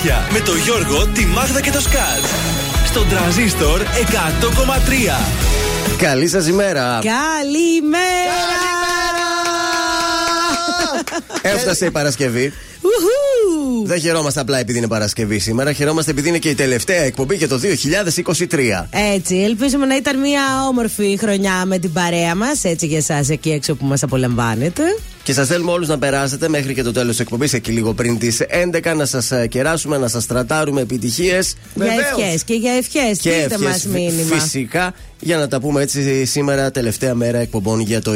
κορίτσια με το Γιώργο, τη Μάγδα και το Σκάτ. Στον τραζίστορ 100,3. Καλή σας ημέρα. Καλημέρα. Έφτασε η Παρασκευή. Δεν χαιρόμαστε απλά επειδή είναι Παρασκευή σήμερα. Χαιρόμαστε επειδή είναι και η τελευταία εκπομπή για το 2023. Έτσι, ελπίζουμε να ήταν μια όμορφη χρονιά με την παρέα μας. Έτσι για εσάς εκεί έξω που μας απολαμβάνετε. Και σας θέλουμε όλους να περάσετε μέχρι και το τέλος της εκπομπής, εκεί λίγο πριν τις 11, να σας ε, κεράσουμε, να σας τρατάρουμε επιτυχίες. Για ευχές και για ευχές. Στείλτε μας μήνυμα. Φυσικά, για να τα πούμε έτσι σήμερα, τελευταία μέρα εκπομπών για το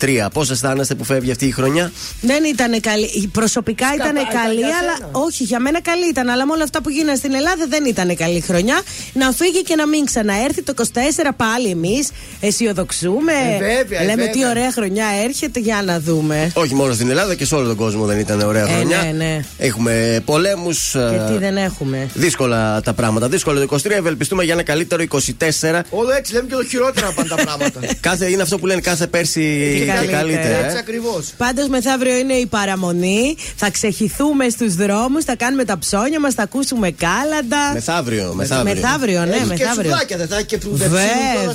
23. Πώς αισθάνεστε που φεύγει αυτή η χρονιά, Δεν ήταν καλή. Προσωπικά ήταν καλή, αλλά όχι, για μένα καλή ήταν. Αλλά με όλα αυτά που γίνανε στην Ελλάδα δεν ήταν καλή χρονιά. Να φύγει και να μην ξαναέρθει το 24 πάλι εμείς. Αισιοδοξούμε. Ε, βέβαια, ε, Λέμε βέβαια. τι ωραία χρονιά έρχεται για να δούμε. Όχι μόνο στην Ελλάδα και σε όλο τον κόσμο δεν ήταν ωραία Ε, χρονιά. ναι, ναι. Έχουμε πολέμους. Και τι δεν έχουμε. Δύσκολα τα πράγματα. Δύσκολο το 23. Ευελπιστούμε για ένα καλύτερο 24. Όλο έτσι λέμε και το χειρότερα πάνε τα πράγματα. Κάθε, είναι αυτό που λένε κάθε πέρσι και, καλύτερα. καλύτερα. Έτσι ε. ακριβώς. Πάντως μεθαύριο είναι η παραμονή. Θα ξεχυθούμε στους δρόμους, θα κάνουμε τα ψώνια μας, θα ακούσουμε κάλαντα. Μεθαύριο, μεθαύριο. Μεθαύριο, ναι, Έχει και μεθαύριο. σουδάκια, δεν θα έχει και που δεν Βέβαια. ψήνουν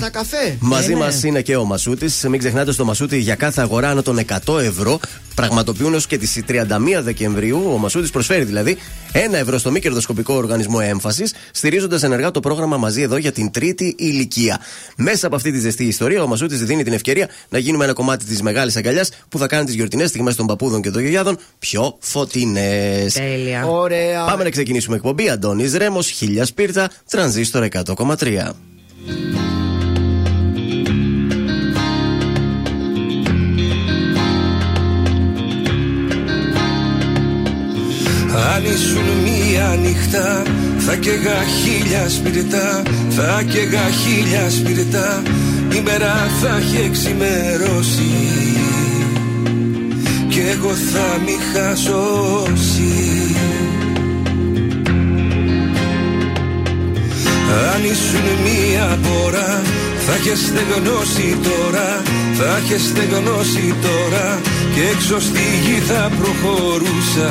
στα καφέ. Μαζί Ε, ναι. μας είναι και ο Μασούτης. Μην ξεχνάτε στο Μασούτη για κάθε αγορά άνω των 100 ευρώ πραγματοποιούν έως και τις 31 Δεκεμβρίου. Ο Μασούτη προσφέρει δηλαδή 1 ευρώ στο μη κερδοσκοπικό οργανισμό έμφασης, στηρίζοντας ενεργά το πρόγραμμα μαζί εδώ για την τρίτη ηλικία. Μέσα από αυτή τη ζεστή ιστορία, ο Μασούτη δίνει την ευκαιρία να γίνουμε ένα κομμάτι της μεγάλης αγκαλιάς που θα κάνει τις γιορτινές στιγμές των παππούδων και των γιαγιάδων πιο φωτεινές. Τέλεια. Ωραία. Πάμε να ξεκινήσουμε εκπομπή. Αντώνης Ρέμος, χίλια σπίρτα, τρανζίστορ 100,3. Αν ήσουν μία νύχτα θα καίγα χίλια σπιρτά Θα καίγα χίλια σπιρτά Η μέρα θα έχει εξημερώσει. Κι εγώ θα μη χασώσει. Αν ήσουν μία πορά θα είχε στεγνώσει τώρα Θα είχε στεγνώσει τώρα. Και έξω στη γη θα προχωρούσα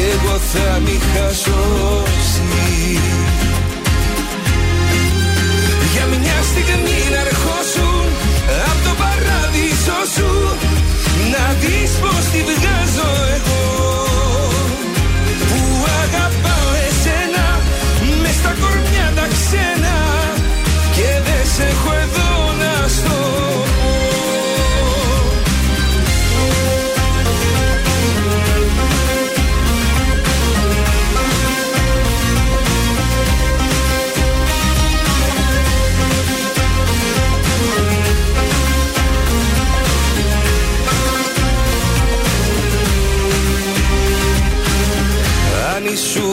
Κι εγώ θα μη χασώσει Για μια στιγμή να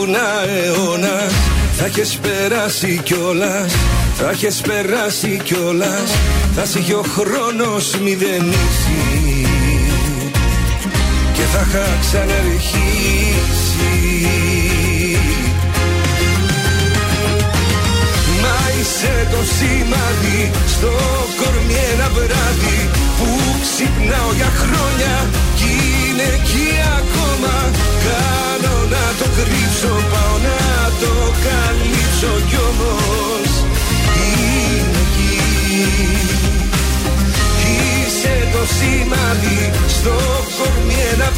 ήσουν αιώνα θα έχεις περάσει κιόλας Θα έχεις περάσει κιόλας Θα σε είχε ο χρόνος μηδενίσει Και θα είχα ξαναρχίσει. Μα είσαι το σημάδι στο κορμί ένα βράδυ Που ξυπνάω για χρόνια κι είναι εκεί ακόμα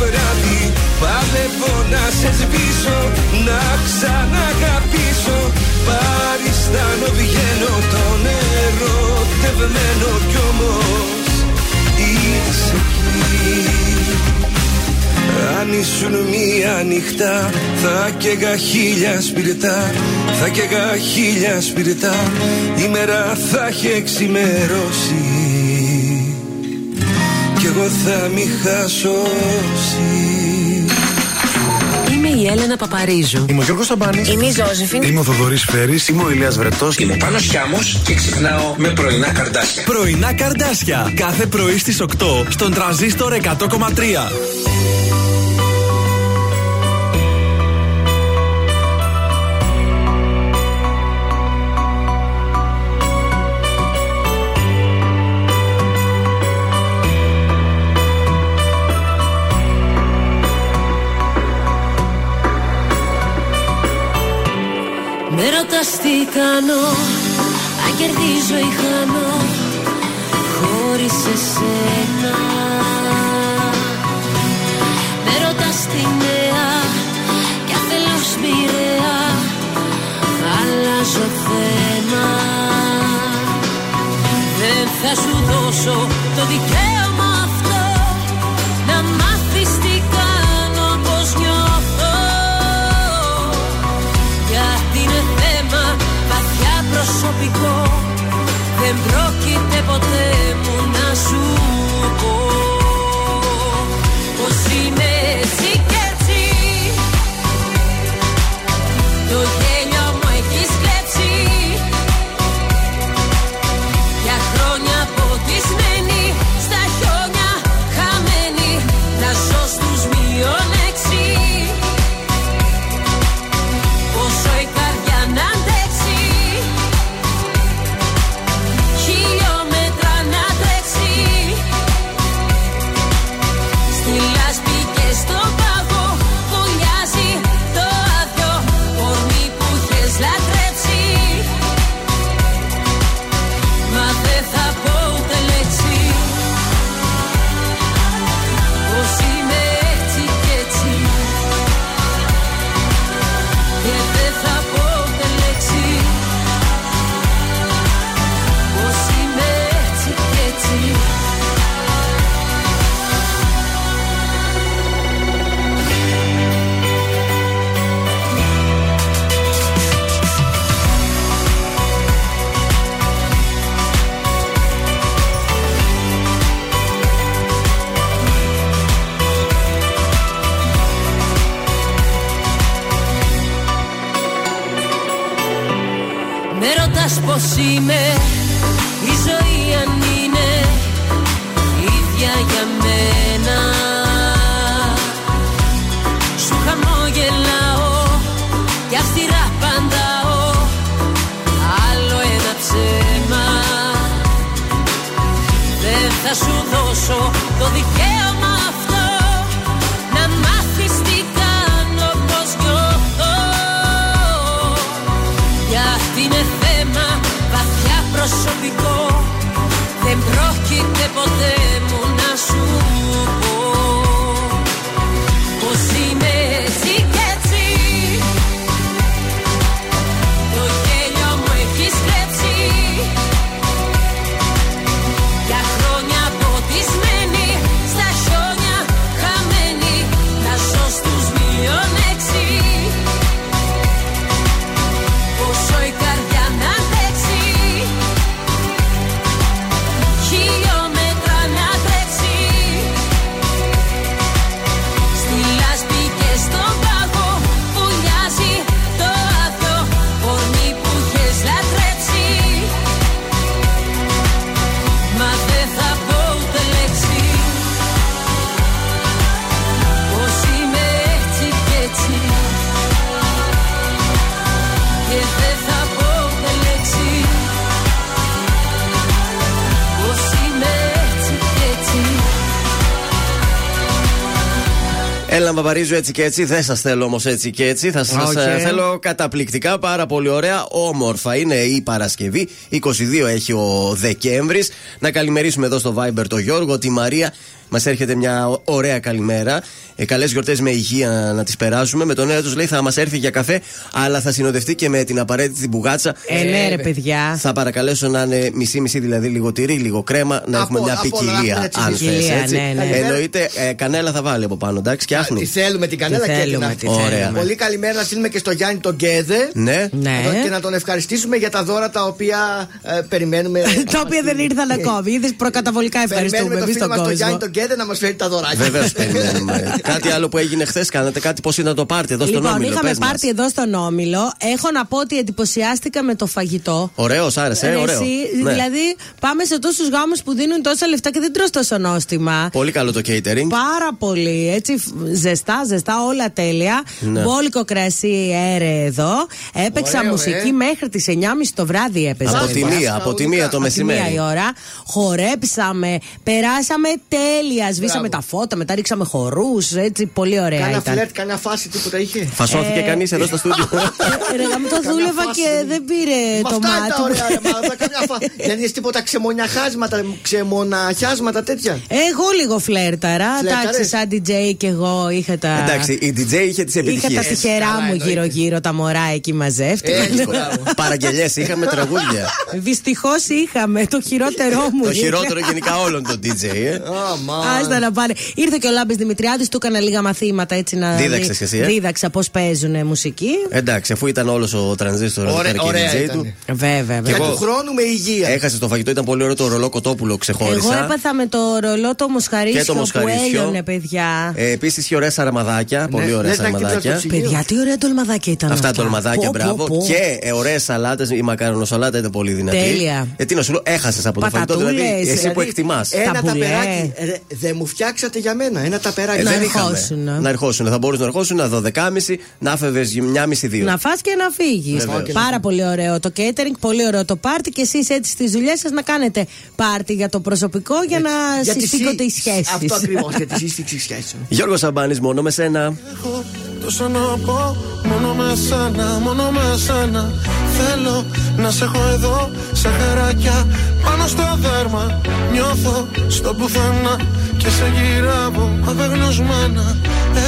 βράδυ. Παλεύω να σε σβήσω Να ξαναγαπήσω. Παριστάνω βγαίνω τον ερωτευμένο κι όμως Είσαι εκεί. Αν ήσουν μία νυχτά θα καίγα χίλια σπιρτά. Θα καίγα χίλια σπιρτά. Η μέρα θα έχει εξημερώσει. Κι εγώ θα μη χασώσει Είμαι η Έλενα Παπαρίζου. Είμαι ο Γιώργος Σαμπάνης. Είμαι η Ζώζεφιν. Είμαι ο Θοδωρής Φέρης. Είμαι ο Ηλίας Βρετός. Είμαι Πάνος Χιάμος και ξυπνάω με πρωινά καρδάσια. Πρωινά καρδάσια. Κάθε πρωί στις 8 στον τραζίστορ 100,3. Με ρωτάς τι κάνω Αν κερδίζω ή χάνω Χωρίς εσένα. Με ρωτάς τι νέα Κι αφελώς μοιραία Αλλάζω θέμα. Δεν θα σου δώσω το δικαίωμα προσωπικό. Δεν πρόκειται ποτέ μου να σου πω Πως είμαι Έλα, Παπαρίζου έτσι και έτσι. Δεν σας θέλω όμως έτσι και έτσι. Θα σας Οκ. θέλω καταπληκτικά, πάρα πολύ ωραία, όμορφα. Είναι η Παρασκευή. 22 έχει ο Δεκέμβρης. Να καλημερίσουμε εδώ στο Viber το Γιώργο, τη Μαρία Μας έρχεται μια ω- ωραία καλημέρα. Ε, Καλές γιορτές με υγεία να τις περάσουμε. Με το νέο έτος λέει θα μας έρθει για καφέ, αλλά θα συνοδευτεί και με την απαραίτητη μπουγάτσα. Ε, ναι, ρε παιδιά. Θα παρακαλέσω να είναι μισή-μισή, δηλαδή λίγο τυρί, λίγο κρέμα, να Από- έχουμε μια από όλα, ποικιλία. έχουμε έτσι Αν ποικιλία, θες, έτσι. ναι, ναι. Εννοείται, ε, κανέλα θα βάλει από πάνω, εντάξει, και Τη άχνη. θέλουμε την κανέλα Τη και την θέλουμε, άχνη. τη Ωραία. θέλουμε. Πολύ καλημέρα να στείλουμε και στο Γιάννη τον Γκέδε. Ναι. Ναι. Και να τον ευχαριστήσουμε για τα δώρα τα οποία ε, περιμένουμε. Τα οποία δεν ήρθαν ακόμη. Είδες προκαταβολικά ευχαριστούμε Περιμένουμε το εμείς φίλο τον μας τον κόσμο. Γιάννη τον Γκέδε να μας φέρει τα δωράκια. Βεβαίω περιμένουμε. κάτι άλλο που έγινε χθες, κάνατε κάτι, πώς ήταν το πάρτι εδώ στον Λοιπόν, Όμιλο. είχαμε πες μας. πάρτι εδώ στον Όμιλο. Έχω να πω ότι εντυπωσιάστηκα με το φαγητό. Ωραίος, άρεσε, ε, Ρε, ωραίο. εσύ, Ναι. Δηλαδή, πάμε σε τόσους γάμους που δίνουν τόσα λεφτά και δεν τρως τόσο νόστιμα. Πολύ καλό το catering. Πάρα πολύ. Έτσι, φ- ζεστά, ζεστά, όλα τέλεια. Ναι. Μπόλικο κρασί έρε εδώ. Έπαιξα Ωραίο, μουσική ε. μέχρι τις 9.30 το βράδυ έπαιζα. Από παιδιά. τη μία, από τη μία το Από τη μία η μεσημέρι. ώρα. Χορέψαμε, περάσαμε τέλεια. Σβήσαμε τα φώτα, μετά ρίξαμε χορούς. Έτσι, πολύ ωραία Κάνα ήταν. φλερτ, κάνα φάση, τίποτα είχε. Φασώθηκε κανείς εδώ στο στούντιο. Ε, Ρε, γάμο, το Κάνα δούλευα φάση, και δεν- δεν πήρε Μα το αυτά είναι μάτι τα μου. ωραία, ρε μάλλον. Καμιά φα- Δεν είναι τίποτα ξεμονιαχάσματα, ξεμοναχιάσματα τέτοια. Εγώ λίγο φλέρταρα. Φλέρταρες; Εντάξει, σαν DJ και εγώ είχα τα. Εντάξει, η DJ είχε τις Είχα τα επιτυχίες. τυχερά καλά, μου εννοείται. γύρω-γύρω τα μωρά εκεί μαζεύτηκαν. Έτσι, μπράβο. Παραγγελίε είχαμε τραγούδια. Δυστυχώς είχαμε το χειρότερό μου. Το είχε. χειρότερο γενικά όλων των DJ, ε. Άμα. Άστα να πάνε. Ήρθε και ο Λάμπης Δημητριάδης, του έκανα λίγα μαθήματα έτσι να. Δίδαξες δει- κι εσύ, ε; Δίδαξα πώς παίζουν μουσική. Εντάξει, αφού ήταν όλος ο τρανζίστορ εδώ Ωραία- πέρα και ωραία η DJ ήταν. του. Βέβαια, Και βέβαια. εγώ- του χρόνου με υγεία. Έχασε το φαγητό, ήταν πολύ ωραίο το ρολό κοτόπουλο, ξεχώρισα. Εγώ έπαθα με το ρολό το μοσχαρίσιο, Και το που μοσχαρίσιο. έλειωνε, παιδιά. Ε, Επίσης είχε ωραία σαραμαδάκια, πολύ ωραία λες να κοιτάς σαραμαδάκια. το ψυγείο. Παιδιά, τι ωραία τολμαδάκια ήταν Αυτά αυτά. τολμαδάκια, Πω, μπράβο. πω, πω. Και ε, ωραίες σαλάτες. Η μακαρονοσαλάτα ήταν πολύ δυνατή. Τέλεια. Ε, τι να σου λέω, έχασες από το φαγητό. Δηλαδή, Πατατούλες, εσύ που δηλαδή, εκτιμάς. Ένα Τα μπουλιέ. ταπεράκι. Ρε, Δεν μου φτιάξατε για μένα. Ένα ταπεράκι. Ε, να δεν είχαμε. ερχόσουν. Να ερχόσουν. Θα μπορούσε να ερχόσουν να 12.30 να φεύγε μια μισή δύο. Να φας και να φύγεις. Βεβαίως. Πάρα πολύ ωραίο το catering, πολύ ωραίο το πάρτι και εσείς έτσι στις δουλειές σας να κάνετε πάρτι για το προσωπικό για να Για τη συστήκονται οι σύ- σχέσεις. Αυτό ακριβώς για τη σύσφυξη σχέσεων. Γιώργος Σαμπάνης, μόνο με σένα. Έχω τόσα να πω μόνο με σένα, μόνο με σένα Θέλω να σε έχω εδώ σαν χαράκια πάνω στο δέρμα Νιώθω στο πουθενά και σε γυρεύω απεγνωσμένα.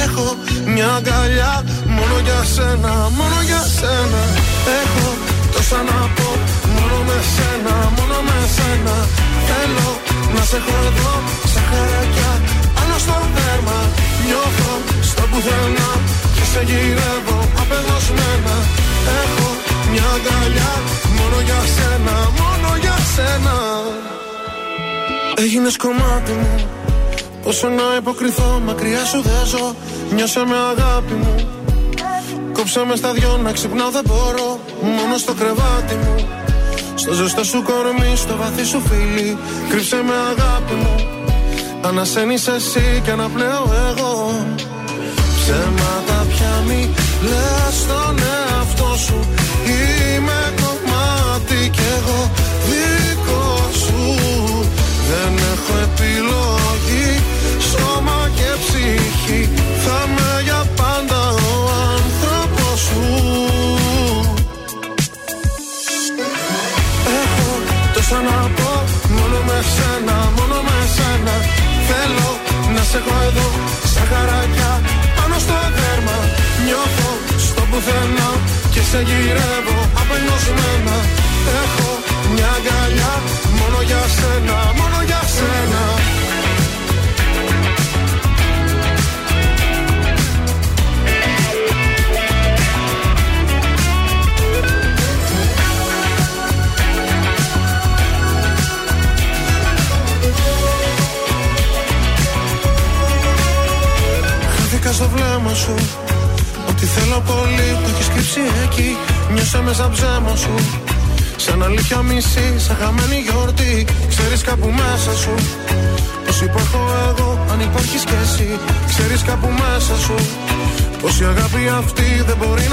Έχω μια αγκαλιά μόνο για σένα, μόνο για σένα. Έχω τόσα να πω μόνο με σένα, μόνο με σένα. Θέλω να σε έχω εδώ σαν χαράκια πάνω στο δέρμα. Νιώθω στο πουθενά και σε γυρεύω απεγνωσμένα. Έχω μια αγκαλιά μόνο για σένα, μόνο για σένα Έγινες κομμάτι μου. Πόσο να υποκριθώ μακριά σου δεν ζω Νιώσε με αγάπη μου. Κόψε με στα δυο να ξυπνάω δεν μπορώ. Μόνο στο κρεβάτι μου. Στο ζεστό σου κορμί, στο βαθύ σου φίλι. Κρύψε με αγάπη μου. Ανασένεις εσύ και αναπνέω εγώ. Ψέματα πια μη λες στον εαυτό σου τόσα να πω Μόνο με σένα, μόνο με σένα. Θέλω να σε έχω εδώ Σαν χαράκια πάνω στο δέρμα. Νιώθω στο πουθενά Και σε γυρεύω απελπισμένα. Έχω μια αγκαλιά Μόνο για σένα, μόνο για σένα Χάθηκα στο βλέμμα σου. Ότι θέλω πολύ το έχεις κρύψει εκεί. Νιώσα μέσα ψέμα σου. Σαν αλήθεια μισή, σαν χαμένη γιορτή. Ξέρεις κάπου μέσα σου. Πως υπάρχω εγώ, αν υπάρχεις κι εσύ Ξέρεις κάπου μέσα σου. Πως η αγάπη αυτή δεν μπορεί να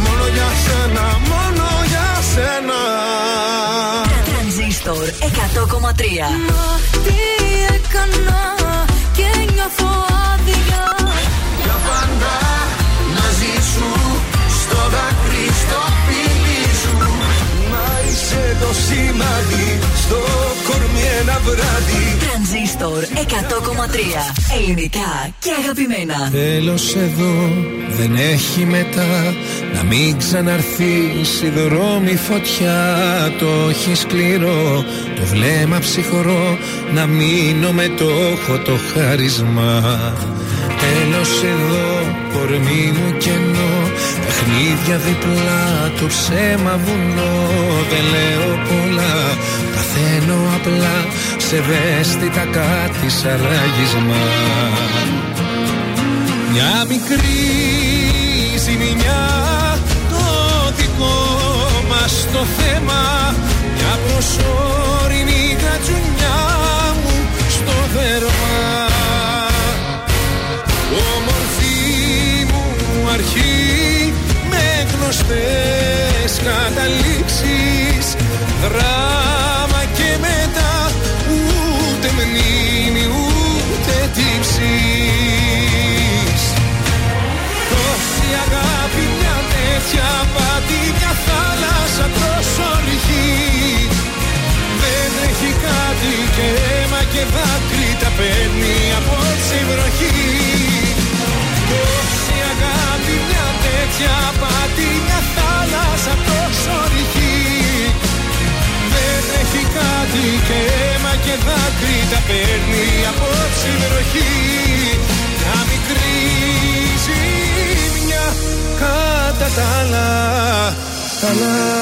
Μόνο για σένα, μόνο για σένα. Τρανζίστορ 100,3 Μα τι έκανα και νιώθω το σημάδι. Στο κορμί ένα βράδυ. Τρανζίστορ 100,3 Ελληνικά και αγαπημένα. Τέλος εδώ δεν έχει μετά. Να μην ξαναρθείς η δρόμη φωτιά. Το έχει σκληρό, το βλέμμα ψυχρό Να μείνω με το έχω το χάρισμα. Τέλος εδώ, κορμί μου κενό Παιχνίδια διπλά, το ψέμα βουνό Δεν λέω πολλά, παθαίνω απλά Σε ευαίσθητα κάτι σαν ράγισμα. Μια μικρή ζημιά το δικό μας το θέμα. Μια προσωρινή κατσουνιά μου στο δέρμα. Όμορφη μου αρχή με γνωστές καταλήξεις. Δράμα και μετά ούτε μνήμη ούτε τύψεις. Τόση αγάπη μια τέτοια πάτη μια θάλασσα τόσο ρηχή Δεν έχει κάτι και αίμα και δάκρυ τα παίρνει απόψε η βροχή τέτοια πάτη μια θάλασσα τόσο ρηχή δεν έχει κάτι και αίμα και δάκρυ τα παίρνει απόψε η βροχή Μια μικρή ζημιά κατά τα άλλα. καλά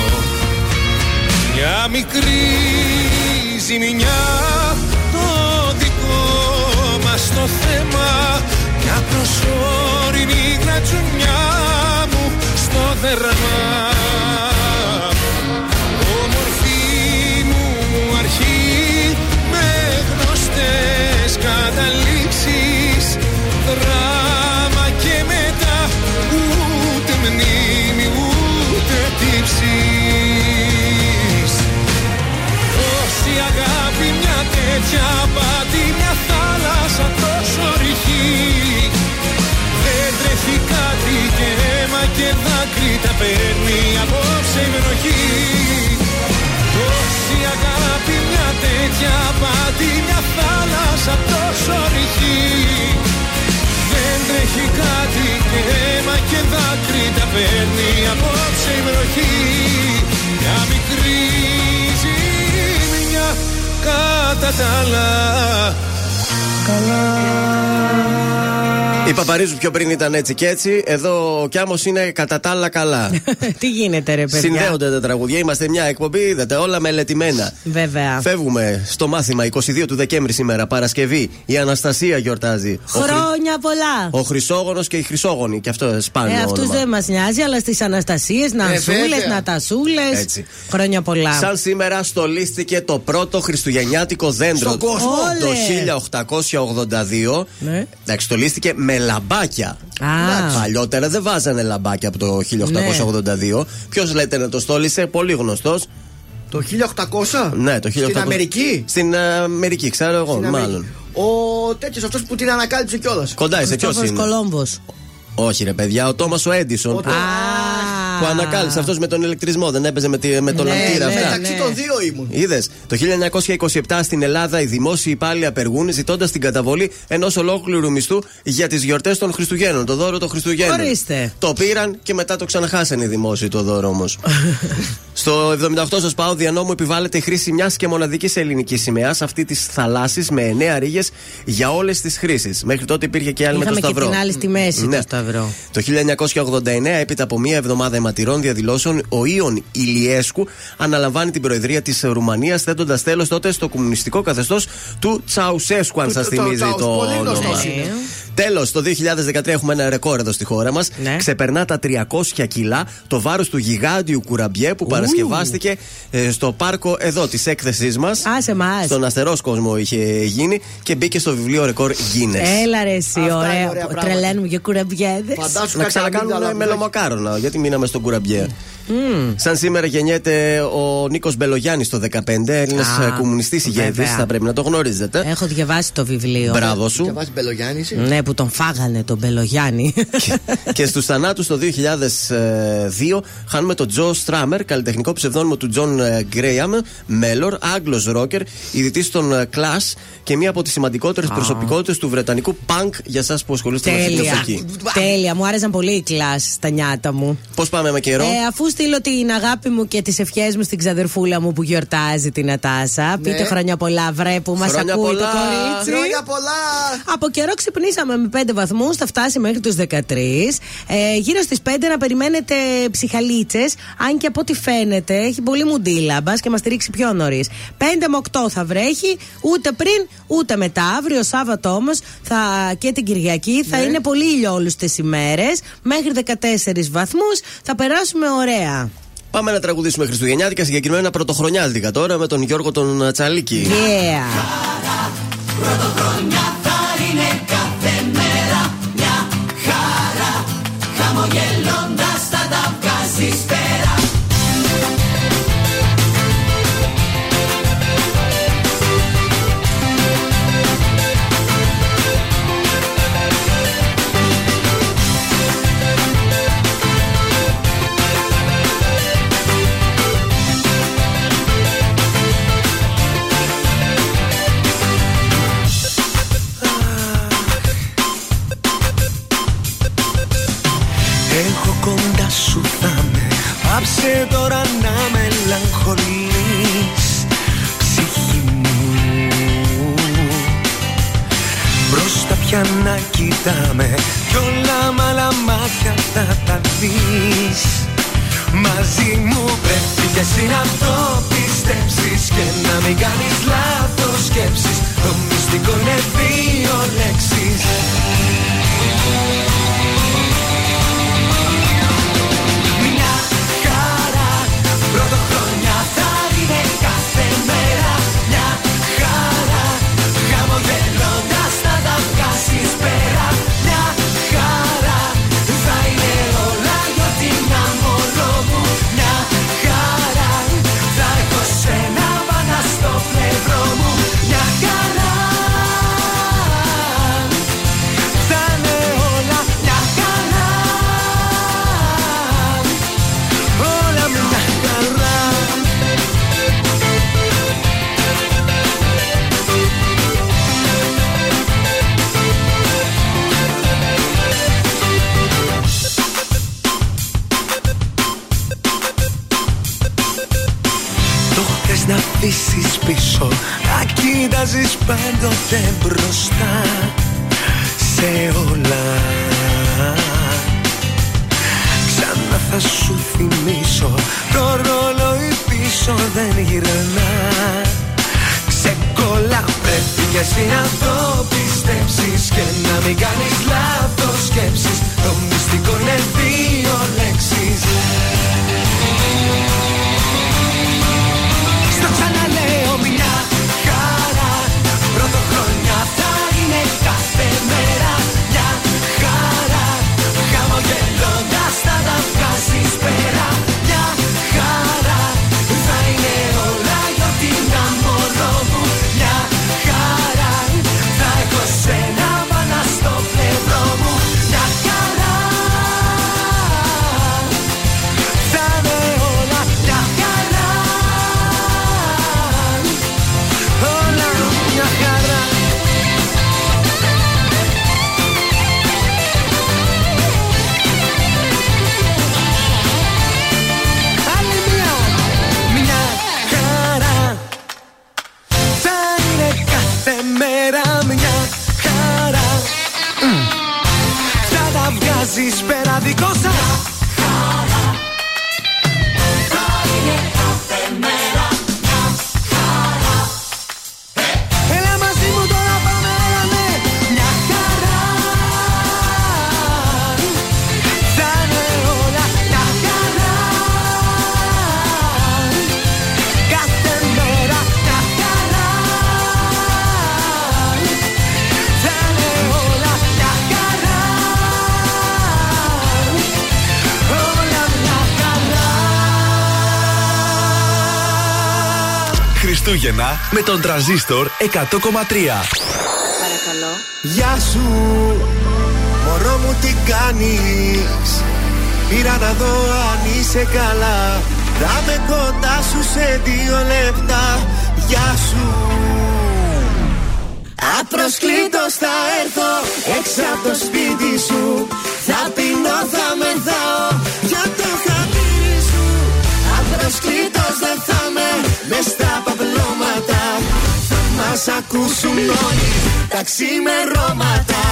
μια μικρή ζημιά το δικό μας το θέμα. Μια προσωρινή γρατζουνιά μου στο δέρμα τέτοια πάτη μια θάλασσα τόσο ρηχή. Δεν τρέχει κάτι και αίμα και δάκρυ τα παίρνει απόψε η βροχή Όση αγάπη μια τέτοια πάτη μια θάλασσα τόσο ρηχή. Δεν τρέχει κάτι και αίμα και δάκρυ τα παίρνει απόψε η βροχή Μια μικρή ζημιά κατά τα άλλα Η Παπαρίζους πιο πριν ήταν έτσι και έτσι. Εδώ ο Κιάμος είναι κατά τα άλλα καλά. Τι γίνεται, ρε παιδιά; Συνδέονται τα τραγουδιά. Είμαστε μια εκπομπή, είδατε, όλα μελετημένα. Βέβαια. Φεύγουμε στο μάθημα 22 του Δεκέμβρη σήμερα, Παρασκευή. Η Αναστασία γιορτάζει. Ο Χρυ- Χρόνια πολλά. Ο Χρυσόγονος και η Χρυσόγονη. Και αυτό σπάνιο. Ε, αυτούς όνομα. δεν μας νοιάζει, αλλά στις Αναστασίες, Νασούλε, βέβαια. Νατασούλε. Έτσι. Χρόνια πολλά. Σαν σήμερα στολίστηκε το πρώτο χριστουγεννιάτικο δέντρο Στον κόσμο. το Όλε. 1882. Ναι. Εντάξει, στολίστηκε με λαμπάκια. Α. Παλιότερα δεν βάζανε λαμπάκια από το 1882. Ποιος λέτε να το στόλισε, πολύ γνωστός. Το 1800? Ναι, το 1800. Στην Αμερική; Στην ε, Αμερική, ξέρω εγώ, Στην Αμερική. μάλλον. Ο τέτοιος αυτός που την ανακάλυψε κιόλας. Κοντά είσαι, ποιος Χριστόφορος είναι; Κολόμβος. Όχι, ρε παιδιά, ο Τόμας ο Έντισον. Ο που, Τό- που ανακάλυψε αυτός με τον ηλεκτρισμό. Δεν έπαιζε με, τη- με τον Ναι, λαμπτήρα ναι, αυτά. Μεταξύ ναι. των δύο ήμουν. Είδες, το 1927 στην Ελλάδα οι δημόσιοι υπάλληλοι απεργούν ζητώντας την καταβολή ενός ολόκληρου μισθού για τις γιορτές των Χριστουγέννων. Το δώρο των Χριστουγέννων. Ορίστε. Το πήραν και μετά το ξαναχάσανε οι δημόσιοι το δώρο όμως. Στο 78 στο ΣΠΑΟ δια νόμου επιβάλλεται η χρήση μιας και μοναδικής ελληνικής σημαίας, αυτή της θαλάσσης με 9 ρίγες για όλες τις χρήσεις. Μέχρι τότε υπήρχε και άλλη με το Είχαμε και Σταυρό. την άλλη στη μέση Ναι. το Σταυρό. Το 1989, έπειτα από μία εβδομάδα αιματηρών διαδηλώσεων, ο Ιων Ηλιέσκου αναλαμβάνει την προεδρία της Ρουμανίας, θέτοντας τέλος τότε στο κομμουνιστικό καθεστώς του Τσαουσέσκου, αν Του- σας το- θυμίζει Τσαους- το πολύ όνομα. Γνωστός είναι. Τέλο, το 2013 έχουμε ένα ρεκόρ εδώ στη χώρα μας. Ναι. Ξεπερνά τα 300 κιλά το βάρος του γιγάντιου κουραμπιέ που παρασκευάστηκε ε, στο πάρκο εδώ της έκθεσής μας. Α, σε εμάς. Στον αστερός κόσμο είχε γίνει και μπήκε στο βιβλίο ρεκόρ Guinness. Έλα ρε εσύ, Αυτά είναι ωραία. ωραία πράγματα. Τρελαίνουμε για κουραμπιέδες. Φαντάσου Να κάτι αμύγδαλα ξανακάνουν που μελομακάρονα. Γιατί μείναμε στον κουραμπιέ; Σαν σήμερα γεννιέται ο Νίκος Μπελογιάννης το 15, Έλληνας Α, κομμουνιστής ηγέτης. βέβαια. Θα πρέπει να το γνωρίζετε. Έχω διαβάσει το βιβλίο. Μπράβο σου. Διαβάζει Μπελογιάννης. εσύ; Ναι, που τον φάγανε τον Μπελογιάννη. και στους θανάτους το 2002 χάνουμε τον Τζο Στράμερ, καλλιτεχνικό ψευδόνυμο του Τζον Γκρέαμ, Μέλορ, Άγγλος ρόκερ, ιδρυτή των Clash και μία από τις σημαντικότερες προσωπικότητες του βρετανικού punk για εσά που ασχολείστε με αυτή την Τέλεια. εποχή. Τέλεια. Μου άρεσαν πολύ οι κλάσει στα νιάτα μου. Πώς πάμε με καιρό; Ε, αφού στείλω την αγάπη μου και τις ευχές μου στην ξαδερφούλα μου που γιορτάζει την Ατάσα. Πείτε χρόνια πολλά, βρε, που μας Ναι. Χρόνια ακούει το πολλά. κορίτσι. Χρόνια πολλά! Από καιρό ξυπνήσαμε με 5 βαθμούς, θα φτάσει μέχρι τους 13. Ε, γύρω στις 5 να περιμένετε ψυχαλίτσες. Αν και από ό,τι φαίνεται έχει πολύ μουντίλα. Μπας και μας στηρίξει πιο νωρίς. 5 με 8 θα βρέχει, ούτε πριν ούτε μετά. Αύριο Σάββατο όμως και την Κυριακή θα είναι πολύ ηλιόλουστες ημέρες. Μέχρι 14 βαθμούς θα περάσουμε ωραία. Πάμε να τραγουδήσουμε Χριστουγεννιάτικα, συγκεκριμένα πρωτοχρονιάτικα τώρα με τον Γιώργο τον Τσαλίκη. Yeah. Εγώ Πάψε τώρα να μελαγχολείς Ψυχή μου. Μπροστά πια να κοιτάμε Κι όλα μ' άλλα μάτια θα τα δεις. Μαζί μου πρέπει και εσύ να το πιστέψεις Και να μην κάνεις λάθος σκέψεις. Το μυστικό είναι δύο λέξεις να αφήσεις πίσω Να κοίταζεις πάντοτε μπροστά Σε όλα. Ξανά θα σου θυμίσω Το ρολόι πίσω δεν γυρνά. Ξεκολλά πρέπει και εσύ να το πιστέψεις Και να μην κάνεις λάθος σκέψεις. Το μυστικό είναι δύο λέξεις με τον τραζίστορ 100,3. Παρακαλώ. Γεια σου, μωρό μου τι κάνεις; Πήρα να δω αν είσαι καλά. Θα με κοντά σου σε δύο λεπτά. Γεια σου. Απροσκλήτως θα έρθω έξω από το σπίτι σου. Θα πεινώ, θα μεθάω Θα μας ακούσουν όλοι τα ξημερώματα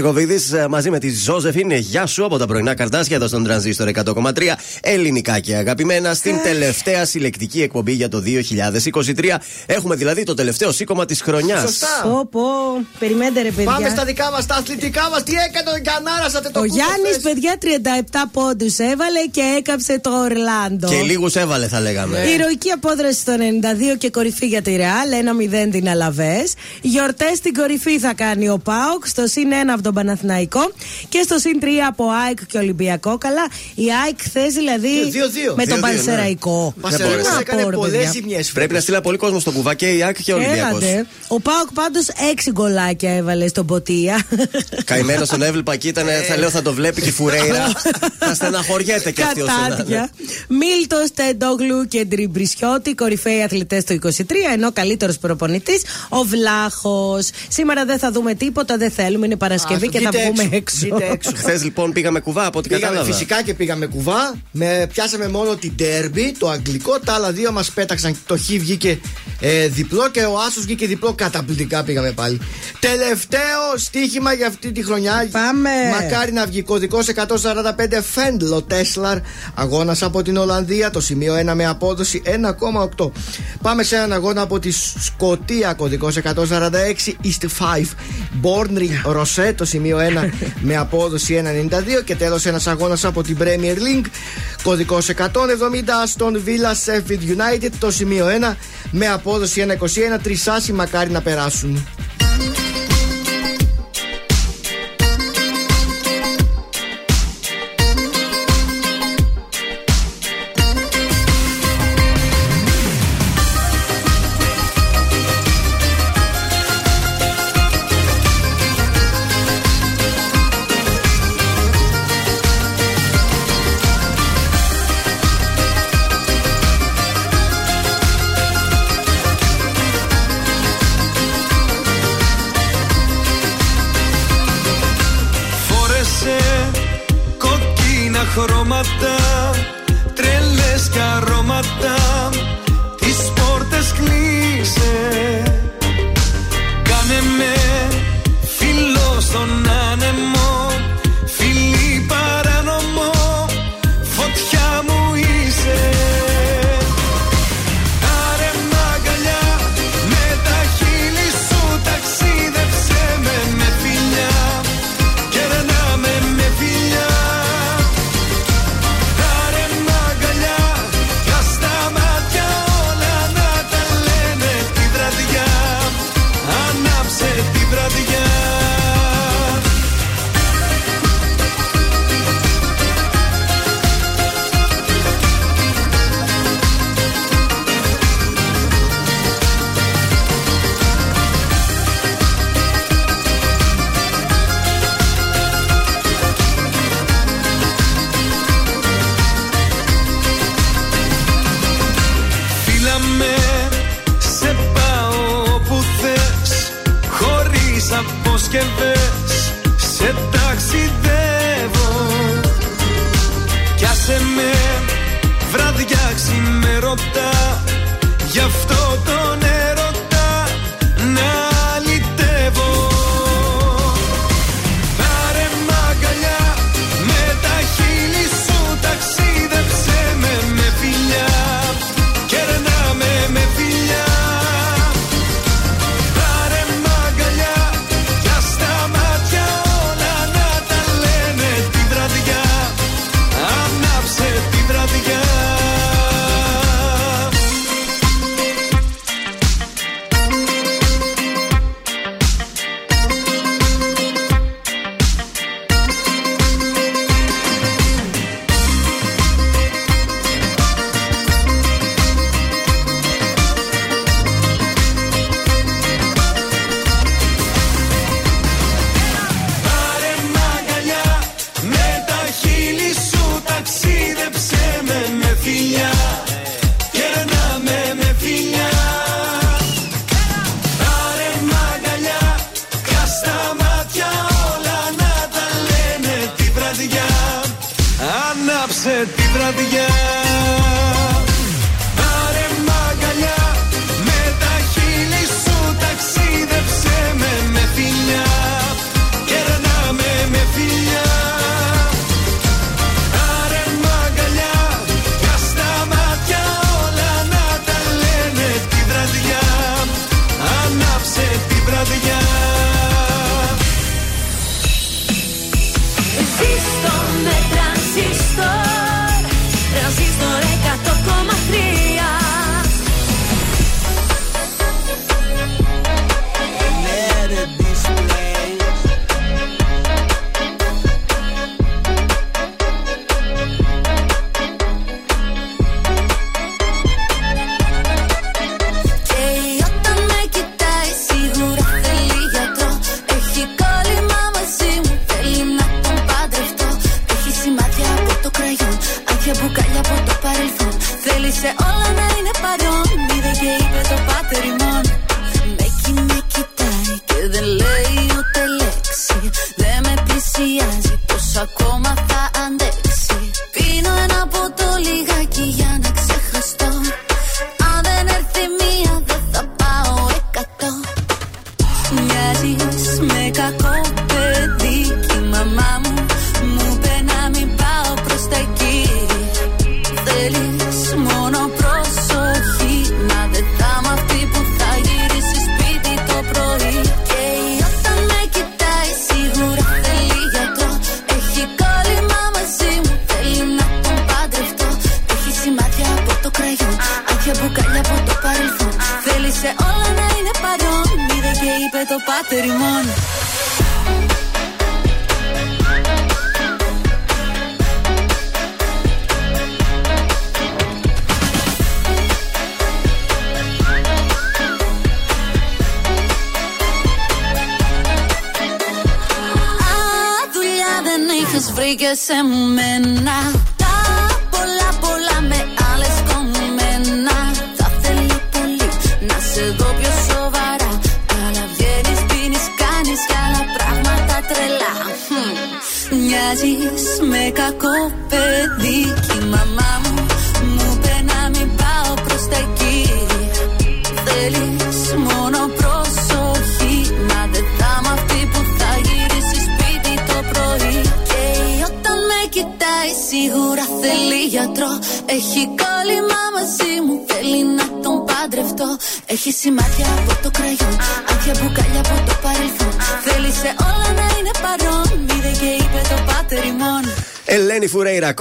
Ζεκοβίδης μαζί με τη Ζώζεφιν. Γεια σου από τα πρωινά καρτάσια εδώ στον Τρανζίστορ 100,3 ελληνικά και αγαπημένα στην τελευταία συλλεκτική εκπομπή για το 2023. Έχουμε δηλαδή το τελευταίο σήκωμα της χρονιάς. Σωστά. Πω, πω. Περιμένετε, ρε παιδιά. Πάμε στα δικά μας, τα αθλητικά μας. Τι έκανε ο Κανάρα, το Ο Γιάννης, παιδιά, 37 πόντους έβαλε και έκαψε το Ορλάντο. Και λίγους έβαλε, θα λέγαμε. Η ηρωική απόδραση στο 92 και κορυφή για τη Ρεάλ, 1-0 την Αλαβές. Γιορτές στην κορυφή θα κάνει ο Πάοκ, στο συν 1 από τον Παναθηναϊκό και στο συν 3 από ΑΕΚ και Ολυμπιακό. Καλά, η ΑΕΚ χθε δηλαδή Και 2-2. με τον 2-2, Πανσεραϊκό. Μα Δεν μπόρεσε. έκανε πω, ρε, πολλές παιδιά. ζημιές. Πρέπει να στείλει πολύ κόσμο στον κουβά και η Άκη και ο Ολυμπιακός. Έλατε. Ο Πάοκ πάντως 6 γκολάκια έβαλε στον Ποτία. Καημένος τον έβλεπα και ήταν, θα λέω, θα το βλέπει και η Φουρέιρα. θα στεναχωριέται και αυτή όσο να είναι. Κατάδια. Μίλτος, Τεντόγλου και Ντριμπρισιώτη, κορυφαίοι αθλητές το 23, ενώ καλύτερος προπονητής ο Βλάχος. Σήμερα δεν θα δούμε τίποτα, δεν θέλουμε, είναι Παρασκευή Α, και θα βγείτε βγούμε έξω. έξω. Βγείτε έξω. Χθες λοιπόν πήγαμε κουβά από ό,τι Πήγαμε, κατάλαβα. φυσικά και πήγαμε κουβά. Με, πιάσαμε μόνο την Derby, το αγγλικό. Τα άλλα δύο μας πέταξαν. Το Χ βγήκε ε, διπλό και ο Άσος βγήκε διπλό. Καταπληκτικά πήγαμε πάλι. Τελευταίο στοίχημα για αυτή τη χρονιά. Πάμε. Μακάρι να βγει κωδικός 145 Φέντλο Τέσλαρ. Αγώνας από την Ολλανδία. Το σημείο 1 με απόδοση 1,8. Πάμε σε έναν αγώνα από τη Σκοτία. Κωδικός 146 East 5 Bornry Rosé. Το σημείο 1 με απόδοση 1,92. Και τέλος ένας αγώνας από την Premier League. Κωδικός 170 Aston Villa Sheffield United. Το σημείο 1 με απόδοση 1,21. Τρισάσι μακάρι να περάσουν.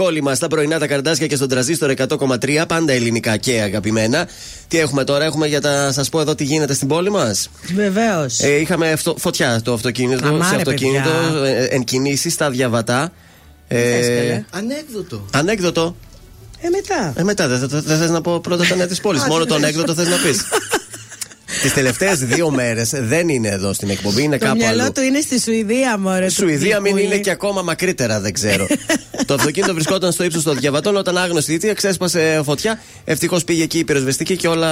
κόλλημα στα πρωινά τα καρδάσια και στον τραζίστορ 100,3. Πάντα ελληνικά και αγαπημένα. Τι έχουμε τώρα, έχουμε για να σας πω εδώ τι γίνεται στην πόλη μας; Βεβαίως. Ε, είχαμε φωτιά το αυτοκίνητο, σε αυτοκίνητο, ε, εν κινήσεις στα διαβατά. Ε, ανέκδοτο. Ανέκδοτο. Ε, μετά. Ε, δεν θες να πω πρώτα τα νέα της πόλης. Μόνο το ανέκδοτο θες να πεις. Τις τελευταίες δύο μέρες δεν είναι εδώ στην εκπομπή, είναι Το κάπου μυαλό αλλού. του είναι στη Σουηδία, μωρέ. του Σουηδία μην Πικούλη. είναι και ακόμα μακρύτερα, δεν ξέρω. το αυτοκίνητο βρισκόταν στο ύψος των διαβατών όταν άγνωστη αιτία ξέσπασε φωτιά. Ευτυχώς πήγε εκεί η πυροσβεστική και όλα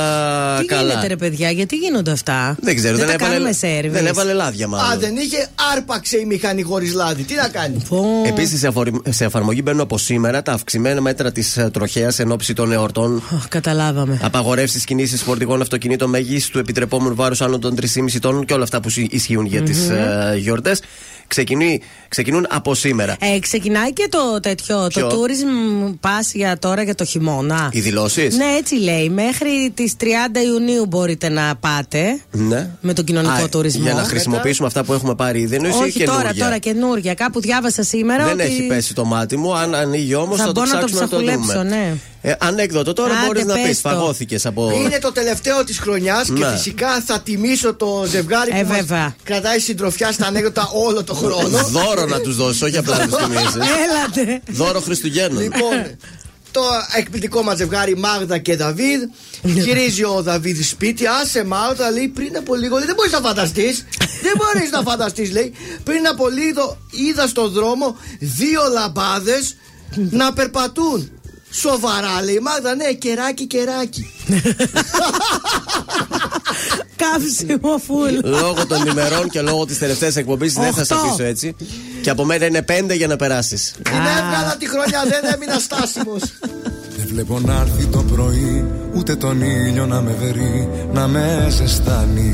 Τι καλά. γίνεται, ρε παιδιά, γιατί γίνονται αυτά; Δεν ξέρω, δεν, τα έβαλε, κάνουμε service. δεν έβαλε λάδια μάλλον. Α, δεν είχε, άρπαξε η μηχανή χωρίς λάδι. Τι να κάνει; Πω. Επίσης, σε, αφορι- σε εφαρμογή μπαίνουν από σήμερα τα αυξημένα μέτρα της τροχέας εν ώψη των εορτών. Αχ, καταλάβαμε. Απαγορεύσεις κινήσεις φορτηγών αυτοκινήτων μέγιστου του επιτρεπόμενου βάρους άνω των 3,5 τόνων και όλα αυτά που συ- ισχύουν για τις γιορτές. Ξεκινούν από σήμερα. Ε, ξεκινάει και το τέτοιο, Ποιο; το tourism pass για τώρα για το χειμώνα. Οι δηλώσεις; Ναι, έτσι λέει. Μέχρι τις 30 Ιουνίου μπορείτε να πάτε Ναι. με τον κοινωνικό Α, τουρισμό. Για να χρησιμοποιήσουμε αυτά που έχουμε πάρει ήδη. Εννοείς ή Όχι τώρα, καινούργια; τώρα καινούργια. Κάπου διάβασα σήμερα Δεν ότι. έχει πέσει το μάτι μου. Αν ανοίγει όμως Θα θα, το μπω να το ψάξουμε να το, ψαχουλέψω, δούμε. ναι. Ε, ανέκδοτο τώρα Άντε, μπορείς να πεις. πες το. Φαγώθηκες από. Είναι το τελευταίο της χρονιάς και Ναι. φυσικά θα τιμήσω το ζευγάρι Ε, που μας βέβαια. κρατάει συντροφιά στα ανέκδοτα όλο το χρόνο. Δώρο να τους δώσει, όχι απλά να τους θυμίσει. Έλατε. Δώρο Χριστουγέννων. Λοιπόν, το εκπληκτικό μας ζευγάρι Μάγδα και Δαβίδ. Γυρίζει ο Δαβίδ σπίτι. Άσε Μάγδα, λέει πριν από λίγο. Λέει, δεν μπορείς να φανταστείς. δεν μπορείς να φανταστείς, λέει. Πριν από λίγο είδα στον δρόμο δύο λαμπάδες να περπατούν. Σοβαρά, λέει η Μάγδα, ναι, κεράκι, κεράκι. Κάψιμο φουλ. Λόγω των ημερών και λόγω της τελευταίας εκπομπής δεν θα σε Οχτώ. αφήσω έτσι. Και από μένα είναι πέντε για να περάσεις. Την έβγαλα τη χρονιά, δεν έμεινα στάσιμος. Δεν βλέπω να έρθει το πρωί Ούτε τον ήλιο να με βερεί Να με ζεστάνει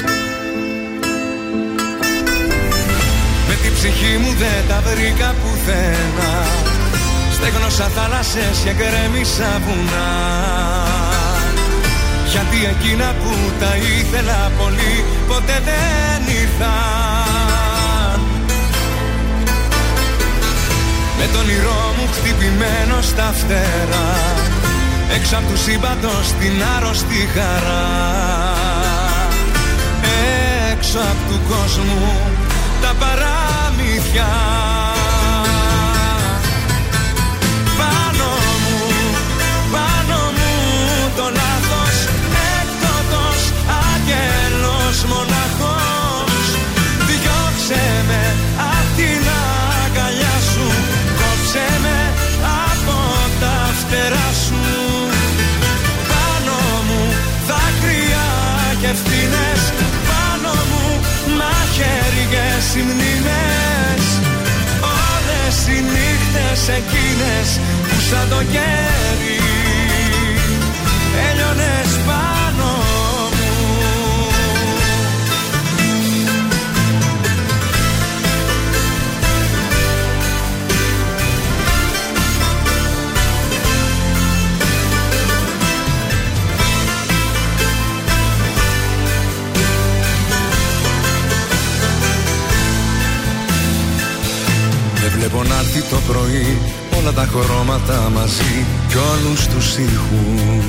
την ψυχή μου δεν τα βρήκα πουθένα. Στέγνωσα θάλασσες και γκρέμισα βουνά. Γιατί εκείνα που τα ήθελα πολύ Ποτέ δεν ήρθαν. Με τον όνειρό μου χτυπημένο στα φτερά Έξω απ' του σύμπαντος την άρρωστη χαρά. Έξω απ' του κόσμου τα παραμύθια Πάνω μου, πάνω μου το λάθος Έκτοτος άγγελος μοναχός. Διώξε με απ' την αγκαλιά σου Κόψε με από τα φτερά σου. Πάνω μου δάκρυα και ευθύνες. Πάνω μου μαχαίριες οι μνήμες Όλες οι νύχτες εκείνες που σαν το κέρι βλέπω να έρθει το πρωί όλα τα χρώματα μαζί κι όλους τους ήχους.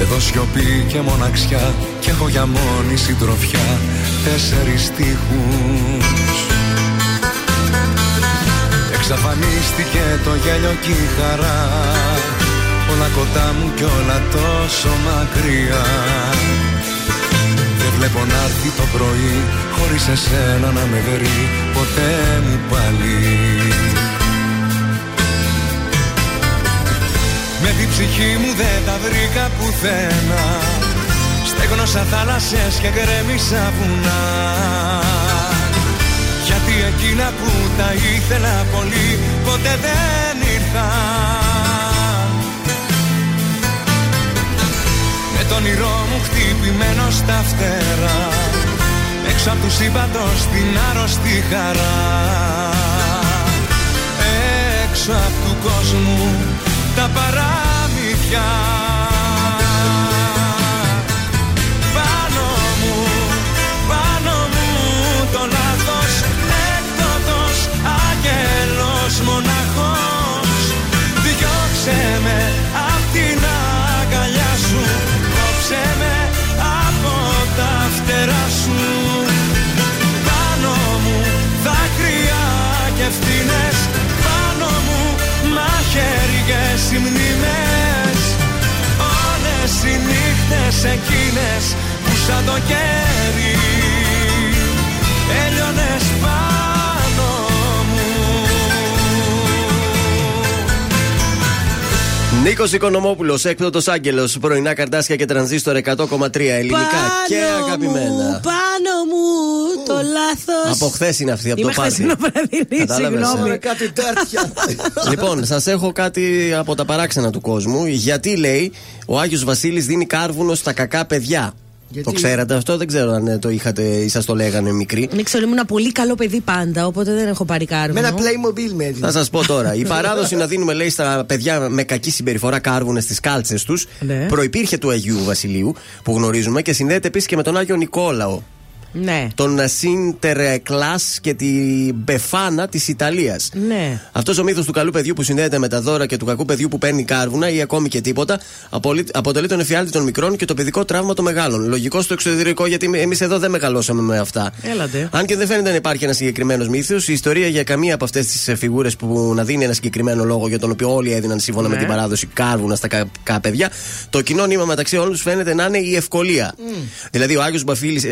Εδώ σιωπή και μοναξιά και έχω για μόνη συντροφιά τέσσερις στίχους. Εξαφανίστηκε το γέλιο και η χαρά Όλα κοντά μου κι όλα τόσο μακριά. Δεν βλέπω να έρθει το πρωί Χωρίς εσένα να με βερεί Ποτέ μου πάλι. Με την ψυχή μου δεν τα βρήκα πουθένα Στέγνωσα θάλασσες και γκρέμισα βουνά. Γιατί εκείνα που τα ήθελα πολύ Ποτέ δεν ήρθαν όνειρό μου χτυπημένο στα φτερά. Έξω από τους σύμπαντος την άρρωστη χαρά. Έξω από του κόσμου τα παραμυθιά Πάνω μου, πάνω μου το λάθος Έκδοτος, άγγελος, μοναχός. Διώξε με κέρι Έλειωνες πάνω μου Νίκος Οικονομόπουλος, έκπτωτος Άγγελος, πρωινά καρτάσια και τρανζίστορ 100,3 ελληνικά και Πάνω αγαπημένα. μου, πάνω μου, το λάθος. Από χθες είναι αυτή, από Είμαι το πάρτι. χθεσινοβραδινή, Κατάλαβες, συγγνώμη. ε. Κάτι τέτοια. λοιπόν, σας έχω κάτι από τα παράξενα του κόσμου. Γιατί λέει ο Άγιος Βασίλης δίνει κάρβουνο στα κακά παιδιά. Γιατί; Το ξέρατε αυτό, δεν ξέρω αν ε, το είχατε ή σας το λέγανε μικροί. Δεν ξέρω, ήμουν πολύ καλό παιδί πάντα, οπότε δεν έχω πάρει Με κάρβουνο. ένα Playmobil με έδινε. Θα σας πω τώρα. Η παράδοση να δίνουμε, λέει, στα παιδιά με κακή συμπεριφορά κάρβουνες στις κάλτσες τους Ναι. προπήρχε του Αγίου Βασιλείου που γνωρίζουμε και συνδέεται επίσης και με τον Άγιο Νικόλαο. Ναι. Τον Σίντερ Κλάς και την Μπεφάνα της Ιταλίας. Ναι. Αυτός ο μύθος του καλού παιδιού που συνδέεται με τα δώρα και του κακού παιδιού που παίρνει κάρβουνα ή ακόμη και τίποτα απολύ- αποτελεί τον εφιάλτη των μικρών και το παιδικό τραύμα των μεγάλων. Λογικό στο εξωτερικό γιατί εμείς εδώ δεν μεγαλώσαμε με αυτά. Έλατε. Αν και δεν φαίνεται να υπάρχει ένας συγκεκριμένος μύθος, η ιστορία για καμία από αυτές τις φιγούρες που να δίνει ένα συγκεκριμένο λόγο για τον οποίο όλοι έδιναν σύμφωνα Ναι. με την παράδοση κάρβουνα στα κακά παιδιά, το κοινό νήμα μεταξύ όλων τους φαίνεται να είναι η ευκολία. Δηλαδή ο Άγιος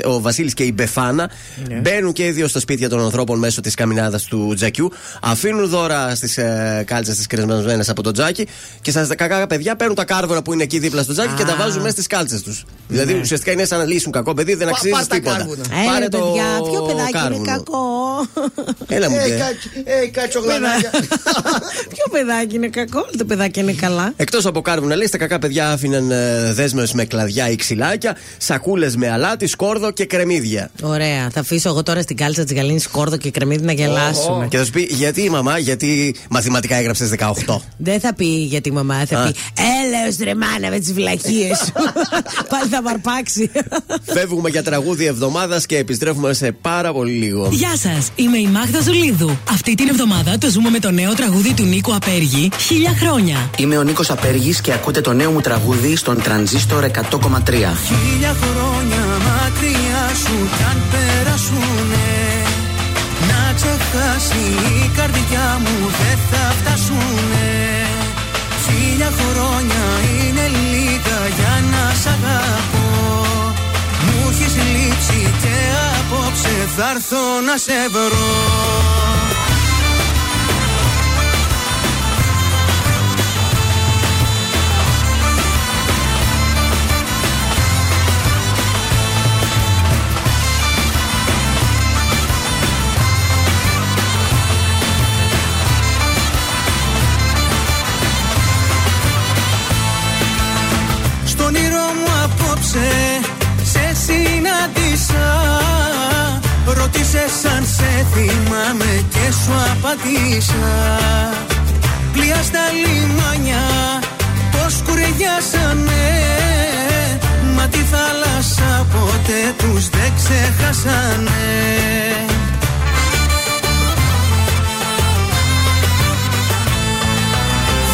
ο Βασίλης και η Μπεφάνα Ναι. μπαίνουν και οι δύο στα σπίτια των ανθρώπων μέσω της καμινάδας του τζακιού, αφήνουν δώρα στις ε, κάλτσες τις κρεσμένε από το τζάκι και στα κακά παιδιά παίρνουν τα κάρβουνα που είναι εκεί δίπλα στο τζάκι και τα βάζουν μέσα στις κάλτσες τους. Δηλαδή ουσιαστικά είναι σαν να λύσουν κακό παιδί, δεν Πα- αξίζει πάρ' τα τίποτα. κάρβουνα. Έλα, Πάρε ρε, το παιδιά, ποιο παιδάκι είναι κάρβουνο. κακό. Έλα μου Ε, ντε. κα- ε, κατσογλανάκια. ποιο παιδάκι είναι κακό, όλο το παιδάκι είναι καλά. Εκτός από κάρβουνα, λέει, στα κακά παιδιά άφηναν ε, δέσμες με κλαδιά ή ξυλάκια, σακούλες με αλάτι, σκόρδο και κρεμμύδια. Ωραία, θα αφήσω εγώ τώρα στην κάλτσα της γαλήνης κόρδο και κρεμμύδι να γελάσουμε. Και θα σου πει, γιατί η μαμά, γιατί μαθηματικά έγραψες 18. Δεν θα πει γιατί η μαμά, θα Α. πει Έλεος ρε μάνα με τις βλακίες σου. Πάλι θα βαρπάξει. Φεύγουμε για τραγούδι εβδομάδας και επιστρέφουμε σε πάρα πολύ λίγο. Γεια σας, είμαι η Μάγδα Ζουλίδου. Αυτή την εβδομάδα το ζούμε με το νέο τραγούδι του Νίκου Απέργη, Χίλια χρόνια. Είμαι ο Νίκος Απέργης και ακούτε το νέο μου τραγούδι στον Τρανζίστορ 100,3. Χίλια χρόνια μακριά σου κι αν περάσουνε. Να ξεχάσει η καρδιά μου δεν θα φτάσουνε. Χίλια χρόνια είναι λίγα για να σ' αγαπώ. Μου έχεις λείψει και απόψε θα έρθω να σε βρω σε θυμάμαι και σου απαντήσα. Πλοίας στα λιμάνια πως κουρεγιάσανε. Μα τη θάλασσα ποτέ τους δεν ξεχάσανε.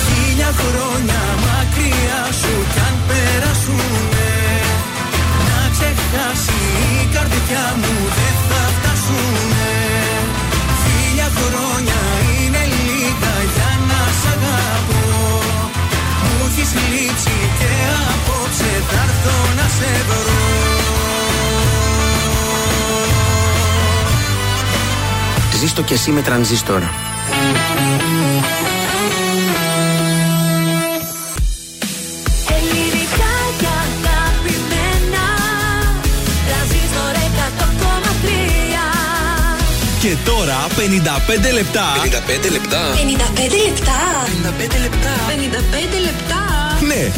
Χίλια χρόνια μακριά σου κι αν περάσουνε Να ξεχάσει η καρδιά μου Μου έχεις λείψει και απόψε θα έρθω να σε βρω Ζήστο και εσύ με Τρανζίστορ. Ελληνικά και αγαπημένα Τρανζίστορ 100,3 Και τώρα 55 λεπτά. 55 λεπτά. 55 λεπτά 55 λεπτά 55 λεπτά Ναι,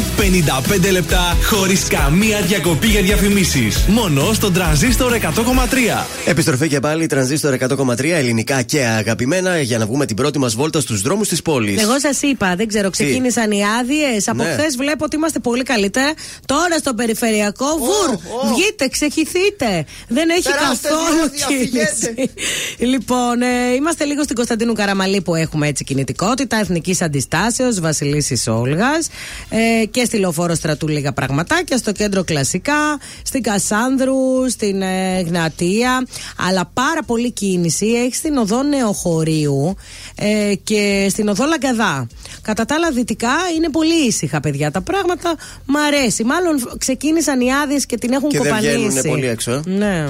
55 λεπτά χωρίς καμία διακοπή για διαφημίσεις. Μόνο στον τρανζίστορ 100,3. Επιστροφή και πάλι, τρανζίστορ 100,3 ελληνικά και αγαπημένα για να βγούμε την πρώτη μας βόλτα στους δρόμους της πόλης. Εγώ σας είπα, δεν ξέρω, ξεκίνησαν οι άδειες. Από Ναι. χθες βλέπω ότι είμαστε πολύ καλύτερα. Τώρα στο περιφερειακό, βουρ! ω. Βγείτε, ξεχυθείτε. Δεν έχει Περάστε καθόλου διόδια, κίνηση. λοιπόν, ε, είμαστε λίγο στην Κωνσταντίνου Καραμαλή που έχουμε έτσι κινητικότητα. Εθνικής Αντιστάσεως, Βασιλίσης Όλγας. Ε, Ε, και στη λεωφόρο στρατού λίγα πραγματάκια, στο κέντρο κλασικά, στην Κασάνδρου, στην ε, Γνατία. Αλλά πάρα πολύ κίνηση έχει στην οδό Νεοχωρίου ε, και στην οδό Λαγκαδά. Κατά τα άλλα, δυτικά είναι πολύ ήσυχα, παιδιά. Τα πράγματα μ' αρέσει. Μάλλον ξεκίνησαν οι άδειες και την έχουν Και δεν κοπανίσει. βγαίνουν πολύ έξω. ε. Ναι.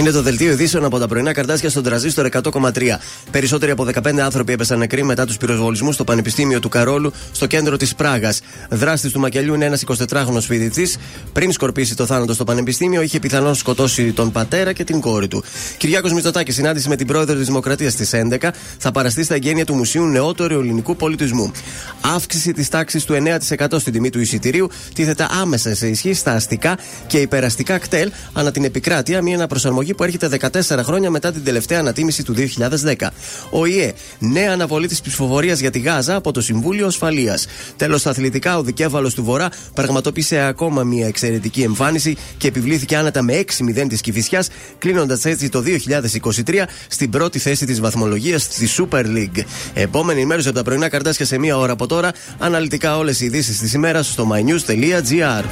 Είναι το δελτίο ειδήσεων από τα πρωινά καρτάσια στον τραζίστορ 100,3. Περισσότεροι από 15 άνθρωποι έπεσαν νεκροί μετά τους πυροσβολισμούς στο Πανεπιστήμιο του Καρόλου στο κέντρο της Πράγας. Δράστης του μακελιού είναι ένας 24χρονο φοιτητής. Πριν σκορπίσει το θάνατο στο Πανεπιστήμιο, είχε πιθανόν σκοτώσει τον πατέρα και την κόρη του. Κυριάκος Μητσοτάκης, συνάντηση με την πρόεδρο της Δημοκρατίας στις 11, θα παραστεί στα εγγένεια του Μουσείου Νεότερου Ελληνικού Πολιτισμού. Αύξηση της τάξης του 9% στην τιμή του εισιτηρίου τίθεται άμεσα σε ισχύ στα αστικά και υπεραστικά κτέλ ανά την επικράτεια, μια αναπροσαρμογή που έρχεται 14 χρόνια μετά την τελευταία ανατίμηση του 2010. Ο ΙΕ, νέα αναβολή της ψηφοφορίας για τη Γάζα από το Συμβούλιο Ασφαλείας. Τέλος, στα αθλητικά, ο δικέφαλο του Βορρά πραγματοποίησε ακόμα μια εξαιρετική εμφάνιση και επιβλήθηκε άνετα με 6-0 της Κυφυσιάς, κλείνοντας έτσι το 2023 στην πρώτη θέση της βαθμολογίας στη Super League. Επόμενη ενημέρωση από τα πρωινά καρτάσια σε μία ώρα από τώρα. Αναλυτικά όλες οι ειδήσεις της ημέρας στο mynews.gr.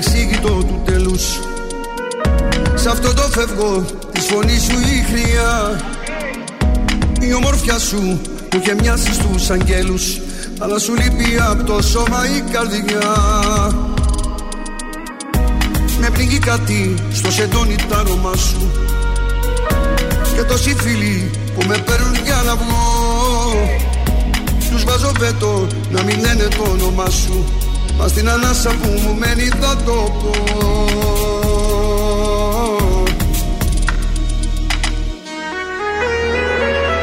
ανεξήγητο του τέλους. Σ' αυτό το φεύγω της φωνής σου η χρειά. Η ομορφιά σου που είχε μοιάσει στους αγγέλους Αλλά σου λείπει από το σώμα η καρδιά. Με πνίγει κάτι στο σεντόνι το άρωμά σου. Και τόσοι φίλοι που με παίρνουν για να βγω. Τους βάζω βέτο να μην λένε το όνομά σου Μα στην ανάσα που μου μένει θα το πω.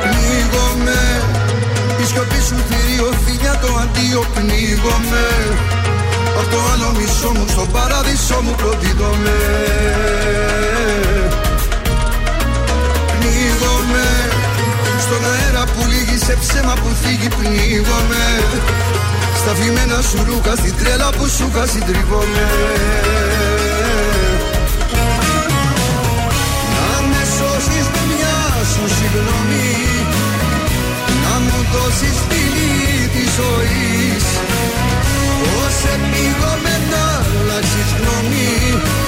Πνίγομαι Η σιωπή σου θηρίο φιλιά το αντίο πνίγομαι. Απ' το άλλο μισό μου στο παράδεισο μου προδίδομαι. Πνίγομαι Στον αέρα που λύγει σε ψέμα που φύγει πνίγομαι Στα φημένα σου ρούχα στην τρέλα που σου είχα συντριβόμαι Να με σώσεις με μια σου συγγνώμη Να μου δώσεις πύλη της ζωής. Πώς επίγομαι να αλλάξεις γνώμη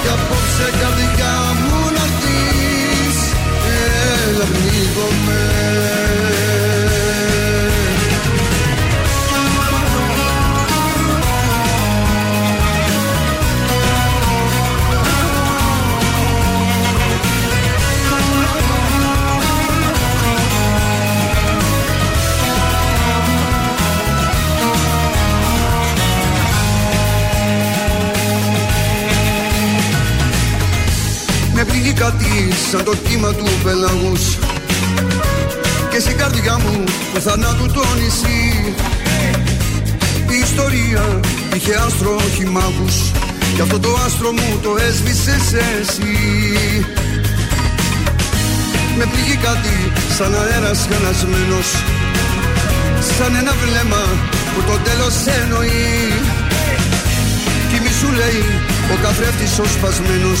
Κι απόψε καρδιά μου να έρθεις Έλα πνίγομαι κάτι σαν το κύμα του πελαγούς. Και στην καρδιά μου του θανάτου το νησί. Η ιστορία είχε άστρο όχι μάγους Κι αυτό το άστρο μου το έσβησες εσύ. Με πληγεί κάτι σαν αέρας χανασμένος Σαν ένα βλέμμα που το τέλος εννοεί. Κι μη σου λέει ο καθρέφτης ο σπασμένος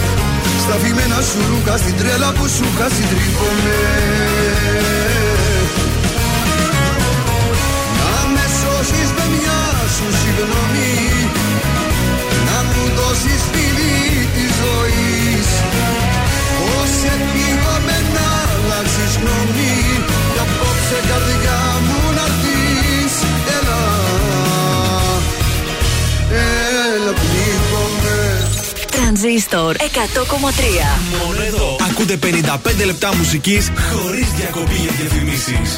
Στα φημένα σου ρούχα στην τρέλα που σου είχα συντριβόμαι Να με σώσεις με μια σου συγγνώμη Να μου δώσεις φίλη της ζωής. Πώς επίγομαι να αλλάξεις γνώμη Κι απόψε καρδιά Τρανζίστορ 100,3. Μόνο εδώ. Ακούτε 55 λεπτά μουσικής χωρίς διακοπή για διαφημίσεις.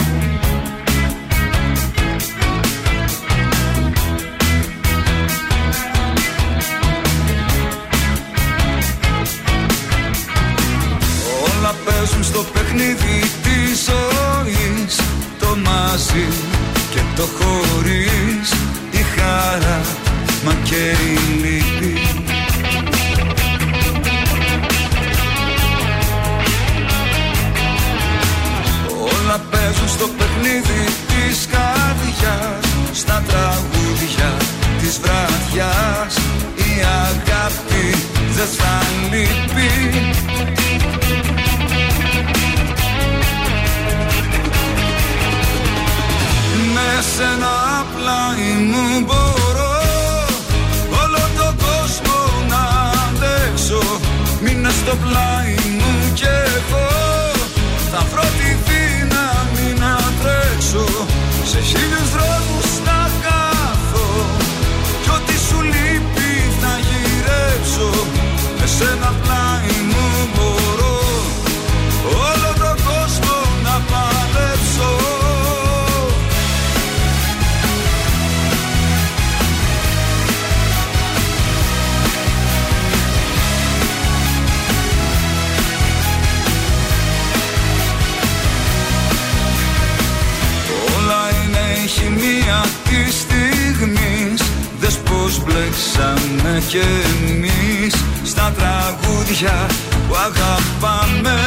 Χημεία τη στιγμής. Δες πως μπλέξαμε κι εμείς Στα τραγούδια που αγαπάμε.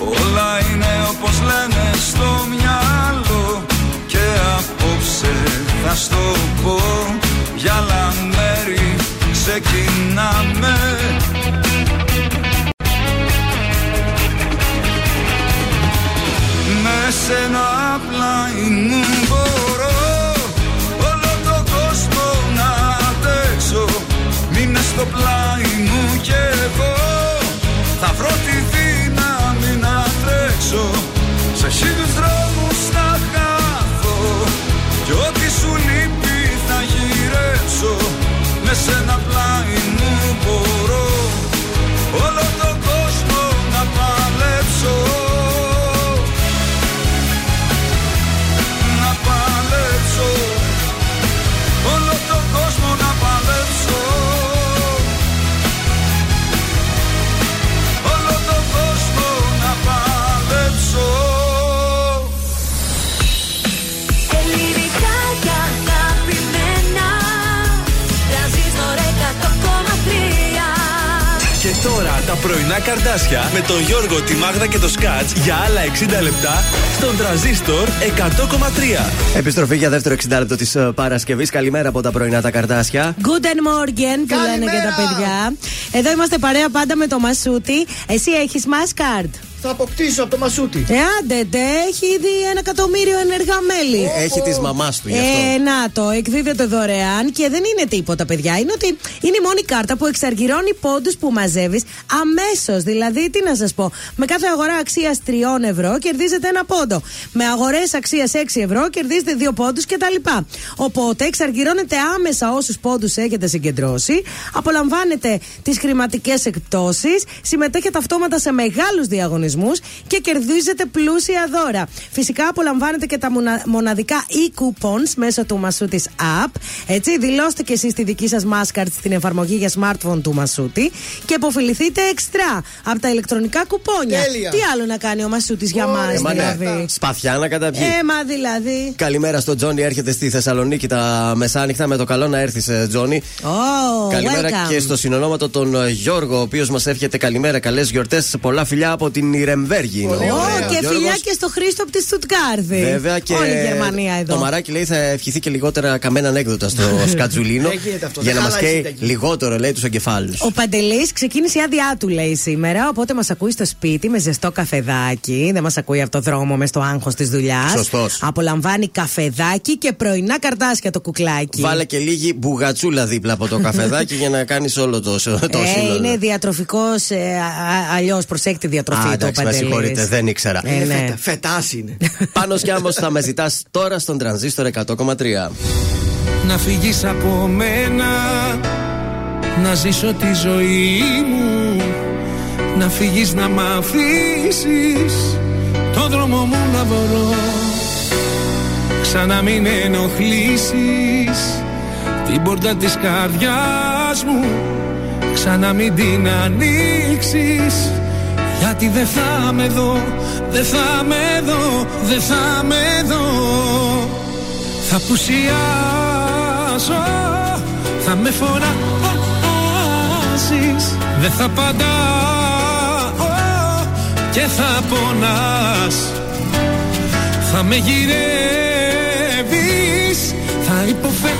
Όλα είναι όπως λένε στο μυαλό Και απόψε θα στο πω. Για άλλα μέρη ξεκινάμε σένα πλάι μου μπορώ Όλο το κόσμο να αντέξω. Μείνε στο πλάι μου κι εγώ. Θα βρω τη δύναμη να τρέξω. Σε χίλιους δρόμους να χάθω. Κι ό,τι σου λείπει θα γυρέψω. Με σένα πλάι πρωινά καρδάσια με τον Γιώργο, τη Μάγδα και το Σκάτς για άλλα 60 λεπτά στον τραζίστορ 100,3. Επιστροφή για δεύτερο 60 λεπτό της Παρασκευής. Καλημέρα από τα πρωινά τα καρδάσια. Guten Morgen που λένε και τα παιδιά. Εδώ είμαστε παρέα πάντα με το Μασούτι. Εσύ έχεις Maskard. Θα αποκτήσω από το Μασούτι. Ε, άντε, τε, έχει ήδη ένα εκατομμύριο ενεργά μέλη. Έχει της μαμάς του γι' αυτό. Ε, να το, εκδίδεται δωρεάν και δεν είναι τίποτα, παιδιά. Είναι ότι είναι η μόνη κάρτα που εξαργυρώνει πόντους που μαζεύεις αμέσως. Δηλαδή, τι να σας πω, με κάθε αγορά αξίας 3 ευρώ κερδίζετε ένα πόντο. Με αγορές αξίας 6 ευρώ κερδίζετε 2 πόντους κτλ. Οπότε εξαργυρώνετε άμεσα όσους πόντους έχετε συγκεντρώσει, απολαμβάνετε τις χρηματικές εκπτώσεις, συμμετέχετε αυτόματα σε μεγάλους διαγωνισμούς και κερδίζετε πλούσια δώρα. Φυσικά απολαμβάνετε και τα μονα- μοναδικά e-coupons μέσω του Μασούτης App. Έτσι, δηλώστε και εσείς τη δική σας μάσκαρτ στην εφαρμογή για smartphone του Μασούτη και υποφεληθείτε εξτρά από τα ηλεκτρονικά κουπόνια. Τέλεια. Τι άλλο να κάνει ο Μασούτης για μας, Ε, μα ναι, δηλαδή; Σπαθιά να καταπιεί. Ε, μα δηλαδή. Καλημέρα στον Τζόνι, έρχεται στη Θεσσαλονίκη τα μεσάνυχτα. Με το καλό να έρθεις, Τζόνι. Oh, Καλημέρα welcome. και στο συνονόματο τον ε, Γιώργο, ο οποίος μας εύχεται καλημέρα, καλές γιορτές. Πολλά φιλιά από την Ιρεμβέργη. είναι ο Ω, και Γιώργος. φιλιά και στο Χρήστο από τη Στουτγκάρδη. Βέβαια και Όλη η Γερμανία εδώ. το μαράκι λέει θα ευχηθεί και λιγότερα καμένα ανέκδοτα στο σκατζουλίνο. Δεν γίνεται αυτό, για δεν να μας χαλάει καίει συνταγή. λιγότερο, λέει, τους εγκεφάλους. Ο Παντελής ξεκίνησε η άδειά του, λέει σήμερα. Οπότε μας ακούει στο σπίτι με ζεστό καφεδάκι. Δεν μας ακούει από το δρόμο μες στο άγχος της δουλειάς. Σωστός. Απολαμβάνει καφεδάκι και πρωινά καρτάσια το κουκλάκι. Βάλε και λίγη μπουγατσούλα δίπλα από το καφεδάκι για να κάνεις όλο το, το ε, σύνολο. είναι διατροφικός, ε, αλλιώς προσέχει τη διατροφή Α, του. Εντάξει, με συγχωρείτε, δεν ήξερα. Ε, ναι. Φετα, φετάς είναι. Πάνω κι άμπο θα με ζητάς τώρα στον τρανζίστορ 100,3. Να φύγεις από μένα Να ζήσω τη ζωή μου Να φύγεις να μ' αφήσεις Το δρόμο μου να βρω Ξανά μην ενοχλήσεις Την πόρτα της καρδιάς μου Ξανά μην την ανοίξεις Γιατί δεν θα με δω Δεν θα με δω Δεν θα με δω. Θα πουσιάσω Θα με φωνάζεις. Δεν θα απαντάω Και θα πονάς. Θα με γυρεύεις Θα υποφέρεις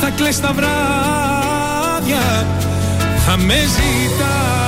Θα κλαις τα βράδια Θα με ζητάς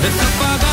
φωνάζεις Δεν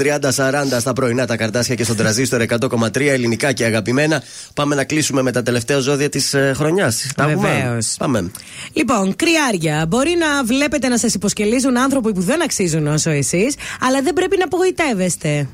30-40 στα πρωινά τα καρτάσια και στον τραζίστορ 100,3 ελληνικά και αγαπημένα. Πάμε να κλείσουμε με τα τελευταία ζώδια της ε, χρονιάς. Τα έχουμε; Βεβαίως. Πάμε. Λοιπόν, κρυάρια. Μπορεί να βλέπετε να σας υποσκελίζουν άνθρωποι που δεν αξίζουν όσο εσείς, αλλά δεν πρέπει να απογοητεύεστε.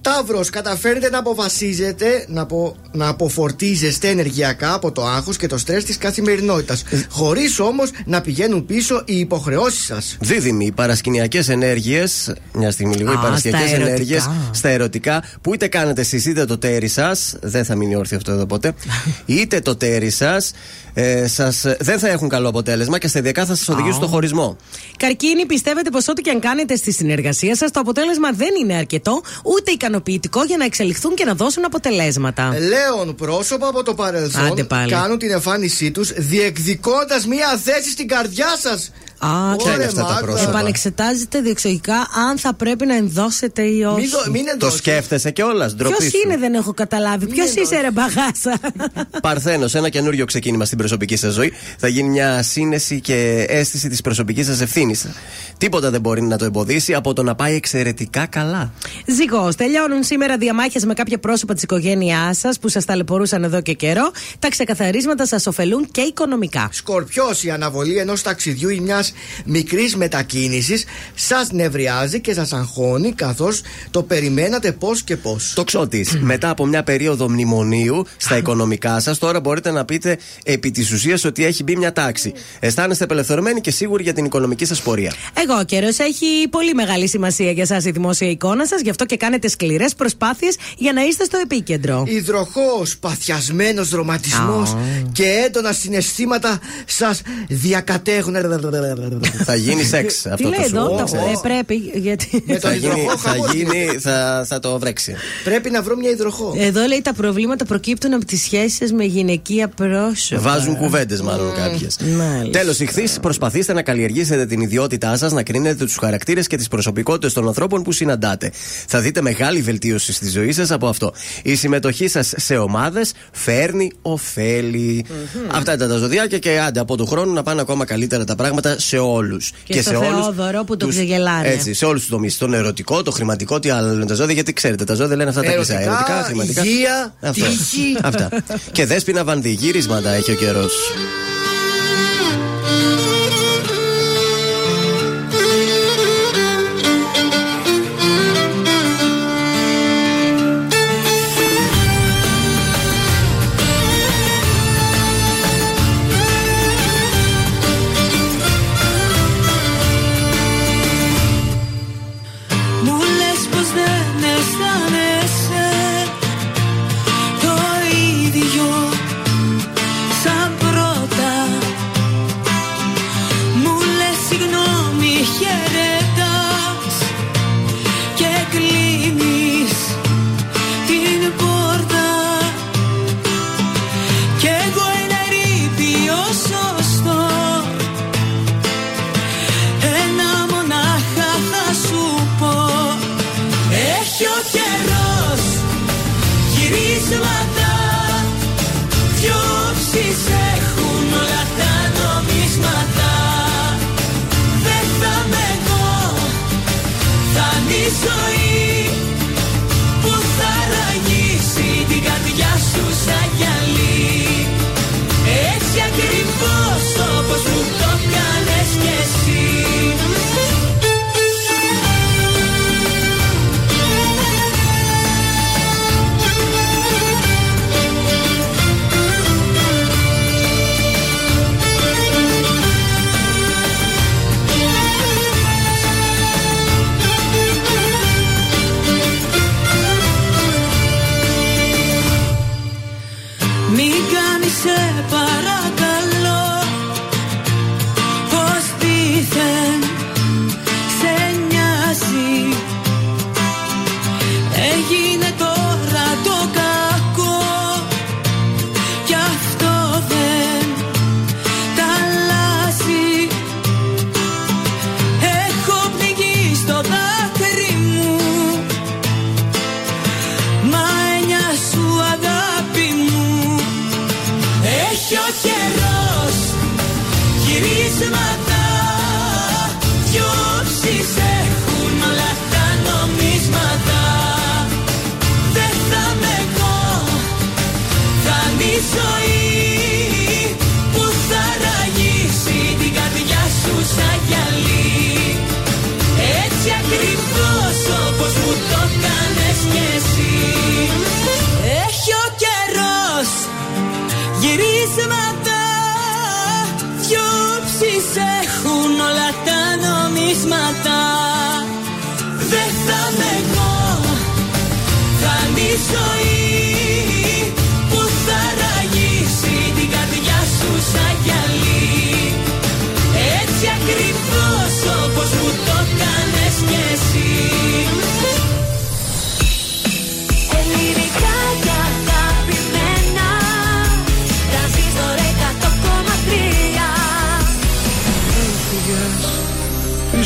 Ταύρος, καταφέρετε να αποφασίζετε να, απο, να αποφορτίζεστε ενεργειακά από το άγχος και το στρες της καθημερινότητας. Χωρίς όμως να πηγαίνουν πίσω οι υποχρεώσεις σας. Δίδυμοι, οι παρασκηνιακές ενέργειες. Μια στιγμή λίγο. Α, οι παρασκηνιακές στα ερωτικά. ενέργειες στα ερωτικά που είτε κάνετε εσείς είτε το τέρι σας. Δεν θα μείνει όρθιο αυτό εδώ ποτέ. είτε το τέρι σας. Ε, σας, δεν θα έχουν καλό αποτέλεσμα και σταδιακά θα σας οδηγήσουν στο χωρισμό. Καρκίνη, πιστεύετε πως ό,τι και αν κάνετε στη συνεργασία σας, το αποτέλεσμα δεν είναι αρκετό ούτε ικανοποιητικό για να εξελιχθούν και να δώσουν αποτελέσματα. Λέων πρόσωπα από το παρελθόν Άντε πάλι. κάνουν την εμφάνισή τους διεκδικώντας μία θέση στην καρδιά σας. Α, Ποια είναι αυτά τα πρόσωπα; Επανεξετάζετε διεξογικά αν θα πρέπει να ενδώσετε ή όχι. Μην, δω- μην Το ενδώσεις. σκέφτεσαι κιόλας, ντροπή. Ποιος σου. είναι, δεν έχω καταλάβει. Ποιος είσαι, ρε μπαγάσα; Παρθένος, ένα καινούριο ξεκίνημα στην προσωπική σας ζωή. Θα γίνει μια σύνεση και αίσθηση της προσωπικής σας ευθύνης. Τίποτα δεν μπορεί να το εμποδίσει από το να πάει εξαιρετικά καλά. Ζυγός, τελειώνουν σήμερα διαμάχες με κάποια πρόσωπα της οικογένειάς σας που σας ταλαιπωρούσαν εδώ και καιρό. Τα ξεκαθαρίσματα σας ωφελούν και οικονομικά. Σκορπιός, η αναβολή ενός ταξιδιού ή μιας μικρής μετακίνησης σας νευριάζει και σας αγχώνει καθώς το περιμένατε πώς και πώς. Το ξώτη, μετά από μια περίοδο μνημονίου στα οικονομικά σας, τώρα μπορείτε να πείτε επί της ουσίας ότι έχει μπει μια τάξη. Αισθάνεστε απελευθερωμένοι και σίγουροι για την οικονομική σας πορεία. Εγώ καιρός έχει πολύ μεγάλη σημασία για εσά η δημόσια εικόνα σας, γι' αυτό και κάνετε σκληρές προσπάθειες για να είστε στο επίκεντρο. Υδροχό, παθιασμένος δροματισμό και έντονα συναισθήματα σας διακατέχουν. θα γίνει σεξ Τι αυτό λέει το σου. εδώ, πω. τα- ε, πρέπει. Γιατί... Με τον Θα γίνει, υδροχό θα, χαμός γίνει θα, θα το βρέξει. Πρέπει να βρω μια υδροχό. Εδώ λέει τα προβλήματα προκύπτουν από τις σχέσεις με γυναικεία πρόσωπα. Βάζουν κουβέντες, μάλλον κάποιες. Μάλιστα. Τέλος, ηχθείς, προσπαθήστε να καλλιεργήσετε την ιδιότητά σας, να κρίνετε τους χαρακτήρες και τις προσωπικότητες των ανθρώπων που συναντάτε. Θα δείτε μεγάλη βελτίωση στη ζωή σας από αυτό. Η συμμετοχή σας σε ομάδες φέρνει ωφέλη. Αυτά ήταν τα ζωδιάκια και άντε από του χρόνου να πάνε ακόμα καλύτερα τα πράγματα σε όλους. Και στο Θεόδωρο που τον ξεγελάνε. Έτσι, σε όλους τους τομείς. Τον ερωτικό, το χρηματικό, τι άλλο λένε τα ζώδια, γιατί ξέρετε, τα ζώδια λένε αυτά τα Ερωτικά, κλεισά. Ερωτικά, χρηματικά. υγεία, Αυτό. τύχη. Αυτά. και δέσπινα βανδύ, γύρισματα έχει ο καιρός.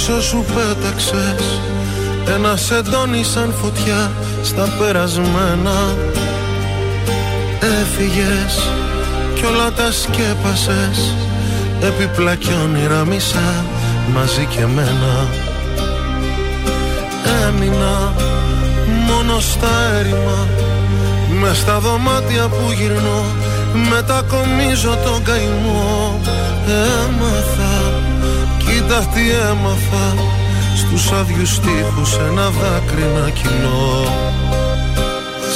Πίσω σου πέταξες. Ένα σεντόνι σαν φωτιά Στα περασμένα. Έφυγες Κι όλα τα σκέπασες. Έπιπλα κι όνειρα μισά Μαζί και μένα Έμεινα Μόνο στα έρημα. Μες στα δωμάτια που γυρνώ. Μετακομίζω τον καημό. Έμαθα Κοίτα τι έμαθα Στους άδειους τείχους ένα δάκρυ να κοινώ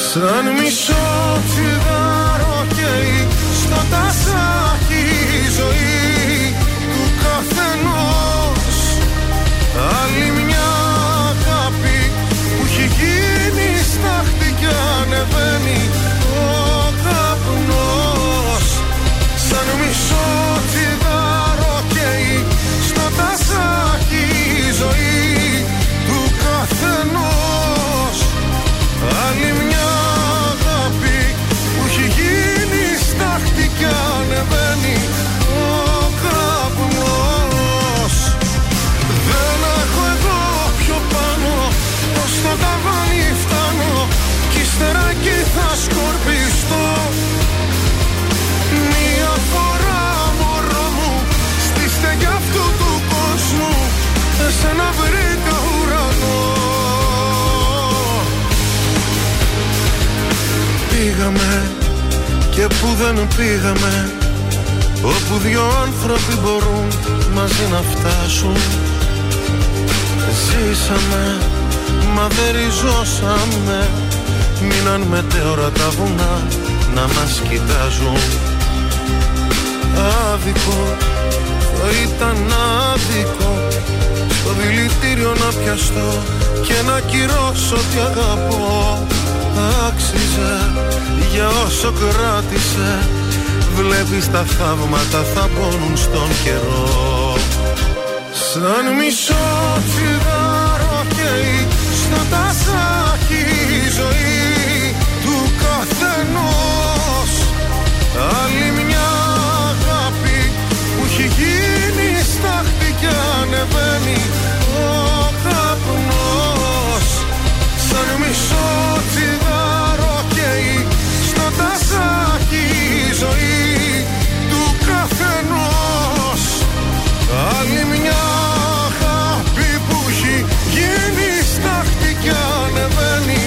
Σαν μισό τσιγάρο καίει Στο τασάκι η ζωή του καθενός. Άλλη μια αγάπη που έχει γίνει στάχτη κι ανεβαίνει ζωή του καθενός. Άλλη μια αγάπη που έχει γίνει στάχτη κι ανεβαίνει ο καπνός. Δεν έχω εγώ πιο πάνω πως στο ταβάνι φτάνω. Κι ύστερα εκεί θα σκορπιστώ εσένα βρήκα ουρανό. Πήγαμε και που δεν πήγαμε Όπου δυο άνθρωποι μπορούν μαζί να φτάσουν. Ζήσαμε, μα δεν ριζώσαμε. Μείναν μετέωρα τα βουνά να μας κοιτάζουν. Άδικο, θα ήταν άδικο Στο δηλητήριο να πιαστώ και να κυρώσω τι αγαπώ. Άξιζε για όσο κράτησε. Βλέπεις τα θαύματα θα πόνουν στον καιρό. Σαν μισό τσιγάρο καίει στο τασάκι η ζωή του καθενός. Άλλη μια κι ανεβαίνει ο καπνός. Σαν μισό τσιγάρο καίει στο τασάκι η ζωή του καθενός. Άλλη μια αγάπη που έχει γίνει στάχτη κι ανεβαίνει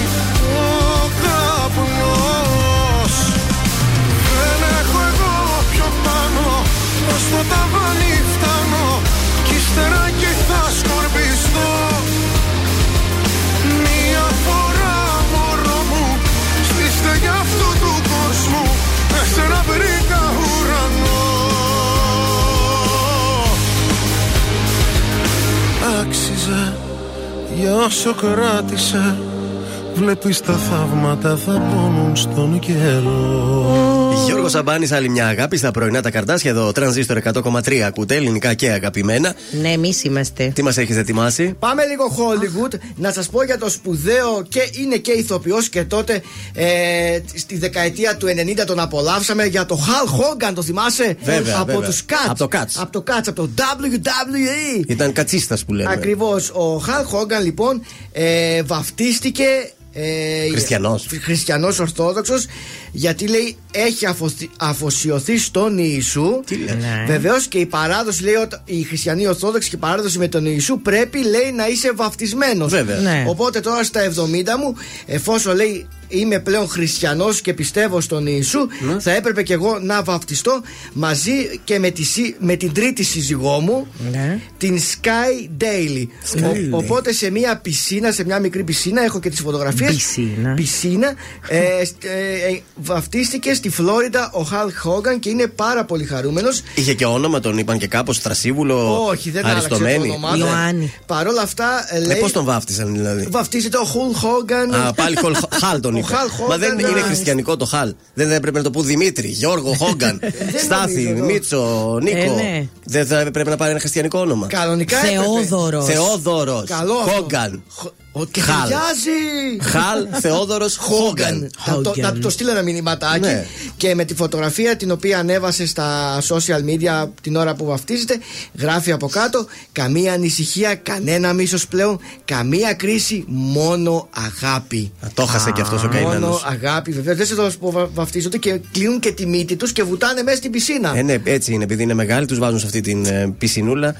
ο καπνός. Δεν έχω εγώ πιο πάνω ως το ταβάνι για όσο κράτησε. Βλέπεις τα θαύματα θα πόνουν στον καιρό Γιώργος Σαμπάνης, άλλη μια αγάπη στα πρωινά τα καρτάσια εδώ. Τρανζίστορ 100,3 ακούτε, ελληνικά και αγαπημένα. Ναι, εμείς είμαστε. Τι μας έχεις ετοιμάσει; Πάμε λίγο Hollywood να σας πω για το σπουδαίο και είναι και ηθοποιός και τότε ε, στη δεκαετία του 90 τον απολαύσαμε για το Hal Hogan, το θυμάσαι; Βέβαια, από βέβαια. τους Cats. Από το Cats. Από το Cats, από το WWE. Ήταν κατσίστας που λέμε. Ακριβώς. Ο Χαλ Χόγκαν λοιπόν ε, βαφτίστηκε. Ε, Χριστιανός. Χριστιανός Ορθόδοξος γιατί λέει έχει αφοσι- αφοσιωθεί στον Ιησού Ναι. Βεβαίως και η παράδοση λέει ότι οι χριστιανοί Ορθόδοξοι και η παράδοση με τον Ιησού πρέπει λέει να είσαι βαφτισμένος Βέβαια. Ναι. Οπότε τώρα στα 70 μου εφόσον λέει είμαι πλέον χριστιανός και πιστεύω στον Ιησού Ναι. θα έπρεπε και εγώ να βαφτιστώ μαζί και με, τη, σύ- με την τρίτη σύζυγό μου Ναι. την Sky Daily. Daily. Ο- οπότε σε μια πισίνα, σε μια μικρή πισίνα, έχω και τις φωτογραφίες. Πισίνα. Πισίνα. ε, στ- ε, ε, βαφτίστηκε στη Φλόριντα ο Χαλ Χόγκαν και είναι πάρα πολύ χαρούμενος. Είχε και όνομα, τον είπαν και κάπως Θρασίβουλο. Όχι, δεν άλλαξε το αριστομένη. όνομά του. Παρ' όλα αυτά ε, Ε, λέει. πώς τον βάφτισαν δηλαδή; Βαφτίζεται ο Χουλ Χόγκαν. Α, πάλι χολ, χάλ τον Ο είπε. Χαλ Μα δεν Χόγκαν, είναι α, χριστιανικό το χάλ. Δεν έπρεπε να το πω Δημήτρη, Γιώργο, Χόγκαν, Στάθη, νομίζω, Μίτσο, Νίκο. Ε, ναι. Δεν θα έπρεπε να πάρει ένα χριστιανικό όνομα. Κανονικά έπρεπε. Θεόδωρος. Θεόδωρος. Καλό αυτό. Χόγκαν. Ότι Χαλ. ταιριάζει. Χαλ, Θεόδωρος, Χόγκαν. Να το, να το στείλω ένα μηνυματάκι Ναι. και με τη φωτογραφία την οποία ανέβασε στα social media την ώρα που βαφτίζεται γράφει από κάτω καμία ανησυχία, κανένα μίσος πλέον καμία κρίση, μόνο αγάπη Α, Το χάσε και αυτός ο Μόνο καημένος. αγάπη βεβαίω. Δεν σε δώσω που βα- βαφτίζονται και κλείνουν και τη μύτη τους και βουτάνε μέσα στην πισίνα. Ε, ναι, έτσι είναι. Επειδή είναι μεγάλοι, τους βάζουν σε αυτή την ε, πισινούλα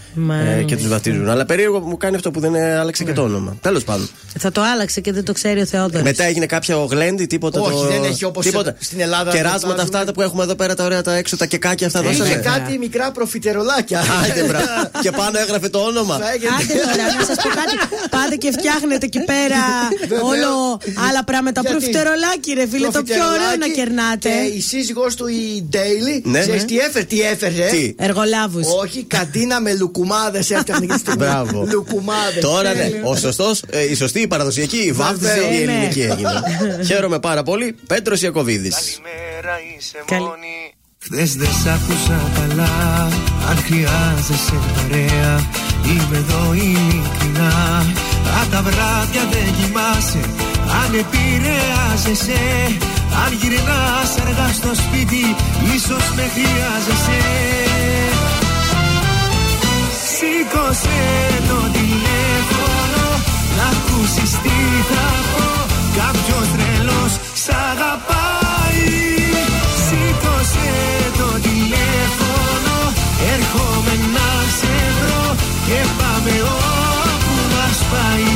ε, και τους βαφτίζουν. Αλλά περίεργο που μου κάνει αυτό που δεν ε, άλλαξε Ναι. και το όνομα. Τέλος πάντων. Θα το άλλαξε και δεν το ξέρει ο Θεόδωρο. Μετά έγινε κάποια γλέντι, τίποτα. Όχι, το... δεν έχει όπως τίποτα. στην Ελλάδα Κεράσματα βάζουμε. αυτά που έχουμε εδώ πέρα τα ωραία τα έξω, τα κεκάκια αυτά Είχε δώσανε. κάτι μικρά προφιτερολάκια. Άντε, μπρα. και πάνω έγραφε το όνομα. Θα έγινε- Άντε τώρα, να σας πω κάτι. Πάτε και φτιάχνετε εκεί πέρα Βεβαίως. όλο άλλα πράγματα. Γιατί; Προφιτερολάκι, ρε φίλε, το πιο ωραίο να Προφιτερολάκι κερνάτε. Και η σύζυγός του η Ντέιλι, Ναι. ξέρεις Ναι. τι έφερε, τι έφερε; Τι; Εργολάβους. Όχι, καντίνα με λουκουμάδες έφτιαχνε και στην Μπράβο. Λουκουμάδες. Τώρα ναι, ο σωστός, ε, η σωστή, η παραδοσιακή, η βάφτιση Βεβαίως. η Ναι. ελληνική έγινε. Χαίρομαι πάρα πολύ. Πέτρος Ιακοβίδης. Καλημέρα είσαι Καλη- μόνη Χθες δεν σ' άκουσα καλά Αν χρειάζεσαι παρέα Είμαι εδώ ειλικρινά Αν τα βράδια δεν κοιμάσαι Αν επηρεάζεσαι Αν γυρνάς αργά στο σπίτι Ίσως με χρειάζεσαι Σήκωσε το τηλέφωνο Να ακούσεις τι θα πω. Κάποιος τρελός σ' αγαπάει. Σήκωσε το τηλέφωνο. Έρχομαι να σε βρω Και πάμε όπου μας πάει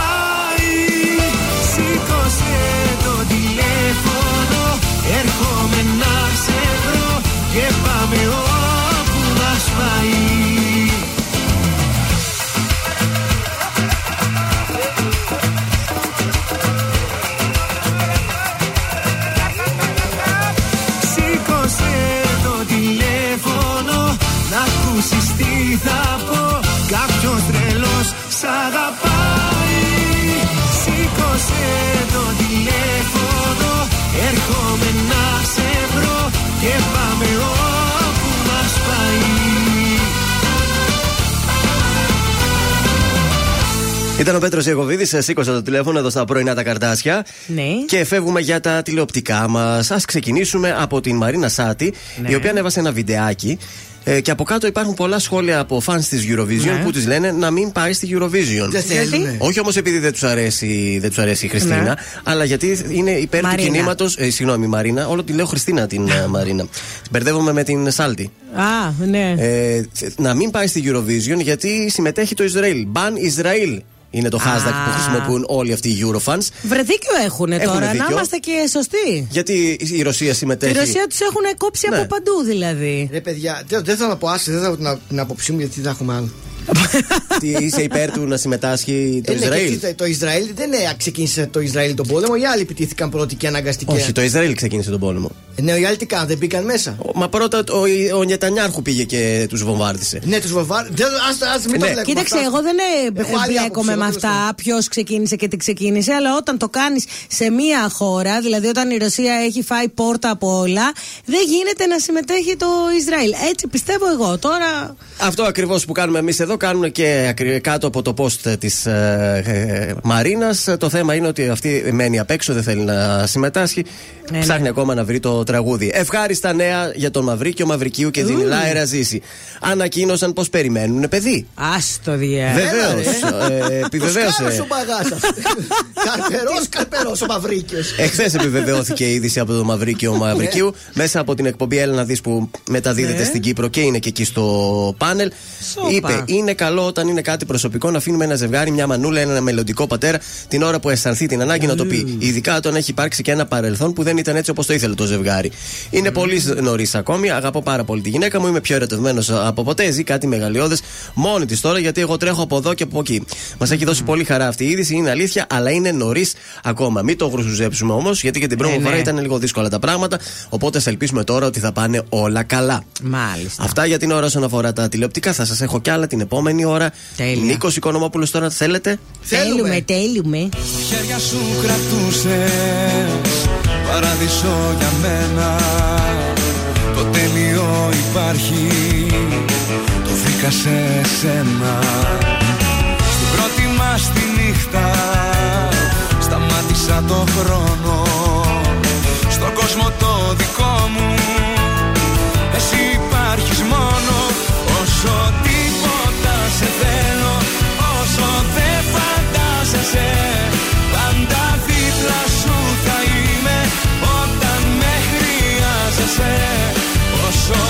Έρχομαι να σε βρω Και πάμε όπου μας πάει. Σήκωσε το τηλέφωνο Να ακούσεις τι θα πω. Κάποιος τρελός σ' αγαπάει. Σήκωσε το τηλέφωνο Έρχομαι να σε βρω Και πάμε όπου μας πάει Ήταν ο Πέτρος Ιακοβίδη, σήκωσε το τηλέφωνο εδώ στα πρωινά τα καρτάσια. Ναι. Και φεύγουμε για τα τηλεοπτικά μας. Α ξεκινήσουμε από την Μαρίνα Σάτι, Ναι. η οποία ανέβασε ένα βιντεάκι. Ε, και από κάτω υπάρχουν πολλά σχόλια από fans της Eurovision Ναι. που της λένε να μην πάει στη Eurovision. Δεν θέλουνε. Όχι όμως επειδή δεν τους αρέσει, δεν τους αρέσει η Χριστίνα, Ναι. αλλά γιατί είναι υπέρ Μαρίνα. του κινήματο. Ε, συγγνώμη, Μαρίνα, όλο τη λέω Χριστίνα την ε, Μαρίνα. Μπερδεύομαι με την Σάλτη. Α, ναι. Ε, θε- να μην πάει στη Eurovision γιατί συμμετέχει το Ισραήλ. Μπαν Ισραήλ είναι το hashtag που χρησιμοποιούν όλοι αυτοί οι Eurofans. Βρε δίκιο έχουν Έχουνε τώρα, να δίκιο. είμαστε και σωστοί. Γιατί η Ρωσία Τη συμμετέχει. Ρωσία τους έχουν κόψει Ναι. από παντού δηλαδή. Ρε παιδιά, δεν δεν θα να πω άσε, δεν θα την, την άποψή μου γιατί δεν έχουμε άλλο. Τι είσαι υπέρ του να συμμετάσχει το Ε, ναι, Ισραήλ; και τι- το Ισραήλ δεν ε, ξεκίνησε το Ισραήλ τον πόλεμο, οι άλλοι επιτίθηκαν πρώτοι και αναγκαστικά. Όχι, το Ισραήλ ξεκίνησε τον πόλεμο. Ναι, οι άλλοι τι κάνουν, δεν μπήκαν μέσα; Μα πρώτα ο, ο Νετανιάρχου πήγε και τους βομβάρδισε. Ναι, τους βομβάρδισε. Α μην το Ναι. βλέπουμε Κοίταξε, αυτά. εγώ δεν ε, Έχω άλλη εμπλέκομαι άποψη, με εγώ αυτά, ποιος ξεκίνησε και τι ξεκίνησε, αλλά όταν το κάνεις σε μία χώρα, δηλαδή όταν η Ρωσία έχει φάει πόρτα από όλα, δεν γίνεται να συμμετέχει το Ισραήλ. Έτσι πιστεύω εγώ. Τώρα. Αυτό ακριβώς που κάνουμε εμείς εδώ, κάνουν και ακρι- κάτω από το post της ε, ε, Μαρίνας. Το θέμα είναι ότι αυτή μένει απ' έξω, δεν θέλει να συμμετάσχει. Ναι, Ψάχνει ακόμα να βρει το τραγούδι. Ευχάριστα νέα για τον Μαυρίκιο Μαυρικίου και την Ου. Λάερα Ζήση. Ανακοίνωσαν πως περιμένουν παιδί. Α το διέ. Βεβαίως. Επιβεβαίωσε. Σκάρος ο μπαγάσα. Καρπερός, καρπερός ο Μαυρίκιος. Εχθές επιβεβαιώθηκε η είδηση από το Μαυρίκιο Μαυρικίου μέσα από την εκπομπή Έλενα να δεις που μεταδίδεται Ναι. στην Κύπρο και είναι και εκεί στο πάνελ. Σόπα. Είπε: Είναι καλό όταν είναι κάτι προσωπικό να αφήνουμε ένα ζευγάρι, μια μανούλα, ένα μελλοντικό πατέρα την ώρα που αισθανθεί την ανάγκη να το πει. Ειδικά όταν έχει υπάρξει και ένα παρελθόν που δεν ήταν έτσι όπως το ήθελε το ζευγάρι. Είναι πολύ νωρίς ακόμη. Αγαπώ πάρα πολύ τη γυναίκα μου. Είμαι πιο ερωτευμένος από ποτέ. Ζει κάτι μεγαλειώδες μόνη της τώρα γιατί εγώ τρέχω από εδώ και από εκεί. Μας έχει δώσει πολύ χαρά αυτή η είδηση. Είναι αλήθεια, αλλά είναι νωρίς ακόμα. Μην το γρουσουζέψουμε όμως γιατί και την πρώτη Ε, ναι. φορά ήταν λίγο δύσκολα τα πράγματα. Οπότε ας ελπίσουμε τώρα ότι θα πάνε όλα καλά. Μάλιστα. Αυτά για την ώρα όσον αφορά τα τηλεοπτικά. Θα σας έχω κι άλλα την επόμενη ώρα. Τέλεια. Νίκος Οικονομόπουλος τώρα θέλετε; Θέλουμε, θέλουμε. χέρια σου κρατούσες Παράδεισο για μένα Το τέλειο υπάρχει Το βρήκα σε σένα Στην πρώτη μας τη νύχτα Σταμάτησα το χρόνο Στον κόσμο το δικό μου Εσύ υπάρχεις μόνο Όσο τίποτα σε θέλω Όσο δεν φαντάζεσαι. Πάντα δίπλα σου θα είμαι Όταν με χρειάζεσαι. Όσο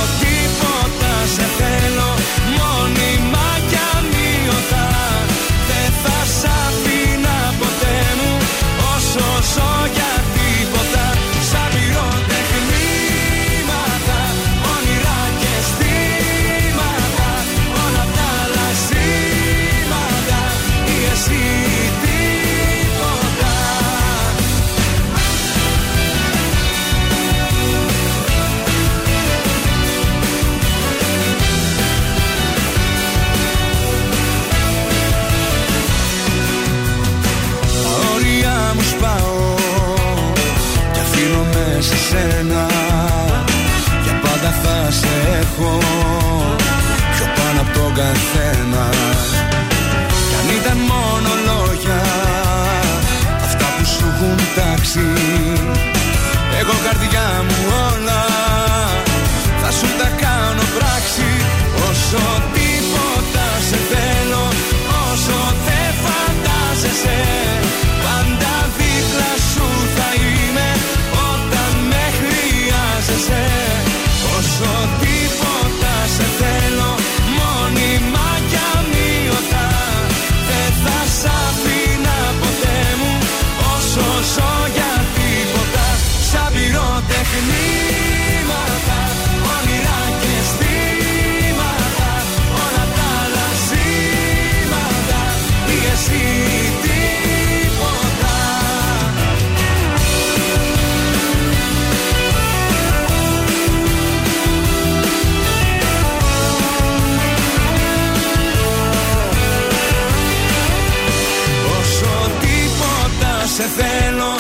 σε θέλω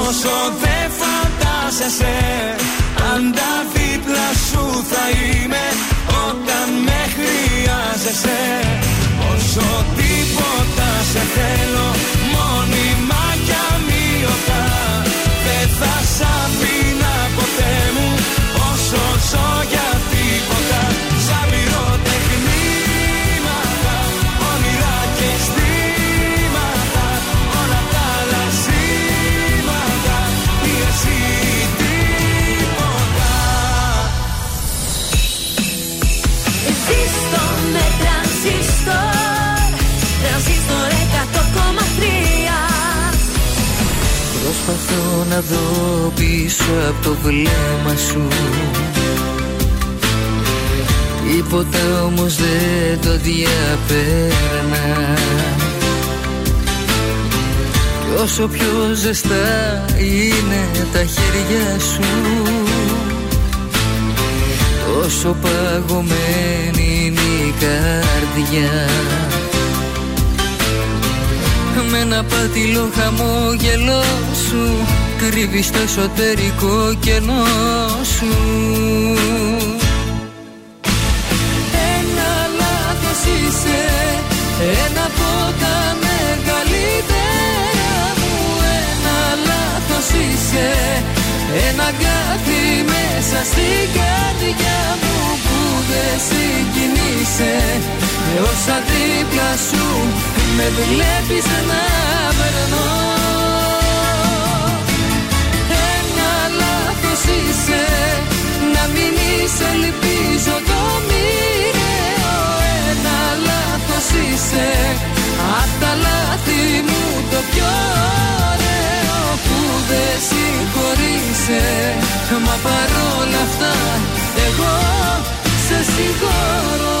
Όσο δεν φαντάζεσαι Πάντα δίπλα σου θα είμαι Όταν με χρειάζεσαι. Όσο τίποτα σε θέλω Μόνιμα Προσπαθώ να δω πίσω από το βλέμμα σου. Τίποτα όμως δεν το διαπέρνα. Κι όσο πιο ζεστά είναι τα χέρια σου πόσο παγωμένη είναι η καρδιά Με ένα πατηλό χαμόγελό σου Κρύβεις το εσωτερικό κενό σου. Ένα λάθος είσαι Ένα από τα μεγαλύτερα μου. Ένα λάθος είσαι Ένα αγκάθι μέσα στην καρδιά μου Που δεν συγκινείσαι. Με όσα δίπλα σου Με βλέπεις να περνώ Ένα λάθος είσαι Να μην είσαι ελπίζω το μοιραίο. Ένα λάθος είσαι Απ' τα λάθη μου το πιο ωραίο Που δεν συγχωρείσαι. Μα παρόλα αυτά εγώ σε συγχωρώ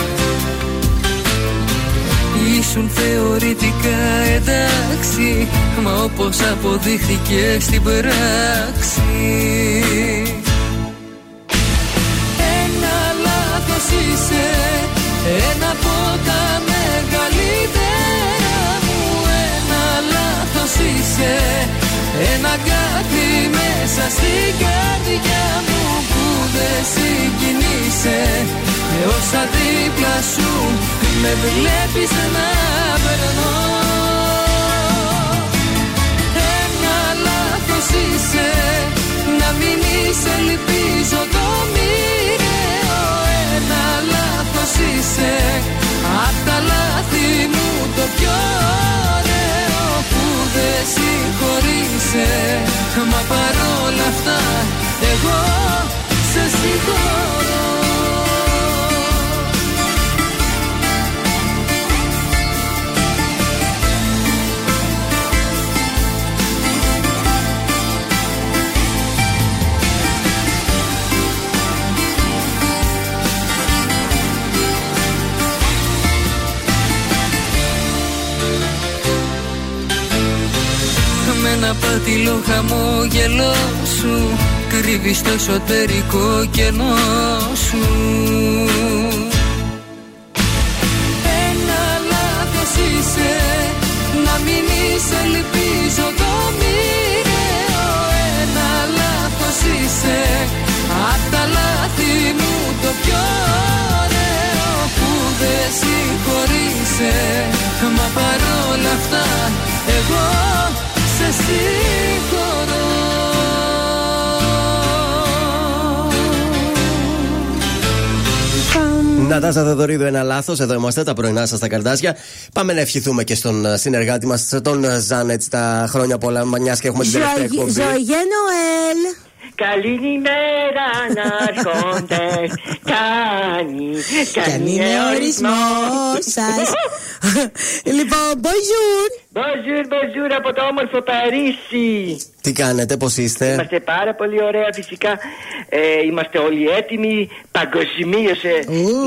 Ήσουν θεωρητικά εντάξει Μα όπως αποδείχθηκε στην πράξη. Ένα λάθος είσαι Ένα από τα μεγαλύτερα μου. Ένα λάθος είσαι Ένα κάτι μέσα στην καρδιά μου Που δεν συγκινείσαι. Με όσα δίπλα σου Με βλέπεις να περνώ Ένα λάθος είσαι. Να μην είσαι ελπίζω το μοιραίο. Ένα λάθος είσαι. Απ' τα λάθη μου το πιο ωραίο Που δεν συγχωρείσαι. Μα παρόλα αυτά εγώ σε συγχωρώ. Με ένα πατηλό χαμόγελό σου Κρύβεις το εσωτερικό κενό σου. Ένα λάθος είσαι Να μην είσαι ελπίζω το μοιραίο. Ένα λάθος είσαι Απ' τα λάθη μου το πιο ωραίο Που δεν συγχωρείσαι. Μα παρόλα αυτά εγώ σε συγχωρώ Νατάσα Θεοδωρίδου, ένα λάθος. Εδώ είμαστε, τα πρωινά σας στα καρδάσια. Πάμε να ευχηθούμε και στον ε, συνεργάτη μας, τον ε, Ζάνετ, τα χρόνια πολλά, μια και έχουμε την τελευταία εκπομπή. Ζωγέ Νοέλ. Καλή ημέρα να έρχονται Κάνει, Κάνει είναι ορισμός σας. Λοιπόν, bonjour. Bonjour, bonjour από το όμορφο Παρίσι Τι κάνετε, πώς είστε; Είμαστε πάρα πολύ ωραία φυσικά ε, Είμαστε όλοι έτοιμοι Παγκοσμίω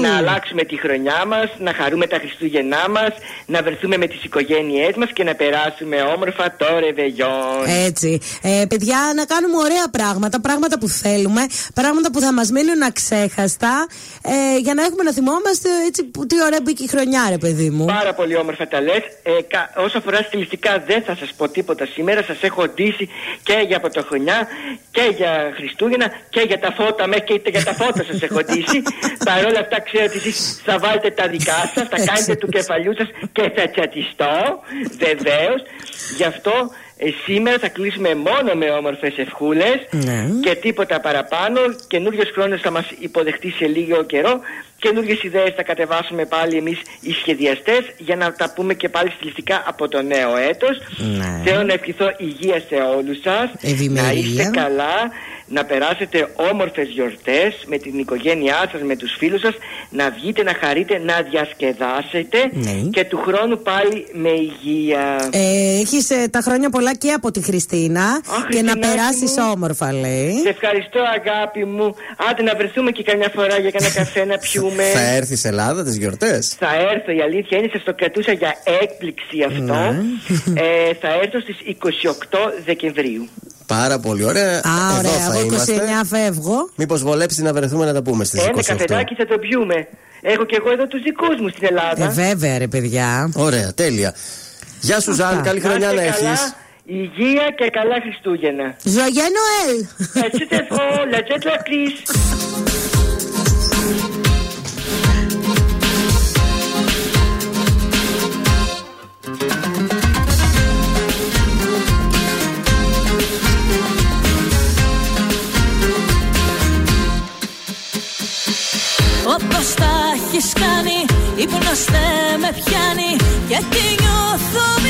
να αλλάξουμε τη χρονιά μας Να χαρούμε τα Χριστούγεννά μας Να βρεθούμε με τις οικογένειές μας Και να περάσουμε όμορφα το ρεβεγιόν Έτσι. Ε, παιδιά, να κάνουμε ωραία πράγματα. Πράγματα που θέλουμε. Πράγματα που θα μας μείνουν αξέχαστα. Ε, για να έχουμε να θυμόμαστε έτσι που τι ωραία μπήκε η χρονιά, ρε παιδί μου. Πάρα πολύ όμορφα τα λες ε, κα, Όσο αφορά στιλιστικά δεν θα σας πω τίποτα σήμερα Σας έχω ντύσει και για πρωτοχρονιά Και για Χριστούγεννα Και για τα φώτα μέχρι και για τα φώτα σας έχω ντύσει. Παρ' όλα αυτά ξέρω ότι εσείς θα βάλετε τα δικά σας Θα κάνετε του κεφαλιού σας Και θα τσατιστώ Βεβαίως. Γι' αυτό ε, σήμερα θα κλείσουμε μόνο με όμορφες ευχούλες Ναι. και τίποτα παραπάνω. Καινούριο χρόνος θα μας υποδεχτεί σε λίγο καιρό. Καινούριε ιδέες θα κατεβάσουμε πάλι εμείς οι σχεδιαστές για να τα πούμε και πάλι στιλιστικά από το νέο έτος. Ναι. Θέλω να ευχηθώ υγεία σε όλους σας. Να Ευημερία. είστε καλά. Να περάσετε όμορφες γιορτές με την οικογένειά σας, με τους φίλους σας, να βγείτε, να χαρείτε, να διασκεδάσετε και του χρόνου πάλι με υγεία. Ε, Έχεις τα χρόνια πολλά και από τη Χριστίνα και να Χριστινάκη περάσεις μου. όμορφα, λέει. Σε ευχαριστώ αγάπη μου. Άντε να βρεθούμε και καμιά φορά για κανένα καφέ να πιούμε. Θα έρθει σε Ελλάδα τις γιορτές; Θα έρθω, η αλήθεια είναι, σας το κρατούσα για έκπληξη αυτό. Ναι. Ε, θα έρθω στις 28 Δεκεμβρίου. Πάρα πολύ ωραία. Α, Εδώ ωραία. θα Εγώ 29 είμαστε. φεύγω. Μήπως βολέψει να βρεθούμε να τα πούμε στις 28. Ένα καφεδάκι θα το πιούμε. Έχω και εγώ εδώ τους δικούς μου στην Ελλάδα. Ε, βέβαια, ρε παιδιά. Ωραία, τέλεια. Γεια σου, Ζαν, καλή χρονιά να είστε καλά, έχει. Υγεία και καλά Χριστούγεννα. Ζωγέ Νοέλ. έχεις κάνει Ύπνος δεν με πιάνει. Γιατί νιώθω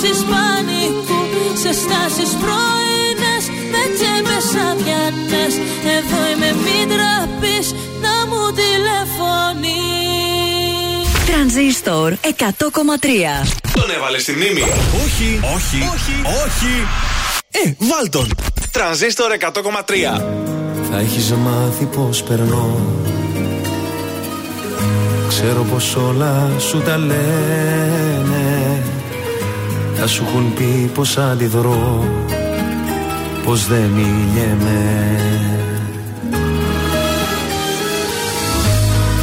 σε κρίσεις πανικού Σε στάσεις πρωινές, με τσέπες αδιανές Εδώ είμαι μη τραπείς, να μου τηλεφωνείς Τρανζίστορ 100,3. Τον έβαλε στη μνήμη. Όχι, όχι, όχι, όχι. Ε, βάλ τον. Τρανζίστορ 100,3. Θα έχεις μάθει πως περνώ Ξέρω πως όλα σου τα λένε Θα σου έχουν πει πως αντιδρώ Πως δεν μιλιέμαι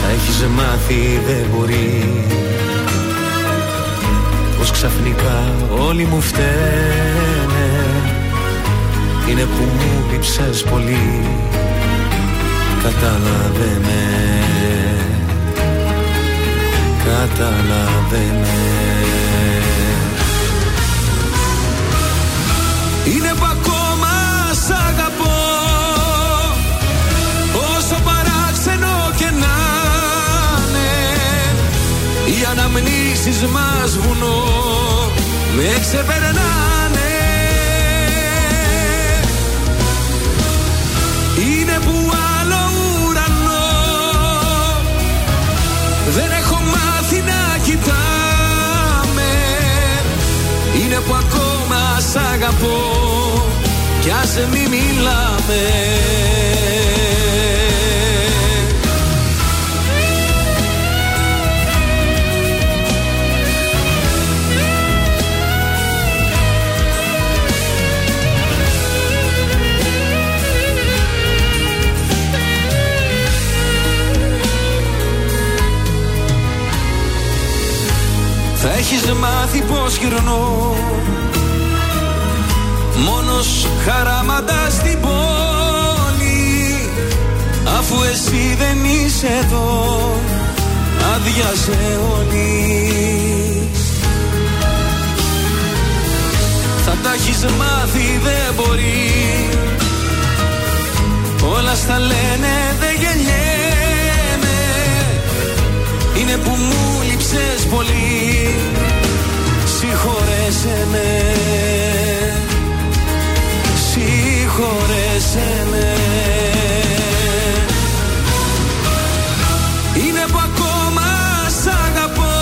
Θα έχεις μάθει δεν μπορεί. Πως ξαφνικά όλοι μου φταίνε. Είναι που μου λείψες πολύ. Κατάλαβε με Κατάλαβε με Είναι που ακόμα σ' αγαπώ. Όσο παράξενο και να είναι Οι αναμνήσεις μας βουνό Με ξεπερνάνε αγαπώ Κι ας μη μιλάμε. Θα έχεις μάθει πως γυρνώ Μόνος χαράματα στην πόλη Αφού εσύ δεν είσαι εδώ Άδειασε όλης. Θα τα έχεις μάθει δεν μπορεί. Όλα στα λένε δεν γεννιέμαι Είναι που μου λείψες πολύ Συγχωρέσαι με Συγχωρέσαι με Είναι που ακόμα σ' αγαπώ.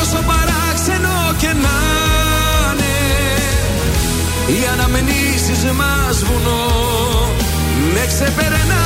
Όσο παράξενο και να είναι Οι αναμνήσεις μας βουνό. Με ξεπερνάνε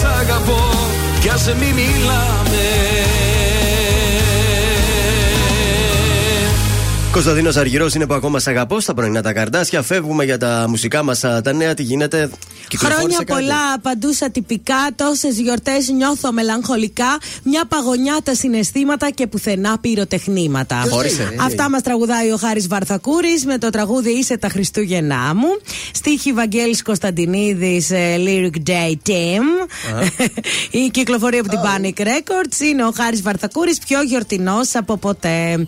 σ' αγαπώ Κι ας μη μιλάμε Κωνσταντίνος Αργυρός είναι που ακόμα σε αγαπώ στα πρωινά τα καρδάσια. Φεύγουμε για τα μουσικά μας τα νέα. Τι γίνεται, κυκλοφόρησε Χρόνια κάτι; πολλά παντούσα τυπικά, τόσες γιορτές νιώθω μελαγχολικά. Μια παγωνιά τα συναισθήματα και πουθενά πυροτεχνήματα. Χώρισε, ε, Αυτά μας τραγουδάει ο Χάρης Βαρθακούρης με το τραγούδι Είσαι τα Χριστούγεννά μου. Στίχη Βαγγέλης Κωνσταντινίδης ε, Lyric Day Team. Η κυκλοφορία από την Panic Records είναι ο Χάρης Βαρθακούρης πιο γιορτινός από ποτέ.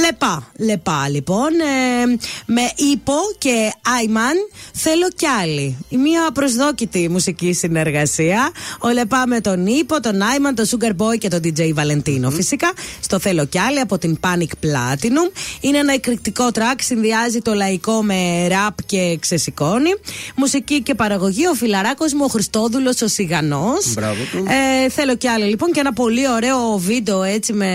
Λεπά, λεπά λοιπόν. ε, με Υπο και Άιμαν θέλω κι άλλη. Η Μία προσδόκητη μουσική συνεργασία. Ο Λεπά με τον Υπο, τον Άιμαν, τον Sugar Boy και τον DJ Βαλεντίνο φυσικά. Στο θέλω κι άλλη από την Panic Platinum. Είναι ένα εκρηκτικό track, συνδυάζει το λαϊκό με ραπ και ξεσηκώνει. Μουσική και παραγωγή ο φιλαράκος μου ο Χριστόδουλος ο Σιγανός. Μπράβο του. Ε, θέλω κι άλλη λοιπόν και ένα πολύ ωραίο βίντεο έτσι με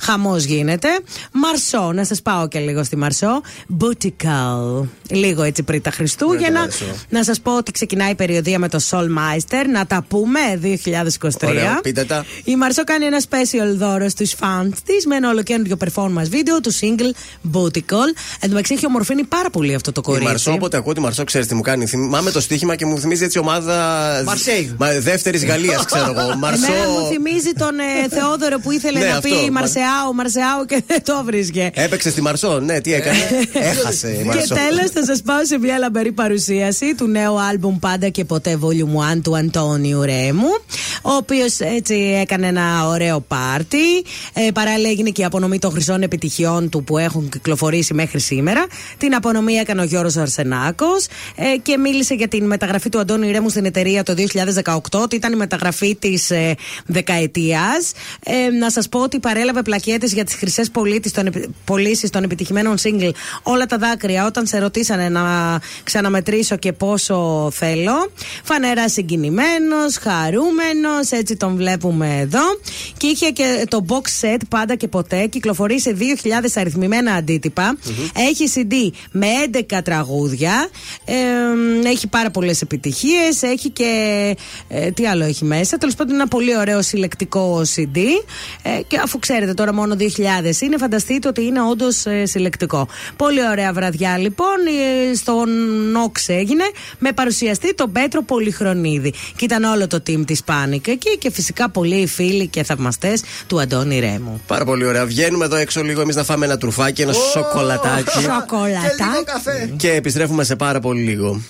χαμός γίνεται. Μαρσό, να σας πάω και λίγο στη Μαρσό. Boutical. Λίγο έτσι πριν τα Χριστούγεννα. Ναι, το να σας πω ότι ξεκινάει η περιοδία με το Soul Meister. Να τα πούμε 2023. Ωραίο, πείτε τα. Η Μαρσό κάνει ένα special δώρο στους fans της με ένα ολοκαίριο performance βίντεο του single Boutical. Εν τω μεταξύ έχει ομορφύνει πάρα πολύ αυτό το Η κορίτσι. Μαρσό, όποτε ακούω τη Μαρσό, ξέρεις τι μου κάνει. Θυμάμαι το στοίχημα και μου θυμίζει έτσι ομάδα. Μαρσέη. Δεύτερης Γαλλίας, ξέρω εγώ. Μαρσό. Εμένα μου θυμίζει τον ε, Θεόδωρο που ήθελε Ναι, να αυτό. πει Μα- Μαρσεάου, Μαρσεάου και δεν το βρίσκε. Έπαιξε στη Μαρσό, ναι, τι έκανε. Έχασε η Και Μαρσό. τέλος θα σας πάω σε μια λαμπερή παρουσίαση του νέου άλμπουμ Πάντα και Ποτέ Volume 1 του Αντώνιου Ρέμου. Ο οποίος έτσι έκανε ένα ωραίο πάρτι. Ε, παράλληλα έγινε και η απονομή των χρυσών επιτυχιών του που έχουν κυκλοφορήσει μέχρι σήμερα. Την απονομή έκανε ο Γιώργο Αρσενάκος ε, και μίλησε για την μεταγραφή του Αντώνιου Ρέμου στην εταιρεία το 2018, ότι ήταν η μεταγραφή της ε, δεκαετίας. Ε, να σας πω ότι παρέλαβε πλακέτες για τις χρυσές πωλήσεις των επιτυχημένων single όλα τα δάκρυα όταν σε ρωτήσανε να ξαναμετρήσω και πόσο θέλω. Φανερά συγκινημένος, χαρούμενος, έτσι τον βλέπουμε εδώ. Και είχε και το box set πάντα και ποτέ. Κυκλοφορεί σε 2.000 αριθμημένα αντίτυπα. Έχει CD με 11 τραγούδια. Ε, έχει πάρα πολλές επιτυχίες. Έχει και. Ε, τι άλλο έχει μέσα. Τέλος πάντων, είναι ένα πολύ ωραίο συλλεκτικό CD. Ε, και αφού ξέρετε τώρα μόνο 2.000 είναι, φανταστείτε ότι είναι όντως ε, συλλεκτικό. Πολύ ωραία βραδιά λοιπόν. Ε, στον Νόξ έγινε με παρουσιαστή τον Πέτρο Πολυχρονίδη. Και ήταν όλο το team της Πάνικ εκεί και φυσικά πολλοί φίλοι και θαυμαστές του Αντώνη Ρέμου. Πάρα πολύ ωραία. Βγαίνουμε εδώ έξω λίγο εμείς να φάμε ένα τρουφάκι, ένα σοκολατάκι. Σοκολατάκι. Και επιστρέφουμε σε πάρα πολύ λίγο.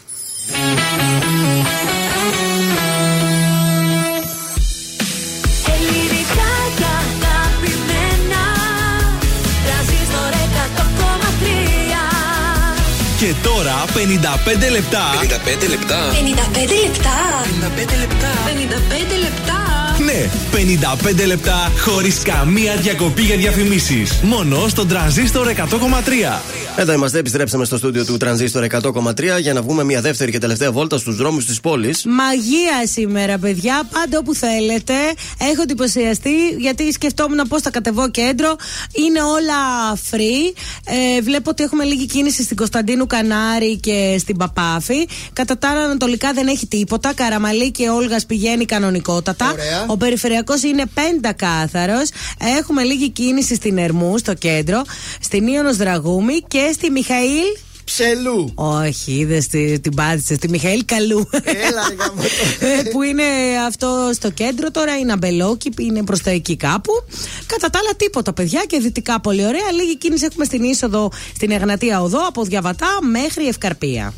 Και τώρα 55 λεπτά. 55 λεπτά. 55 λεπτά 55 λεπτά 55 λεπτά Ναι, 55 λεπτά χωρίς καμία διακοπή για διαφημίσεις. Μόνο στον τραζίστορ 100,3. Εδώ είμαστε, επιστρέψαμε στο στούντιο του Transistor 100,3 για να βγούμε μια δεύτερη και τελευταία βόλτα στους δρόμους της πόλης. Μαγεία σήμερα, παιδιά. Πάντα όπου θέλετε. Έχω εντυπωσιαστεί γιατί σκεφτόμουν πώς θα κατεβώ κέντρο. Είναι όλα free. Ε, βλέπω ότι έχουμε λίγη κίνηση στην Κωνσταντίνου Κανάρη και στην Παπάφη. Κατά τα άλλα, ανατολικά δεν έχει τίποτα. Καραμαλή και Όλγας πηγαίνει κανονικότατα. Ωραία. Ο περιφερειακός είναι πεντακάθαρος. Έχουμε λίγη κίνηση στην Ερμού, στο κέντρο. Στην Ήωνο Δραγούμη και στη Μιχαήλ. Ψελού. Όχι, είδες την πάτησες. Στη Μιχαήλ Καλού. Έλα, ρε γάμο το. Ε, που είναι αυτό στο κέντρο τώρα, είναι αμπελόκι, είναι προς τα εκεί κάπου. Κατά τα άλλα, τίποτα, παιδιά και δυτικά πολύ ωραία. Λίγη κίνηση έχουμε στην είσοδο στην Εγνατία Οδό από Διαβατά μέχρι Ευκαρπία.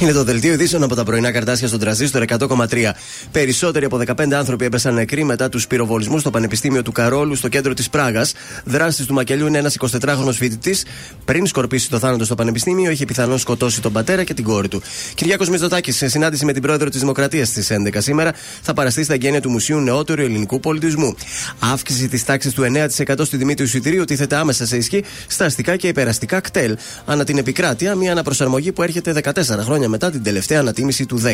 Είναι το δελτίο ειδήσεων από τα πρωινά καρτάσια στον Τραζίστορ 100,3. Περισσότεροι από 15 άνθρωποι έπεσαν νεκροί μετά τους πυροβολισμούς στο Πανεπιστήμιο του Καρόλου στο κέντρο της Πράγας. Δράστης του μακελιού είναι ένας 24χρονο φοιτητής. Πριν σκορπίσει το θάνατο στο Πανεπιστήμιο, είχε πιθανόν σκοτώσει τον πατέρα και την κόρη του. Κυριάκος Μητσοτάκη, σε συνάντηση με την πρόεδρο της Δημοκρατίας στις 11 σήμερα, θα παραστεί στα εγγένεια του Μουσείου Νεότερου Ελληνικού Πολιτισμού. Αύξηση της τάξης του 9% στη τιμή του εισιτηρίου τίθεται άμεσα σε ισχύ στα αστικά και υπεραστικά κτέλ. Ανά την επικράτεια, μια αναπροσαρμογή που έρχεται 14 χρόνια μετά την τελευταία ανατίμηση του 10.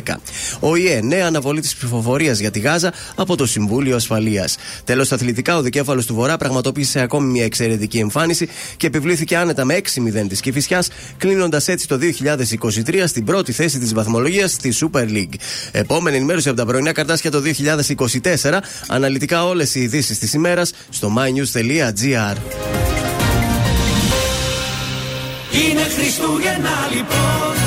Ο ΙΕ, νέα αναβολή της ψηφοφορίας για τη Γάζα από το Συμβούλιο Ασφαλείας. Τέλος, στα αθλητικά, ο δικέφαλος του Βορρά πραγματοποίησε ακόμη μια εξαιρετική εμφάνιση και επιβλήθηκε άνετα με 6-0 της Κυφυσιάς, κλείνοντας έτσι το 2023 στην πρώτη θέση της βαθμολογίας στη Super League. Επόμενη ενημέρωση από τα πρωινά καρτάσια το 2024. Αναλυτικά όλες οι ειδήσεις της ημέρας στο mynews.gr. Είναι Χριστούγεννα λοιπόν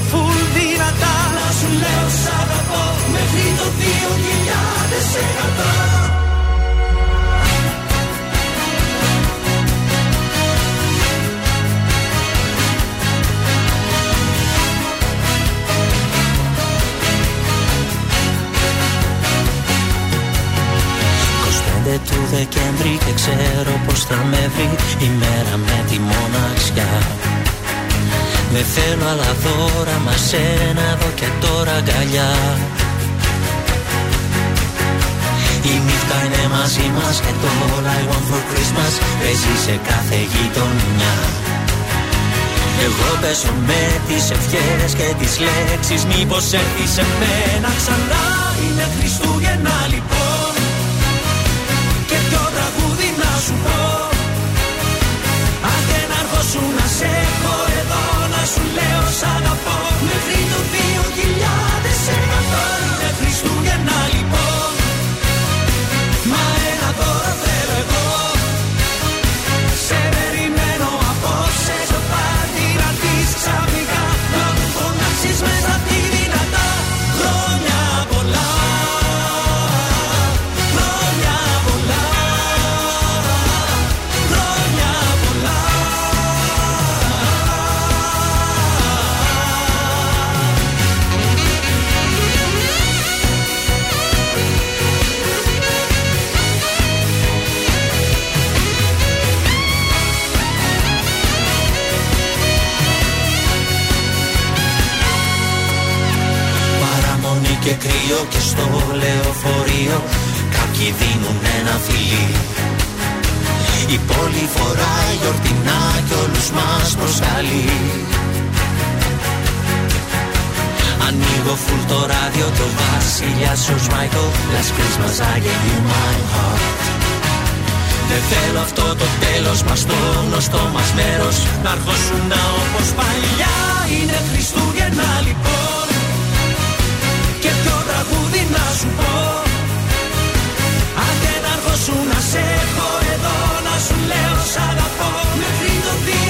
τρανζίστορ στο full δυνατά. Να σου λέω σ' αγαπώ. Μέχρι το 2000 25 του Δεκέμβρη και ξέρω πως θα με βρει η μέρα με τη μοναξιά Δεν θέλω άλλα δώρα μα σένα εδώ και τώρα αγκαλιά. Η νύχτα είναι μαζί μας και το All I Want for Christmas παίζει σε κάθε γειτονιά. Εγώ παίζω με τις ευχές και τις λέξεις Μήπως έρθει σε μένα ξανά. Είναι Χριστούγεννα λοιπόν Και ποιο τραγούδι να σου πω σου λέω σ' αγαπώ. Μέχρι το 2000 και κρύο και στο λεωφορείο Κάποιοι δίνουν ένα φιλί. Η πόλη φοράει γιορτινά κι όλους μας προσκαλεί. Ανοίγω φουλ το ράδιο το βασιλιά σου Μάικλ Last Christmas I gave you my heart. Δεν θέλω αυτό το τέλος μας το γνωστό μας μέρος Να αρχώσουν όπως παλιά. Είναι Χριστούγεννα λοιπόν Και ποιο τραγούδι να σου πω. Αν και να αρχώσουν να σε έχω εδώ Να σου λέω σ' αγαπώ. Μέχρι το 2000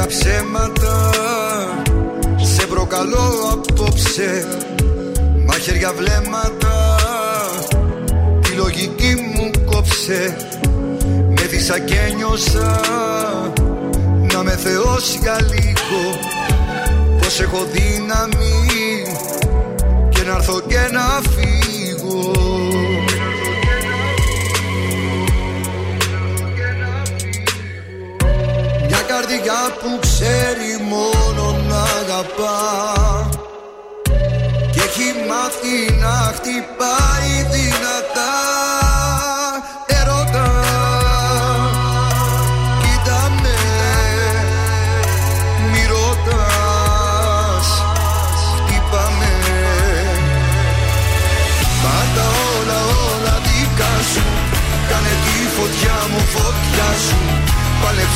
τα ψέματα. Σε προκαλώ απόψε. Μαχαίρια βλέμματα. Τη λογική μου κόψε. Με δίσα και νιώσα. Να με θεώσεις για λίγο. Πως έχω δύναμη. Και να έρθω και να φύγω καρδιά που ξέρει μόνο να αγαπά. Και έχει μάθει να χτυπάει δυνατά. Ερώτα Κοίτα με Μη ρωτάς Χτύπα με Πάντα όλα όλα δικά σου Κάνε τη φωτιά μου φωτιά σου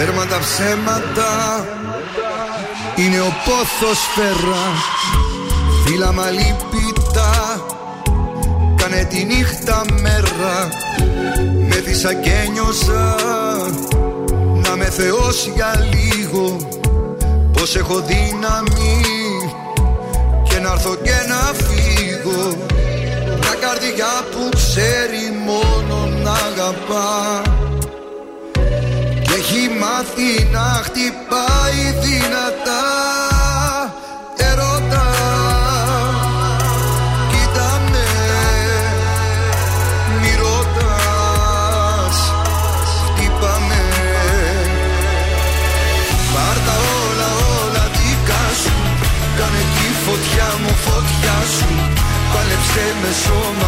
Έρμα τα ψέματα. Είναι ο πόθος φέρα. Φύλλαμα λυπητά Κάνε τη νύχτα μέρα. Με θύσα και νιώσα Να με θεώσει για λίγο. Πως έχω δύναμη. Και να έρθω και να φύγω. Μια καρδιά που ξέρει μόνο να αγαπά. και έχει μάθει να χτυπάει δυνατά Ερώτα Κοίτα με Μη ρωτάς Χτύπα με όλα όλα δικά σου Κάνε τη φωτιά μου φωτιά σου. Πάλεψε με σώμα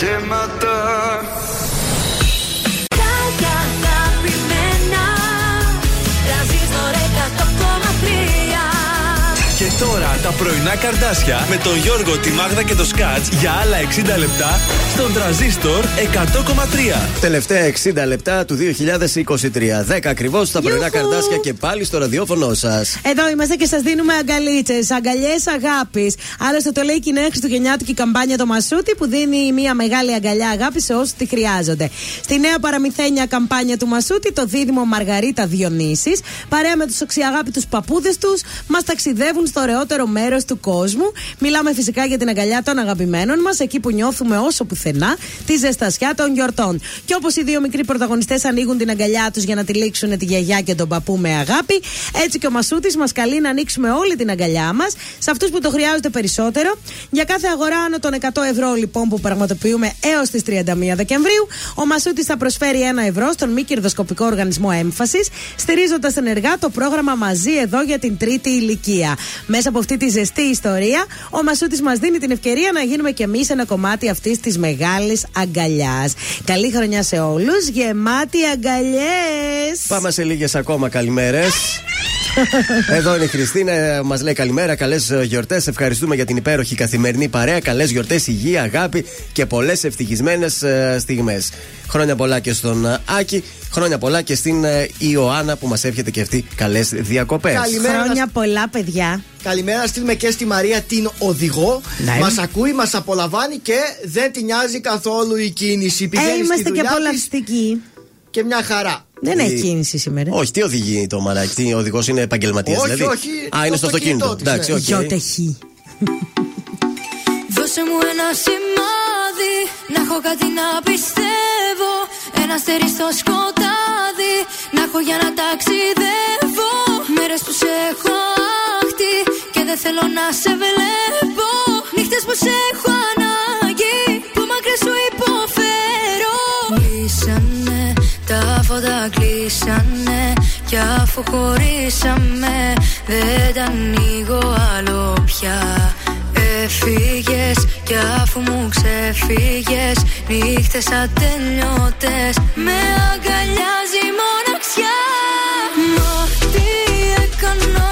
Τέρμα τα πρωινά καρδάσια με τον Γιώργο, τη Μάγδα και το Σκάτς για άλλα 60 λεπτά στον τραζίστορ 100,3. Τελευταία 60 λεπτά του 2023. 10 ακριβώς τα πρωινά καρδάσια και πάλι στο ραδιόφωνο σας. Εδώ είμαστε και σας δίνουμε αγκαλίτσες, αγκαλιές αγάπης. Άλλωστε το λέει και η νέα Χριστουγεννιάτικη καμπάνια το Μασούτη που δίνει μια μεγάλη αγκαλιά αγάπης σε όσους τη χρειάζονται. Στη νέα παραμυθένια καμπάνια του Μασούτη, το δίδυμο Μαργαρίτα Διονύσης, παρέα με τους οξιαγάπητου παππούδες τους, μας ταξιδεύουν στο ωραιότερο μέρο του κόσμου. Μιλάμε φυσικά για την αγκαλιά των αγαπημένων μας, εκεί που νιώθουμε όσο πουθενά τη ζεστασιά των γιορτών. Και όπως οι δύο μικροί πρωταγωνιστές ανοίγουν την αγκαλιά τους για να τυλίξουν τη γιαγιά και τον παππού με αγάπη, έτσι και ο Μασούτης μας καλεί να ανοίξουμε όλη την αγκαλιά μας σε αυτούς που το χρειάζονται περισσότερο. Για κάθε αγορά άνω των 100 ευρώ λοιπόν που πραγματοποιούμε έως τις 31 Δεκεμβρίου, ο Μασούτης θα προσφέρει 1 ευρώ στον μη κερδοσκοπικό οργανισμό έμφασης, στηρίζοντας ενεργά το πρόγραμμα Μαζί εδώ για την τρίτη ηλικία. Μέσα από αυτή τη ζεστή ιστορία, ο Μασούτης μας δίνει την ευκαιρία να γίνουμε κι εμείς ένα κομμάτι αυτής της μεγάλης αγκαλιάς. Καλή χρονιά σε όλους, γεμάτη αγκαλιές! Πάμε σε λίγες ακόμα καλημέρες. Εδώ είναι η Χριστίνα, μας λέει καλημέρα, καλές γιορτές. Ευχαριστούμε για την υπέροχη καθημερινή παρέα. Καλές γιορτές, υγεία, αγάπη και πολλές ευτυχισμένες στιγμές. Χρόνια πολλά και στον ε, Άκη, χρόνια πολλά και στην ε, Ιωάννα που μας εύχεται και αυτή καλές διακοπές. Καλημέρα. Χρόνια πολλά, παιδιά. Καλημέρα να στείλουμε και στη Μαρία την οδηγό. Ναι. Μας ακούει, μας απολαμβάνει και δεν την νοιάζει καθόλου η κίνηση. Ε, Πηγαίνει στη είμαστε και δουλειά της απολαυστικοί. και μια χαρά. Δεν Η- έχει κίνηση σήμερα. Όχι, τι οδηγεί το μαράκι, ο οδηγός είναι επαγγελματίας. Όχι, δηλαδή; όχι, Α, το είναι στο αυτοκίνητο. αυτοκίνητό της, Εντάξει, ναι. οκ. Γιώτεχη. Δώσε μου ένα σημάδι Να έχω κάτι να πιστεύω Ένα αστέρι στο σκοτάδι Να έχω για να ταξιδεύω. Μέρες που σε έχω άχτη Και δεν θέλω να σε βλέπω. Νύχτες που σε έχω ανάγκη Που μακριά σου υποφέρω. Κλείσανε τα φώτα κλείσανε Κι αφού χωρίσαμε Δεν τα ανοίγω άλλο πια Έφυγες κι αφού μου ξεφύγες Νύχτες ατελειώτες. Με αγκαλιάζει η μοναξιά. Μα τι έκανα;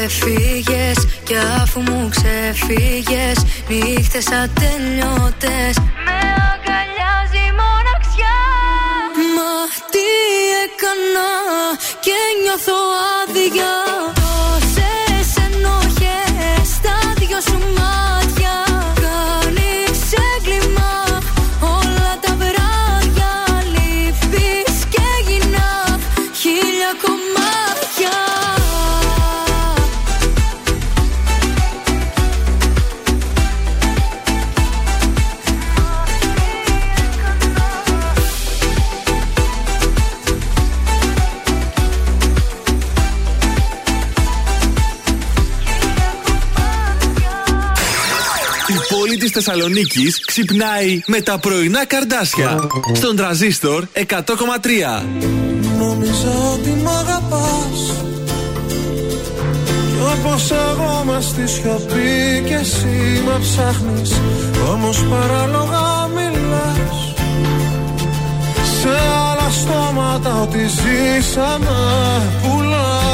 Έφυγες κι αφού μου ξεφύγες Νύχτες ατελειώτες. Με αγκαλιάζει η μοναξιά. Μα τι έκανα και νιώθω άδεια Θεσσαλονίκης ξυπνάει με τα πρωινά καρδάσια. Στον τραζίστορ 100,3. Νόμιζα ότι μ' αγαπάς. Κι όπως εγώ μες στη σιωπή και εσύ με ψάχνεις. Όμως παράλογα μιλάς. Σε άλλα στόματα ότι ζήσαμε πουλάς.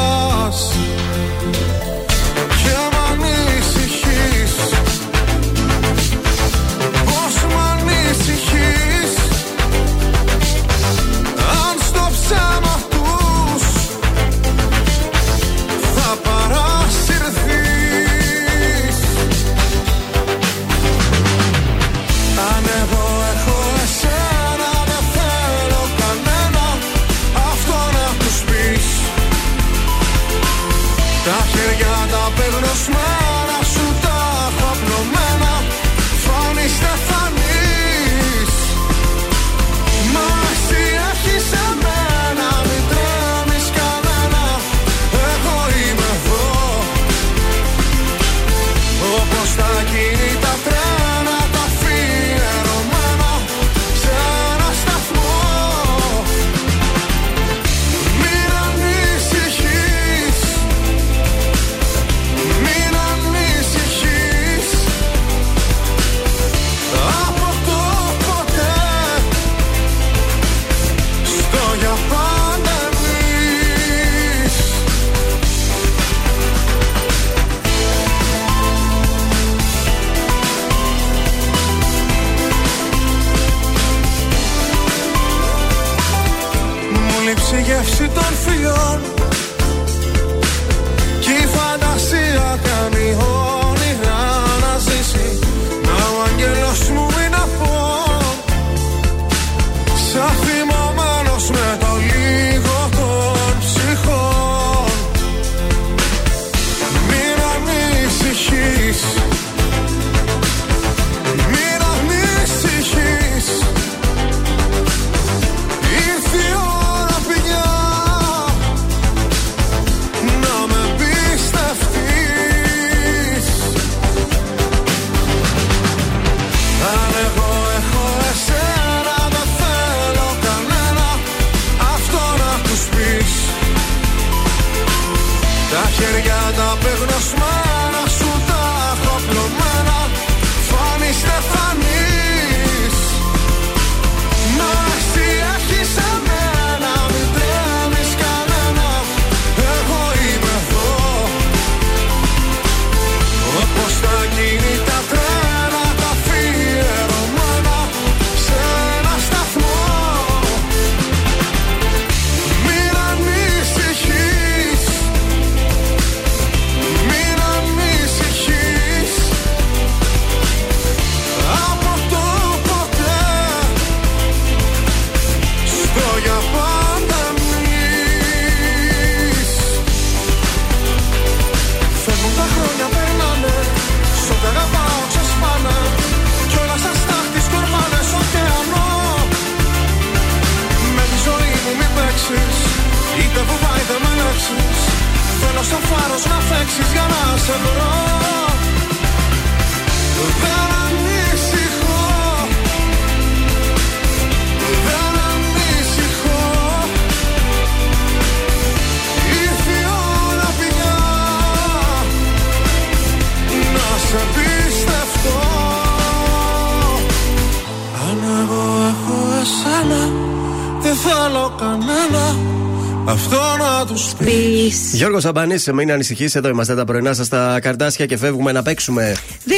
Αυτό να τους πεις. Γιώργος Αμπανής, σε μην ανησυχείς, εδώ είμαστε τα πρωινά σας στα καρτάσια και φεύγουμε να παίξουμε. 266-233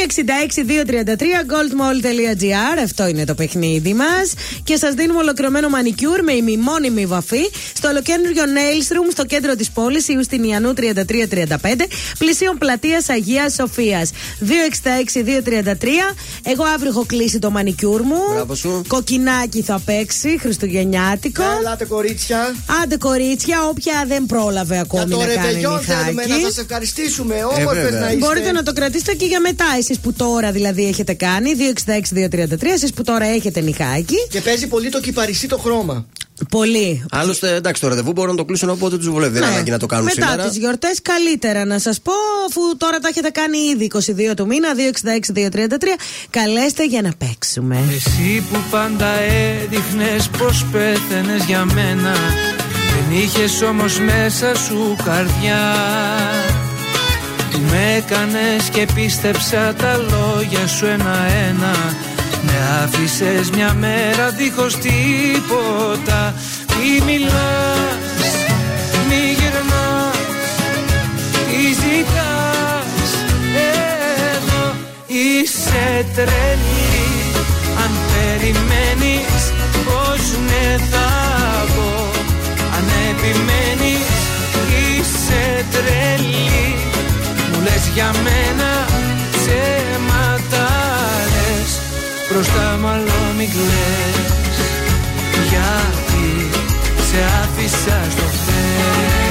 goldmall.gr Αυτό είναι το παιχνίδι μας. Και σας δίνουμε ολοκληρωμένο μανικιούρ με ημιμόνιμη βαφή στο ολοκένουργιο Nails Room στο κέντρο της πόλης Ιουστινιανού 3335 πλησίων πλατείας Αγίας Σοφίας. 266-233 Εγώ αύριο έχω κλείσει το μανικιούρ μου. Μπράβο σου. Κοκκινάκι θα παίξει, Χριστουγεννιάτικο. Ελάτε κορίτσια. Άντε κορίτσια κοριτσιά, όποια δεν πρόλαβε ακόμη για το να κάνει θέλουμε να σας ευχαριστήσουμε. Όμορφες ε, να είστε. Μπορείτε να το κρατήσετε και για μετά. εσείς που τώρα δηλαδή έχετε κάνει, 266-233, εσείς που τώρα έχετε νυχάκι. Και παίζει πολύ το κυπαρισί το χρώμα. Πολύ. Άλλωστε, εντάξει, το ραντεβού μπορούν να το κλείσουν όποτε τους βολεύει. Δεν ναι. ανάγκη να το κάνουν Μετά σήμερα. Μετά τις γιορτές, καλύτερα να σας πω, αφού τώρα τα έχετε κάνει ήδη 22 του μήνα, 266-233, καλέστε για να παίξουμε. Εσύ που πάντα έδειχνες πως πέθανε για μένα είχες όμως μέσα σου καρδιά. Που με έκανες και πίστεψα τα λόγια σου ένα-ένα. Με άφησες μια μέρα δίχως τίποτα. Μη μιλάς, μη γυρνάς Τι ζητάς. Εδώ Είσαι τρελή. Αν περιμένεις πως ναι θα πω Αν επιμένεις είσαι τρελή. Μου λες για μένα ψέματα λες Μπροστά μου άλλο μην κλαις. Γιατί σε άφησα στο χθες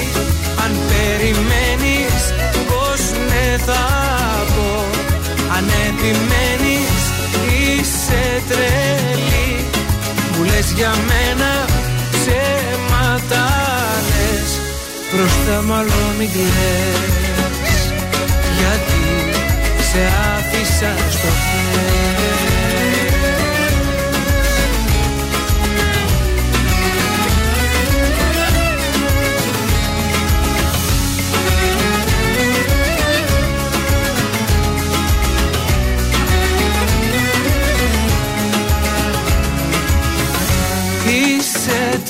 περιμένεις πως ναι θα πω. Αν επιμένεις είσαι τρελή. Μου λες για μένα ψέματα λες Μπροστά μου άλλο μην κλαις. Γιατί σε άφησα στο χθες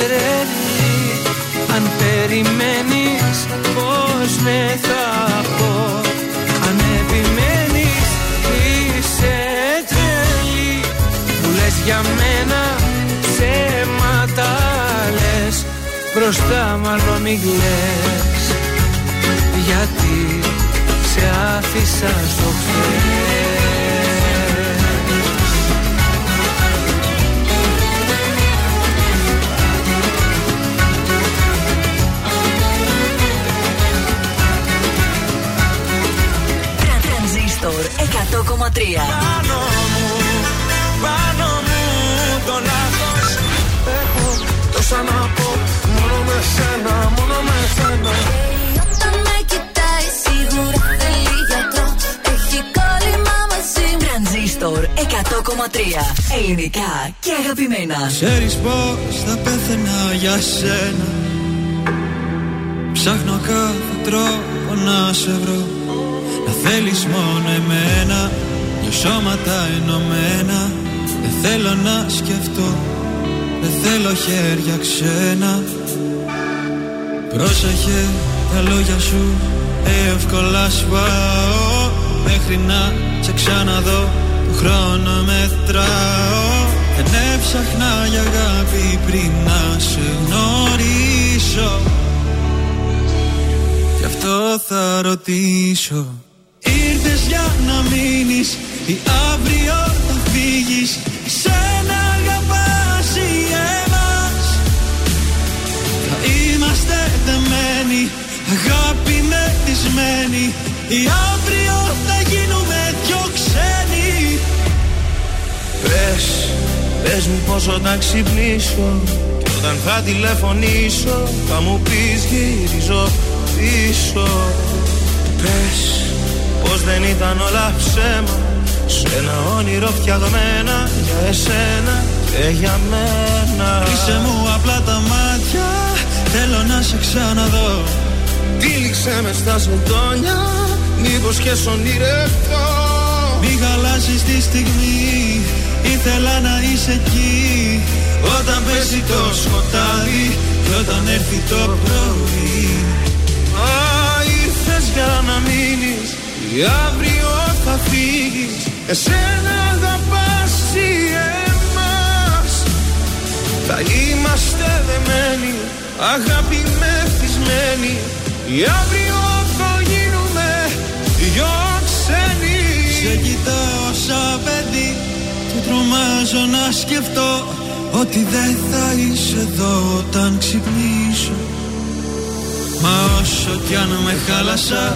τρελή Αν περιμένεις πως ναι θα πω. Αν επιμένεις είσαι τρελή Μου λες για μένα ψέματα λες. Μπροστά μου άλλο μην κλαις. Γιατί σε άφησα στο χθες Πάνω μου, πάνω μου το λάθος Έχω. Τόσα να πω Μόνο με σένα, μόνο με σένα. Όταν με κοιτάει σίγουρα θέλει γιατρό. Έχει κόλλημα μαζί μου. Τρανζίστορ 100,3. Ελληνικά και αγαπημένα. Ξέρεις πως θα πέθαινα για σένα. Ψάχνω κάθε τρόπο να σε βρω. Να θέλεις μόνο εμένα Δυο σώματα ενωμένα. Δεν θέλω να σκεφτώ Δεν θέλω χέρια ξένα. Πρόσεχε τα λόγια σου Εύκολα σπάω Μέχρι να σε ξαναδώ Το χρόνο μετράω. Δεν έψαχνα για αγάπη πριν να σε γνωρίσω. Γι' αυτό θα ρωτήσω Ήρθες για να μείνεις. Ή αύριο θα φύγεις. Σένα αγαπάς ή εμάς. Θα είμαστε δεμένοι. Αγάπη μεθυσμένη. Ή αύριο θα γίνουμε δυο ξένοι. Πες, πες μου πως όταν ξυπνήσω Και όταν θα τηλεφωνήσω Θα μου πεις γυρίζω πίσω. Πες πως δεν ήταν όλα ψέμα Σε ένα όνειρο φτιαγμένα για εσένα ε, για μένα. Κλείσε μου απλά τα μάτια Θέλω να σε ξαναδώ. Τύλιξε μες στα σεντόνια Μήπως και σ' ονειρευτώ Μη χαλάσεις τη στιγμή Ήθελα να είσαι εκεί. Όταν πέσει το σκοτάδι Και όταν έρθει το πρωί. Α, ήρθες για να μείνεις Ή αύριο θα φύγεις. Εσένα αγαπάς ή εμάς. Θα είμαστε δεμένοι Αγάπη μεθυσμένοι Ή αύριο θα γίνουμε δυο ξένοι Σε κοιτάω σαν παιδί Και τρομάζω να σκεφτώ Ότι δεν θα είσαι εδώ όταν ξυπνήσω. Μα όσο κι αν με χάλασα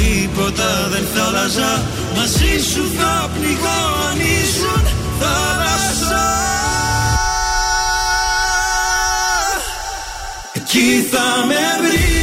Τίποτα δεν θα άλλαζα Μαζί σου θα πνιγώ αν ήσουν θάλασσα. Εκεί θα με βρεις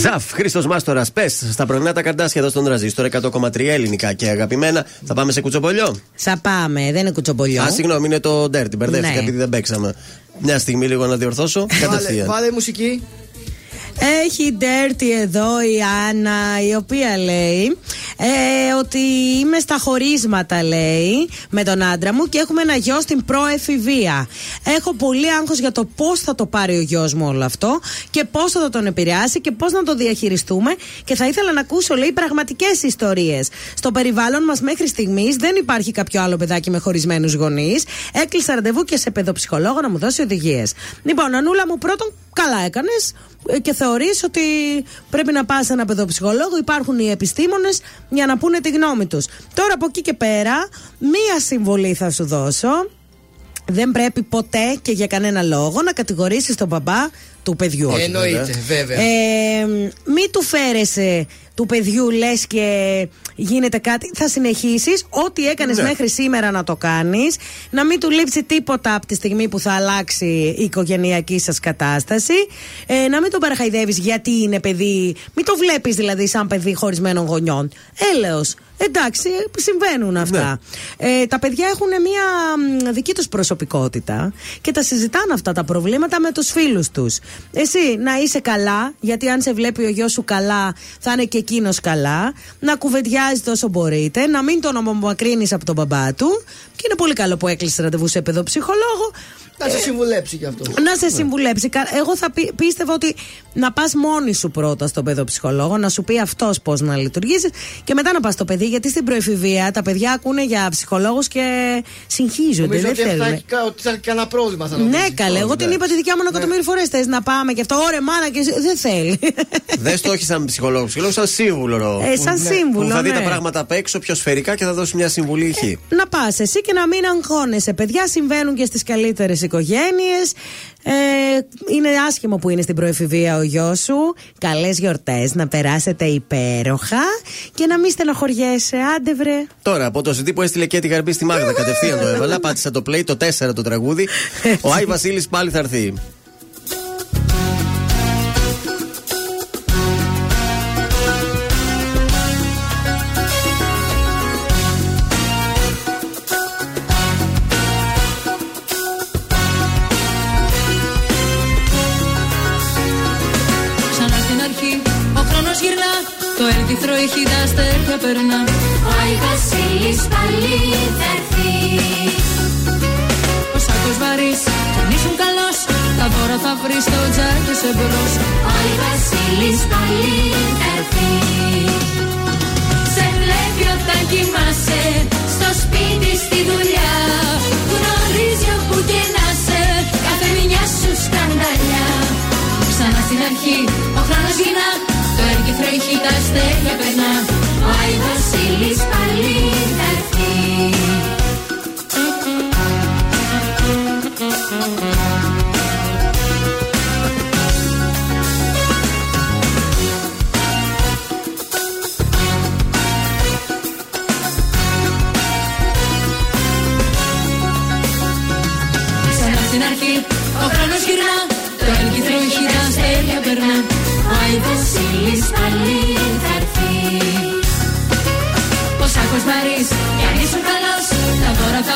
Ζαφ, Χρήστος Μάστορας, πες στα πρωινά τα καρτάσια εδώ στον τραζίστορ 100,3 ελληνικά και αγαπημένα. Θα πάμε σε κουτσομπολιό. Θα πάμε, δεν είναι κουτσομπολιό. Α, συγγνώμη, είναι το Dirty. Μπερδεύτηκα Ναι. επειδή δεν παίξαμε. Μια στιγμή λίγο να διορθώσω. Βάλε, Κατευθείαν. βάλε μουσική. Έχει dirty εδώ η Άννα η οποία λέει ε, ότι είμαι στα χωρίσματα λέει με τον άντρα μου και έχουμε ένα γιο στην προεφηβεία. Έχω πολύ άγχος για το πώς θα το πάρει ο γιος μου όλο αυτό και πώς θα τον επηρεάσει και πώς να το διαχειριστούμε και θα ήθελα να ακούσω λέει πραγματικές ιστορίες. Στο περιβάλλον μας μέχρι στιγμής δεν υπάρχει κάποιο άλλο παιδάκι με χωρισμένους γονείς. Έκλεισα ραντεβού και σε παιδοψυχολόγο να μου δώσει οδηγίες. Λοιπόν, Ανούλα μου πρώτον καλά έκανες ε, και θεωρείς ότι πρέπει να πας σε ένα παιδοψυχολόγο. Υπάρχουν οι επιστήμονες για να πούνε τη γνώμη τους. Τώρα από εκεί και πέρα, μία συμβολή θα σου δώσω. Δεν πρέπει ποτέ και για κανένα λόγο να κατηγορήσεις τον μπαμπά του παιδιού. Εννοείται, βέβαια. Ε, μη του φέρεσαι του παιδιού λες και γίνεται κάτι. Θα συνεχίσεις ό,τι έκανες Ναι. μέχρι σήμερα να το κάνεις. Να μην του λείψει τίποτα από τη στιγμή που θα αλλάξει η οικογενειακή σας κατάσταση. Ε, να μην τον παραχαϊδεύεις γιατί είναι παιδί. Μην το βλέπεις δηλαδή σαν παιδί χωρισμένων γονιών. Έλεος. Εντάξει, συμβαίνουν αυτά. Ε, τα παιδιά έχουν μια μ, δική τους προσωπικότητα και τα συζητάνε αυτά τα προβλήματα με τους φίλους τους. Εσύ να είσαι καλά, γιατί αν σε βλέπει ο γιος σου καλά, θα είναι και εκείνος καλά. Να κουβεντιάζετε όσο μπορείτε, να μην τον απομακρύνεις από τον μπαμπά του. Και είναι πολύ καλό που έκλεισες ραντεβού σε παιδοψυχολόγο. Να σε συμβουλέψει κι αυτό. Να σε συμβουλέψει. Κα- Εγώ θα πεί- πίστευα ότι να πας μόνη σου πρώτα στον παιδοψυχολόγο, να σου πει αυτός πώς να λειτουργήσεις και μετά να πας στο παιδί. Γιατί στην προεφηβεία τα παιδιά ακούνε για ψυχολόγους και συγχύζονται. Νομίζω Δεν ότι θα θέλουν. έχει, κα- ότι θα έχει κανένα πρόβλημα. Θα νομίζεις. Ναι, καλέ. Εγώ την είπα τη δικιά μου ένα εκατομμύριο φορές. Θες να πάμε και αυτό. Ωραία, μάνα και εσύ. Δεν θέλει. Δεν το όχι σαν ψυχολόγο, ψυχολόγο σαν σύμβουλο. Ε, σαν Που- σύμβουλο, Που θα δει ναι. τα πράγματα απ' έξω πιο σφαιρικά και θα δώσει μια συμβουλή χ. να πας εσύ και να μην αγχώνεσαι. Παιδιά συμβαίνουν και στις καλύτερες οικογένειες. Ε, είναι άσχημο που είναι στην προεφηβεία ο γιος σου. Καλές γιορτές, να περάσετε υπέροχα και να μην στενοχωριέσαι. Άντε βρε. Τώρα από το CD που έστειλε και τη γαρμπή στη Μάγδα, κατευθείαν το έβαλα. Πάτησα το play, το 4 το τραγούδι. Ο Άι Βασίλης πάλι θα έρθει. Το έρθιθρο έχει τα αστέρια περνά. Ο Άι Βασίλης πάλι θα έρθεις. Ο σάκος βαρύς κι αν ήσουν καλός. Τα δώρα θα βρεις στο τζάκι σε μπρος. Ο Άι Βασίλης πάλι θα έρθεις. Σε βλέπει όταν κοιμάσαι Στο σπίτι στη δουλειά. Γνωρίζει όπου και να σε Κάθε μια σου σκανδαλιά Ξανά στην αρχή. Ο χρόνος γυρνά Το έρκυθρο έχει τα αστέρια περνά. Ο Άι Βασίλης πάλι θα έρθει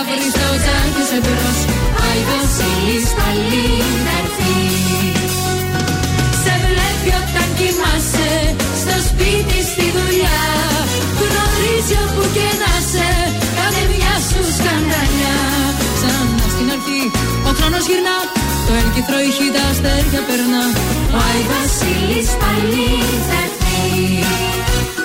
βρει το τσάντι σε μπρος. Άι Βασίλης πάλι να έρθεις. Σε βλέπει όταν κοιμάσαι στο σπίτι στη δουλειά. Γνωρίζει όπου και να σε κάνε μια σου σκανδαλιά Ξανά στην αρχή ο χρόνος γυρνά το έλκυθρο ηχεί τα αστέρια περνά. Ο Άι Βασίλης πάλι θα έρθεις.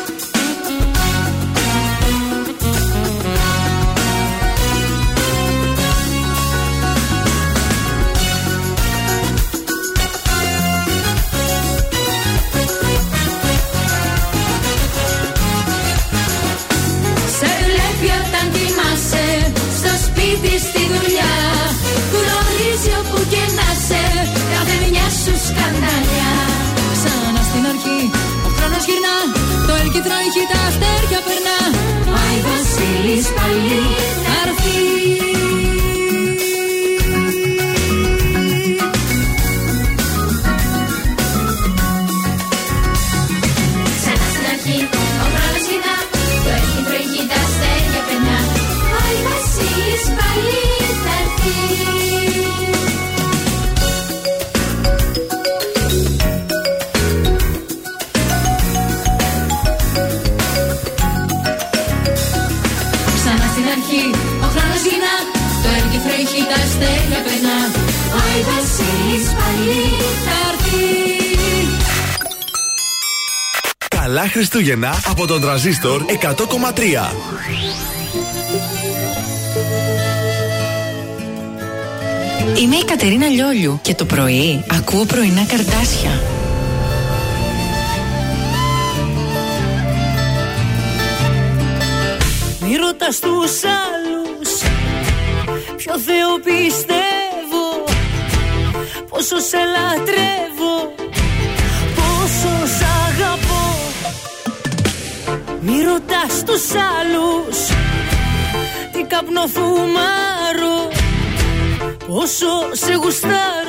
Χριστούγεννα από τον τραζίστορ 100,3. Είμαι η Κατερίνα Λιόλιου και το πρωί ακούω πρωινά καρτάσια. Μη ρωτάς τους άλλους Ποιο Θεό πιστεύω Πόσο σε λατρεύω κοντά στους άλλους. Τι καπνοφουμάρω Πόσο σε γουστάρω.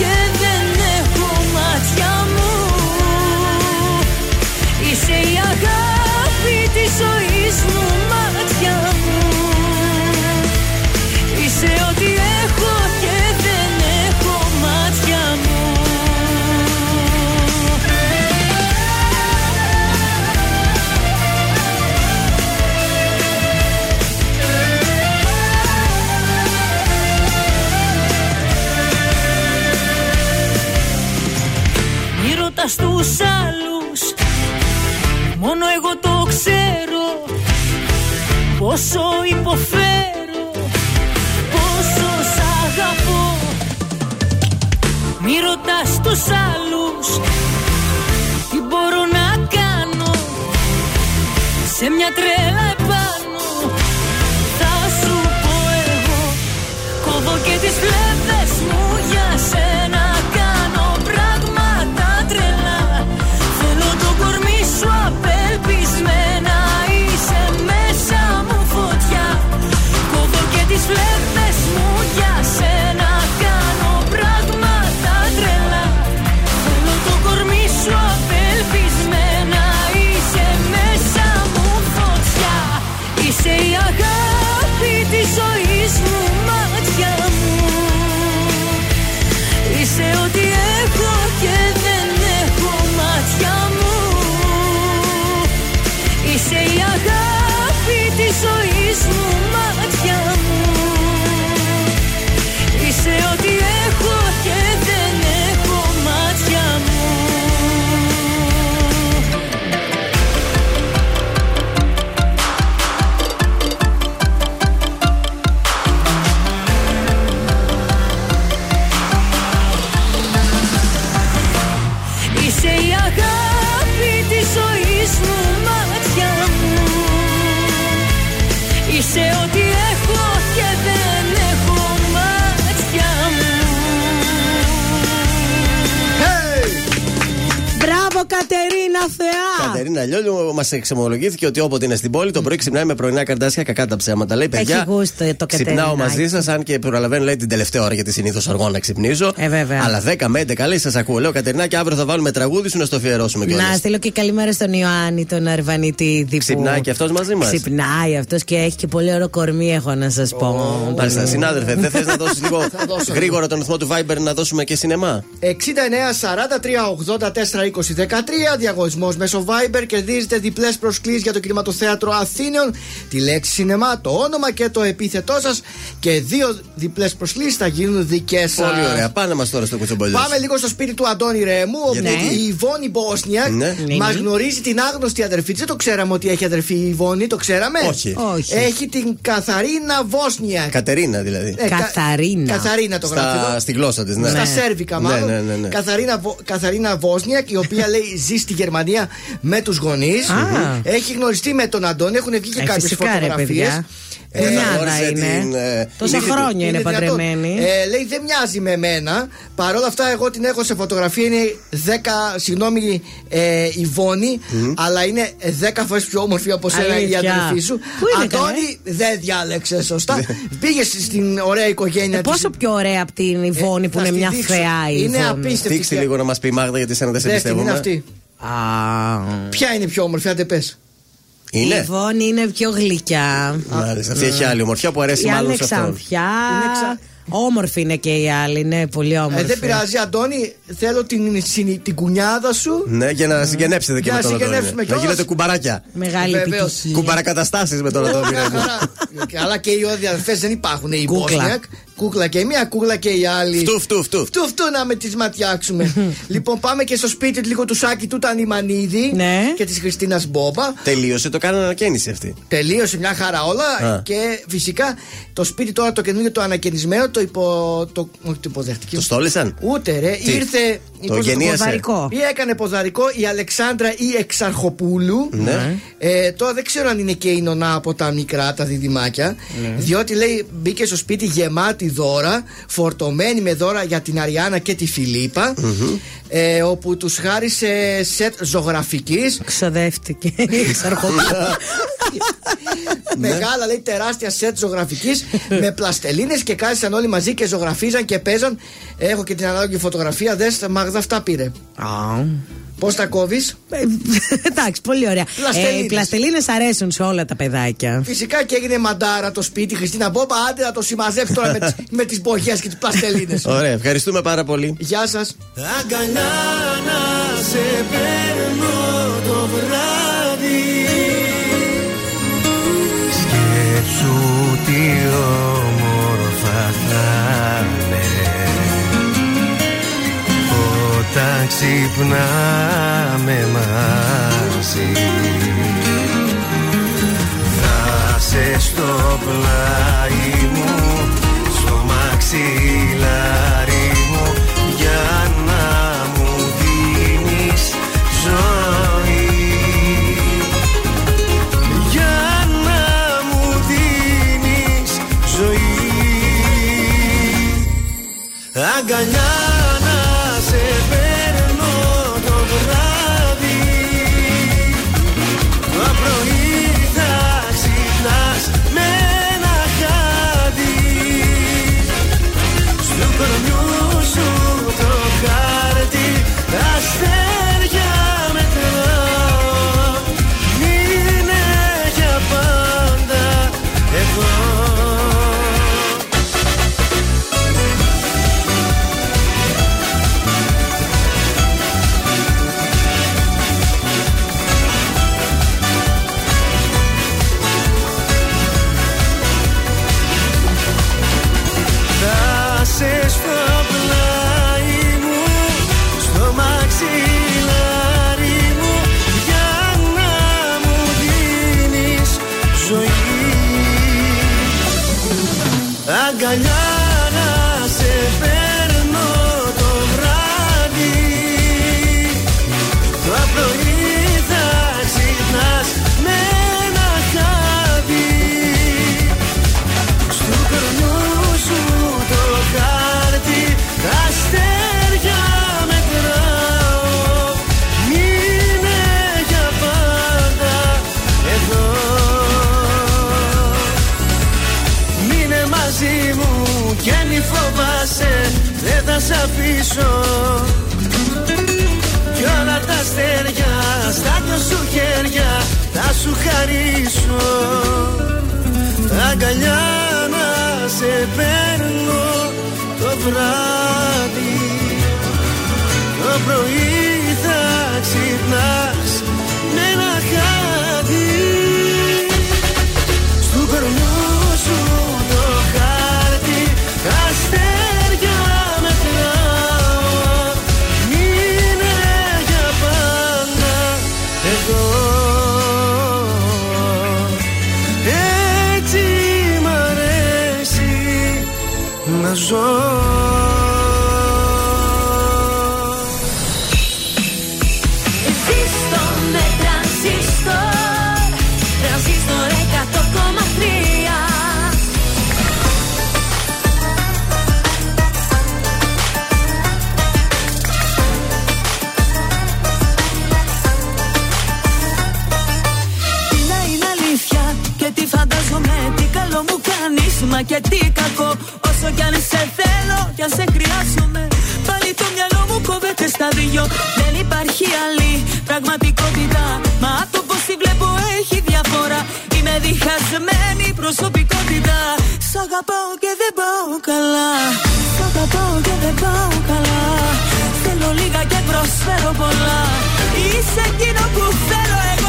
give Πόσο υποφέρω Πόσο σ' αγαπώ. Μη ρωτάς τους άλλους Τι μπορώ να κάνω. Σε μια τρέλα Let's Κατερίνα Λιόλιου μας εξομολογήθηκε ότι όποτε είναι στην πόλη το πρωί ξυπνάει με πρωινά καρδάσια κακά τα ψέματα. Λέει παιδιά. Έχει γούστο το Ξυπνάω Κατερινάκι. μαζί σας, αν και προλαβαίνω λέει την τελευταία ώρα γιατί συνήθως αργώ να ξυπνήσω. Ε, βέβαια. Αλλά 10 με 11 λέει σας ακούω. Λέω Κατερινά και αύριο θα βάλουμε τραγούδι σου να στο αφιερώσουμε κιόλας. Να στείλω και καλημέρα στον Ιωάννη, τον Αρβανιτίδη. που Ξυπνάει και αυτός μαζί μας; Ξυπνάει αυτός και έχει και πολύ ωραίο κορμί, έχω να σας πω. Μάλιστα, συνάδελφε, δεν θες να δώσεις λίγο δώσω γρήγορα τον ρυθμό του Viber να δώσουμε και σινεμά; 69 43 84 20 13 διαγωνισμός μέσω Viber κερδίζετε διπλές προσκλήσεις για το κινηματοθέατρο Αθήνεων, τη λέξη σινεμά, το όνομα και το επίθετό σας και δύο διπλές προσκλήσεις θα γίνουν δικές σας. Πολύ ωραία. Πάνε μας τώρα στο κουτσομπολιός. Πάμε λίγο στο σπίτι του Αντώνη Ρέμου, όπου Γιατί; η Ιβόνη Μπόσνιακ Ναι. μα Ναι. γνωρίζει την άγνωστη αδερφή της. Δεν το ξέραμε ότι έχει αδερφή η Ιβόνη, το ξέραμε; Όχι. Όχι. Έχει την Καθαρίνα Βόσνιακ. Κατερίνα δηλαδή. Ε, κα- Καθαρίνα. Καθαρίνα το γράφει εδώ. Στα, στη γλώσσα της, ναι. Στα Σέρβικα, μάλλον. Ναι, ναι, ναι, ναι. Καθαρίνα, Βο- Καθαρίνα Βόσνιακ, η οποία λέει ζει στη Γερμανία με του γονείς. Α. Έχει γνωριστεί με τον Αντώνη, έχουν βγει και Ε, κάποιες φυσικά, ρε, φωτογραφίες. παιδιά. Κουνιάδα γνώρισε είναι. την, ε, Τόσα νύφη του. χρόνια είναι παντρεμένη. Ε, λέει δεν μοιάζει με μένα. Παρ' όλα αυτά, εγώ την έχω σε φωτογραφία. Είναι 10, συγγνώμη, ε, Ιβόνη, αλλά είναι 10 φορές πιο όμορφη από σένα η Αλήθεια. αδερφή σου. Πού είναι, Αντώνη, δεν διάλεξε σωστά. Πήγες στην ωραία οικογένεια Ε, της. πόσο πιο ωραία από την Ιβόνη που θα είναι στη μια δείξω. θεά η Είναι Ιβόνη. απίστευτη. Δείξτε λίγο να μας πει η Μάγδα γιατί σένα δεν σε Δες την, είναι πιστεύουμε. αυτή. Α, Ποια είναι η πιο όμορφη, άντε πες. η Είναι; Ιβόνη είναι πιο γλυκιά. Μάλιστα. Αυτή έχει άλλη ομορφιά που αρέσει Η άλλη μάλλον είναι σε αυτόν. ξανθιά. Είναι ξα- Όμορφη είναι και η άλλη, ναι, πολύ όμορφη. Ε, δεν πειράζει, Αντώνη, θέλω την, συνη- την κουνιάδα σου. Ναι, για να συγγενέψετε και Για με να τον Αντώνη. συγγενέψουμε Να κιόλας. γίνετε κουμπαράκια. Μεγάλη Βεβαίως. επιτυχία. Κουμπαρακαταστάσεις με τον Αντώνη. Μια ρε μου. χαρά. Αλλά και οι αδερφέ δεν υπάρχουν. Η Κούκλα. Μπόσνιακ. Κούκλα και η μία, κούκλα και η άλλη. Φτου, φτου, φτου. Φτου, φτου να με τις ματιάξουμε. λοιπόν, πάμε και στο σπίτι λίγο του Σάκη του Τανιμανίδη Ναι. και της Χριστίνας Μπόμπα. Τελείωσε, το κάνανε ανακαίνιση αυτή. Τελείωσε μια χαρά όλα Α. και φυσικά το σπίτι τώρα το καινούργιο το ανακαινισμένο το, υπο, το, όχι, το υποδεχτική. Το στόλισαν; Ούτε ρε, Τι; ήρθε. Το πώς γενίασε. ποδαρικό. Ή έκανε ποδαρικό η Αλεξάνδρα ή Εξαρχοπούλου. Ναι. Ε, τώρα δεν ξέρω αν είναι και η νονά από τα μικρά, τα διδυμάκια. Διότι λέει μπήκε στο σπίτι γεμάτη δώρα, φορτωμένη με δώρα για την Αριάννα και τη φιλιππα ε, όπου τους χάρισε σετ ζωγραφικής Ξοδεύτηκε. Ξαρχοπούλα. Μεγάλα λέει τεράστια σετ ζωγραφικής με πλαστελίνες και κάθισαν όλοι μαζί και ζωγραφίζαν και παίζαν. Έχω και την ανάλογη φωτογραφία. Δες Μαγδα αυτά πήρε. Πώς τα κόβεις; Ε, Εντάξει, πολύ ωραία. Πλαστελίνες. Ε, Οι πλαστελίνες αρέσουν σε όλα τα παιδάκια. Φυσικά και έγινε μαντάρα το σπίτι. Χριστίνα Μπόμπα, άντε να το συμμαζέψεις τώρα με τις, με τις μπογιές και τις πλαστελίνες Ωραία, ευχαριστούμε πάρα πολύ. Γεια σας Αγκαλιά να σε παίρνω το βράδυ Σκέψου τι όμορφα θα Όταν ξυπνάμε μαζί. Θα σε στο πλάι μου Στο μαξιλάρι χαρίσω. Αγκαλιά να σε παίρνω το βράδυ Το πρωί ζω Ζήστο με τρανζίστορ Τρανζίστορ 100,3 Τι να είναι αλήθεια και τι φαντάζομαι Τι καλό μου κάνεις μα και τι δυο Δεν υπάρχει άλλη πραγματικότητα. Μα το πως τη βλέπω έχει διαφορά. Είμαι διχασμένη προσωπικότητα. Σ' αγαπάω και δεν πάω καλά. Σ' αγαπάω και δεν πάω καλά. Θέλω λίγα και προσφέρω πολλά. Είσαι εκείνο που θέλω εγώ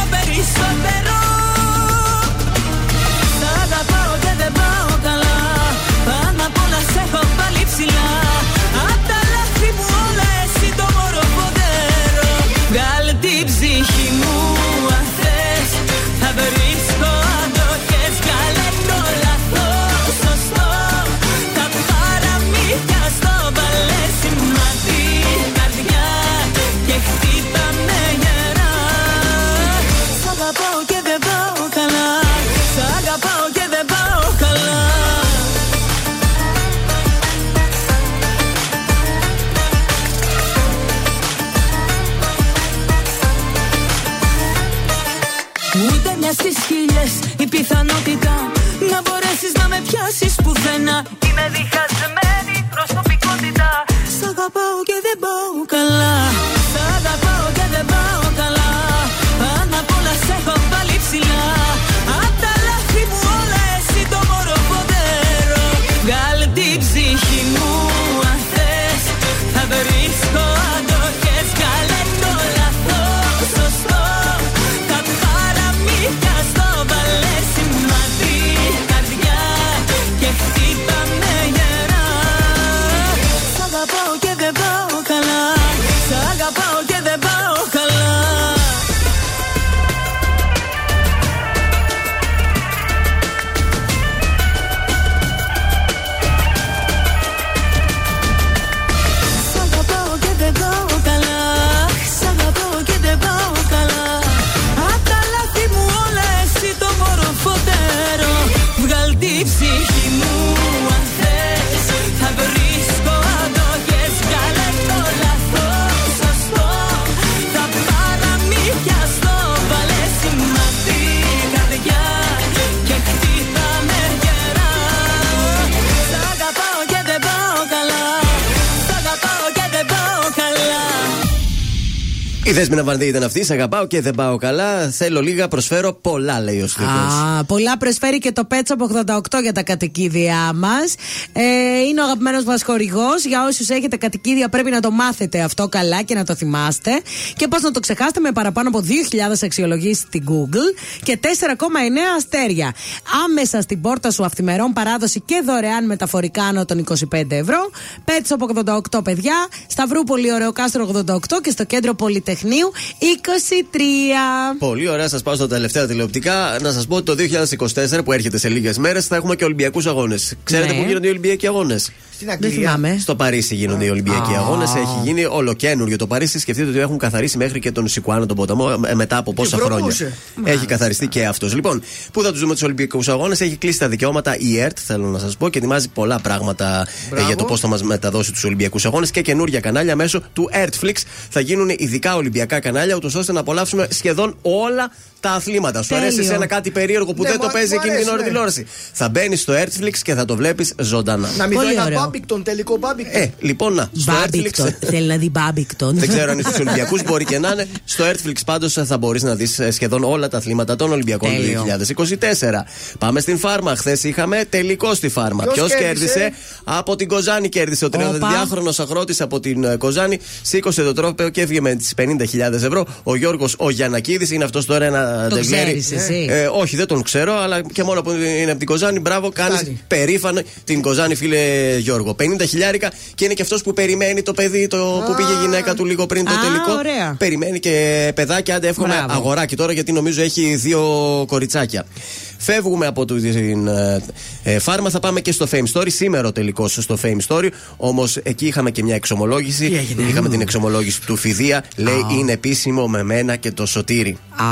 Δέσμηνα Βανδύ ήταν αυτή. Σε αγαπάω και δεν πάω καλά. Θέλω λίγα, προσφέρω πολλά, λέει ο Στρίκο. Α, πολλά προσφέρει και το Pet Shop 88 για τα κατοικίδια μας. Ε, είναι ο αγαπημένος μας χορηγός. Για όσους έχετε κατοικίδια, πρέπει να το μάθετε αυτό καλά και να το θυμάστε. Και πώς να το ξεχάσετε με παραπάνω από 2.000 αξιολογήσεις στην Google και 4,9 αστέρια. Άμεσα στην πόρτα σου αυθημερών παράδοση και δωρεάν μεταφορικά άνω των 25 ευρώ. Pet Shop 88, παιδιά. Σταυρούπολη, Ωραίο Κάστρο 88 και στο κέντρο Πολυτεχνείου 23. Πολύ ωραία, σας πάω στα τελευταία τηλεοπτικά. Να σας πω ότι το 2024 που έρχεται σε λίγες μέρες θα έχουμε και Ολυμπιακούς Αγώνες. Ξέρετε Ναι. πού γίνονται οι Ολυμπιακοί Αγώνες; Στην Δεν Αγγλία. θυμάμαι. Στο Παρίσι γίνονται οι Ολυμπιακοί Α. Αγώνες. Έχει γίνει ολοκένουργιο το Παρίσι. Σκεφτείτε ότι έχουν καθαρίσει μέχρι και τον Σικουάνο τον ποταμό ε, μετά από πόσα χρόνια. βροχούσε. Έχει καθαριστεί και αυτός. Λοιπόν, πού θα τους δούμε τους Ολυμπιακούς Αγώνες; Έχει κλείσει τα δικαιώματα η ΕΡΤ, θέλω να σας πω, και ετοιμάζει πολλά πράγματα ε, Μπράβο. για το πώς θα μας μεταδώσει τους Ολυμπιακούς Αγώνες και καινούργια κανάλια μέσω του Ertflix. Θα γίνουν ειδικά Ολυμπιακά κανάλια, ούτως ώστε να απολαύσουμε σχεδόν όλα τα αθλήματα. Σου Τέλειο. αρέσει εσένα κάτι περίεργο που Ναι, δεν το μου- παίζει μου εκείνη την αρέσει, ώρα ναι. τηλεόραση. Θα μπαίνει στο Netflix και θα το βλέπεις ζωντανά. Να μην δω Πολύ ένα ωραίο. Μπάντμιντον, τελικό Μπάντμιντον. Ε, λοιπόν, να. Στο Μπάντμιντον. Netflix. Θέλει να δει Μπάντμιντον. Δεν ξέρω αν είναι στους Ολυμπιακούς, μπορεί και να είναι. Στο Netflix πάντως θα μπορείς να δεις σχεδόν όλα τα αθλήματα των Ολυμπιακών Τέλειο. του 2024. Πάμε στην Φάρμα. Χθες είχαμε τελικό στη Φάρμα. Ποιος Ποιος κέρδισε; κέρδισε; Από την Κοζάνη κέρδισε. Ο 32χρονο αγρότης από την ε, Κοζάνη σήκωσε το τρόπαιο και έβγε με τις 50.000 ευρώ. Ο Γιώργος ο Γιανακίδη είναι αυτός τώρα ένα Το ντεγλέρι. ξέρεις εσύ; Ε, όχι, δεν τον ξέρω, αλλά και μόνο που είναι από την Κοζάνη, μπράβο, κάνεις Φτάνει. περήφανο την Κοζάνη, φίλε Γιώργο. 50 χιλιάρικα και είναι και αυτός που περιμένει το παιδί το, που πήγε η γυναίκα του λίγο πριν το Α, τελικό. ωραία. Περιμένει και παιδάκια, άντε εύχομαι Μπράβο. αγοράκι τώρα γιατί νομίζω έχει δύο κοριτσάκια. Φεύγουμε από το- την ε, ε, φάρμα, θα πάμε και στο Fame Story. Σήμερα ο τελικός στο Fame Story. Όμως εκεί είχαμε και μια εξομολόγηση. Τι έγινε; Είχαμε την εξομολόγηση του Φιδία. Λέει είναι επίσημο με μένα και το Σωτήρι. Α,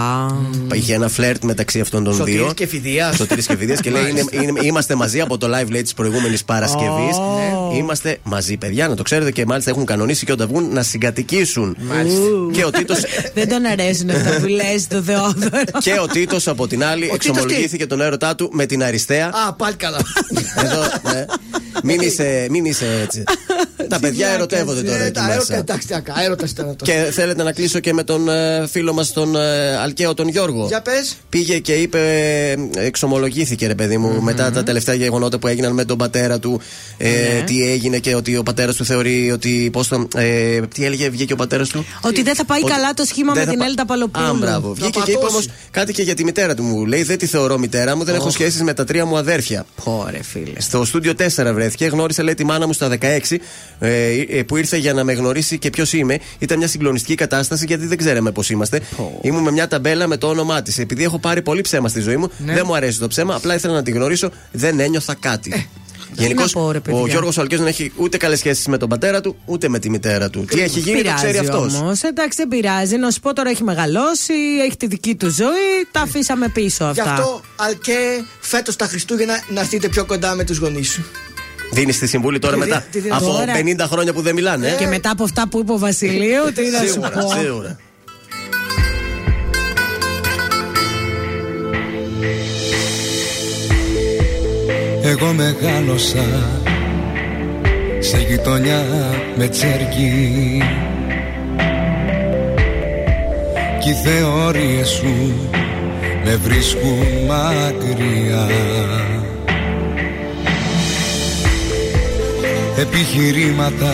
Είχε ένα φλερτ μεταξύ αυτών των Σωτήρης δύο. και Φιδίας. Σωτήρης και Φιδίας και λέει είναι, είναι- είμαστε μαζί από το live λέει της προηγούμενης Παρασκευής. Ω. Είμαστε μαζί, παιδιά, να το ξέρετε και μάλιστα έχουν κανονίσει και όταν βγουν να συγκατοικήσουν. Ου. Και ο Τίτο. δεν τον αρέσουν αυτά που λες το Θεόδωρο. και ο Τίτος από την άλλη Ο Τίτος εξομολογήθηκε τον έρωτά του με την αριστεία. Α, πάλι καλά. Εδώ, ναι. μην, είσαι, μην είσαι έτσι. Τα παιδιά ερωτεύονται τώρα Ε, εκεί Τα έρωτα, μέσα. εντάξει, τι να κάνω, έρωτας ήταν αυτό. Και θέλετε να κλείσω και με τον ε, φίλο μας τον ε, Αλκαίο τον Γιώργο. Για πες. Πήγε και είπε, ε, εξομολογήθηκε ρε παιδί μου, μετά τα τελευταία γεγονότα που έγιναν με τον πατέρα του. Ε, Ναι. Τι έγινε και ότι ο πατέρας του θεωρεί ότι. Πώς το, ε, τι έλεγε, βγήκε ο πατέρας του; Ότι δεν θα πάει Ότι καλά το σχήμα δεν με θα την πα- Έλτα Παλοπούλου. Α, μπράβο. Βγήκε και είπε όμως κάτι και για τη μητέρα του μου. Λέει: Δεν τη θεωρώ μητέρα μου, δεν έχω σχέσεις με τα τρία μου αδέρφια. Πόρε, φίλε. Στο στούντιο 4 βρέθηκε. Γνώρισε, λέει, τη μάνα μου στα 16 ε, ε, που ήρθε για να με γνωρίσει και ποιος είμαι. Ήταν μια συγκλονιστική κατάσταση γιατί δεν ξέραμε πώς είμαστε. Ήμουν με μια ταμπέλα με το όνομά της. Επειδή έχω πάρει πολύ ψέμα στη ζωή μου, Ναι. δεν μου αρέσει το ψέμα. Απλά ήθελα να τη γνωρίσω. Δεν ένιωθα κάτι. Γενικώ, Ε, να πω, ρε, παιδιά. ο Γιώργος Αλκαίο δεν έχει ούτε καλές σχέσεις με τον πατέρα του, ούτε με τη μητέρα του. Τι έχει γίνει, το ξέρει αυτός. Όμως, εντάξει, δεν πειράζει. Να σου πω τώρα έχει μεγαλώσει, έχει τη δική του ζωή. Τα αφήσαμε πίσω Γι' αυτά. αυτό, Αλκέ, φέτος τα Χριστούγεννα να έρθετε πιο κοντά με τους γονείς σου. Δίνεις τη συμβουλή τώρα Τι μετά. δι- τι δίνω από τώρα. 50 χρόνια που δεν μιλάνε. ε; Και μετά από αυτά που είπε ο Βασιλείου, τι να σου Σίγουρα, πω. σίγουρα. Εγώ μεγάλωσα σε γειτονιά με τσέρκι. Κι οι θεωρίες σου με βρίσκουν μακριά. Επιχειρήματα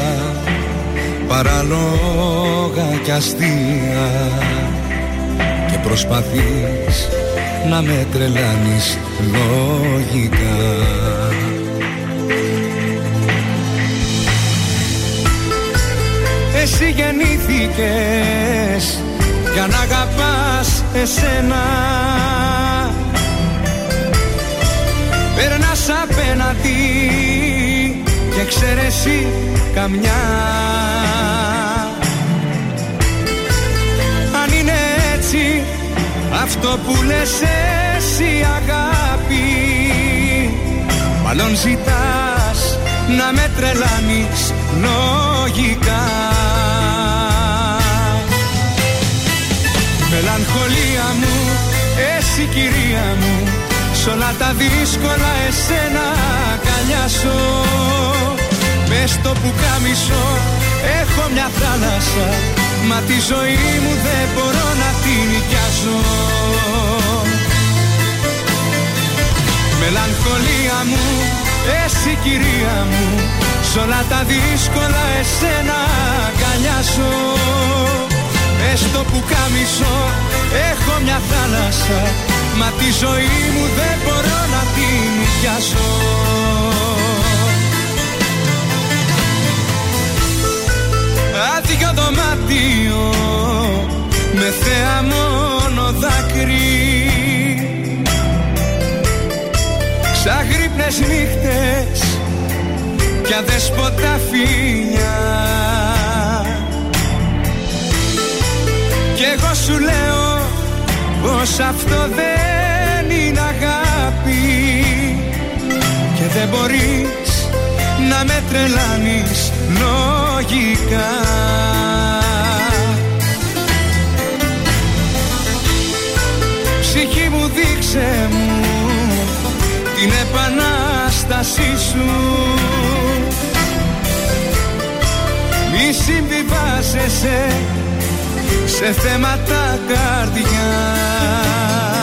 παράλογα κι αστεία. Και προσπαθείς να με τρελάνεις λογικά. Εσύ γεννήθηκες για να αγαπάς εσένα. Περνάς απέναντι και ξέρεσαι καμιά αυτό που λες εσύ αγάπη Μάλλον ζητάς να με τρελάνεις λογικά. Μελαγχολία μου, εσύ κυρία μου Σ' όλα τα δύσκολα εσένα αγκαλιάσω. Μες στο πουκάμισο έχω μια θάλασσα Μα τη ζωή μου δεν μπορώ να την νοικιάσω. Μελαγχολία μου, εσύ κυρία μου Σ' όλα τα δύσκολα εσένα αγκαλιάσω. Μες στο πουκάμισο έχω μια θάλασσα Μα τη ζωή μου δεν μπορώ να την νοικιάσω Άδειο δωμάτιο με θέα μόνο δάκρυ. Ξαγρύπνες νύχτες κι αδέσποτα φίλια Κι εγώ σου λέω πως αυτό δεν είναι αγάπη Και δεν μπορείς να με τρελάνεις λογικά. Δείξε μου την επανάστασή σου. Μη συμβιβάζεσαι σε θέματα καρδιάς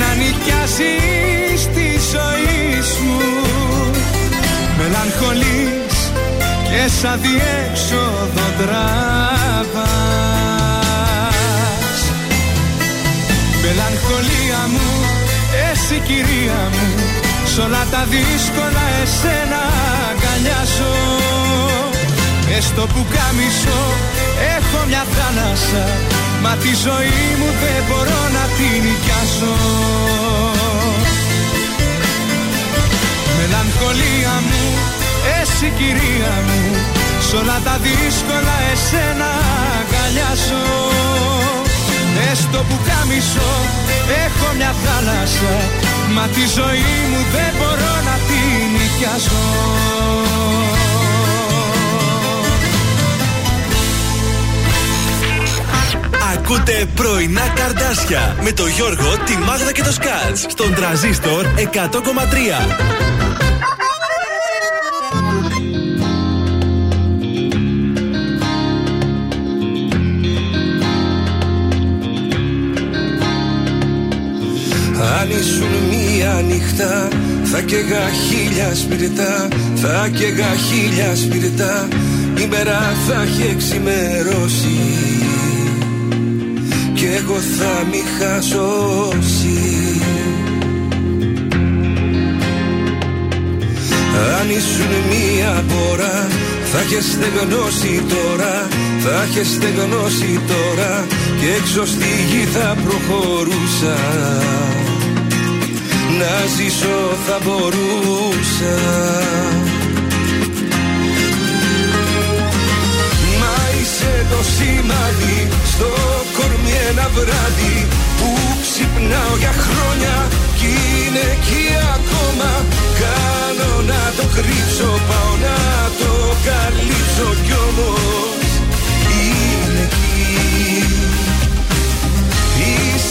να νοικιάσεις τη ζωή σου. Μελαγχολείς και σαν διέξοδο τραβάς Μελαγχολία μου, εσύ κυρία μου Σ' όλα τα δύσκολα εσένα αγκαλιάζω. Έστω που κάμισω έχω μια θάλασσα Μα τη ζωή μου δεν μπορώ να την νοικιάσω. Μελαγχολία μου, εσύ κυρία μου Σ' όλα τα δύσκολα εσένα αγκαλιάζω Έστω που κάμισω έχω μια θάλασσα Μα τη ζωή μου δεν μπορώ να την νοικιάσω Ακούτε πρωινά καρδάσια με το Γιώργο, τη Μάγδα και το Σκάτς στον τραζίστορ 100,3. Αν ήσουν μία νύχτα θα καίγα χίλια σπιρτά Θα καίγα χίλια σπιρτά Η μέρα θα έχει εξημερώσει Κι εγώ θα μη χασώσει. Αν ήσουν μία μπόρα θα είχες στεγνώσει τώρα Θα είχες στεγνώσει τώρα Και έξω στη γη θα προχωρούσα. Να ζήσω θα μπορούσα το σημάδι στο κορμί ένα βράδυ που ξυπνάω για χρόνια κι είναι εκεί ακόμα. Κάνω να το κρύψω πάω να το καλύψω κι όμως είναι εκεί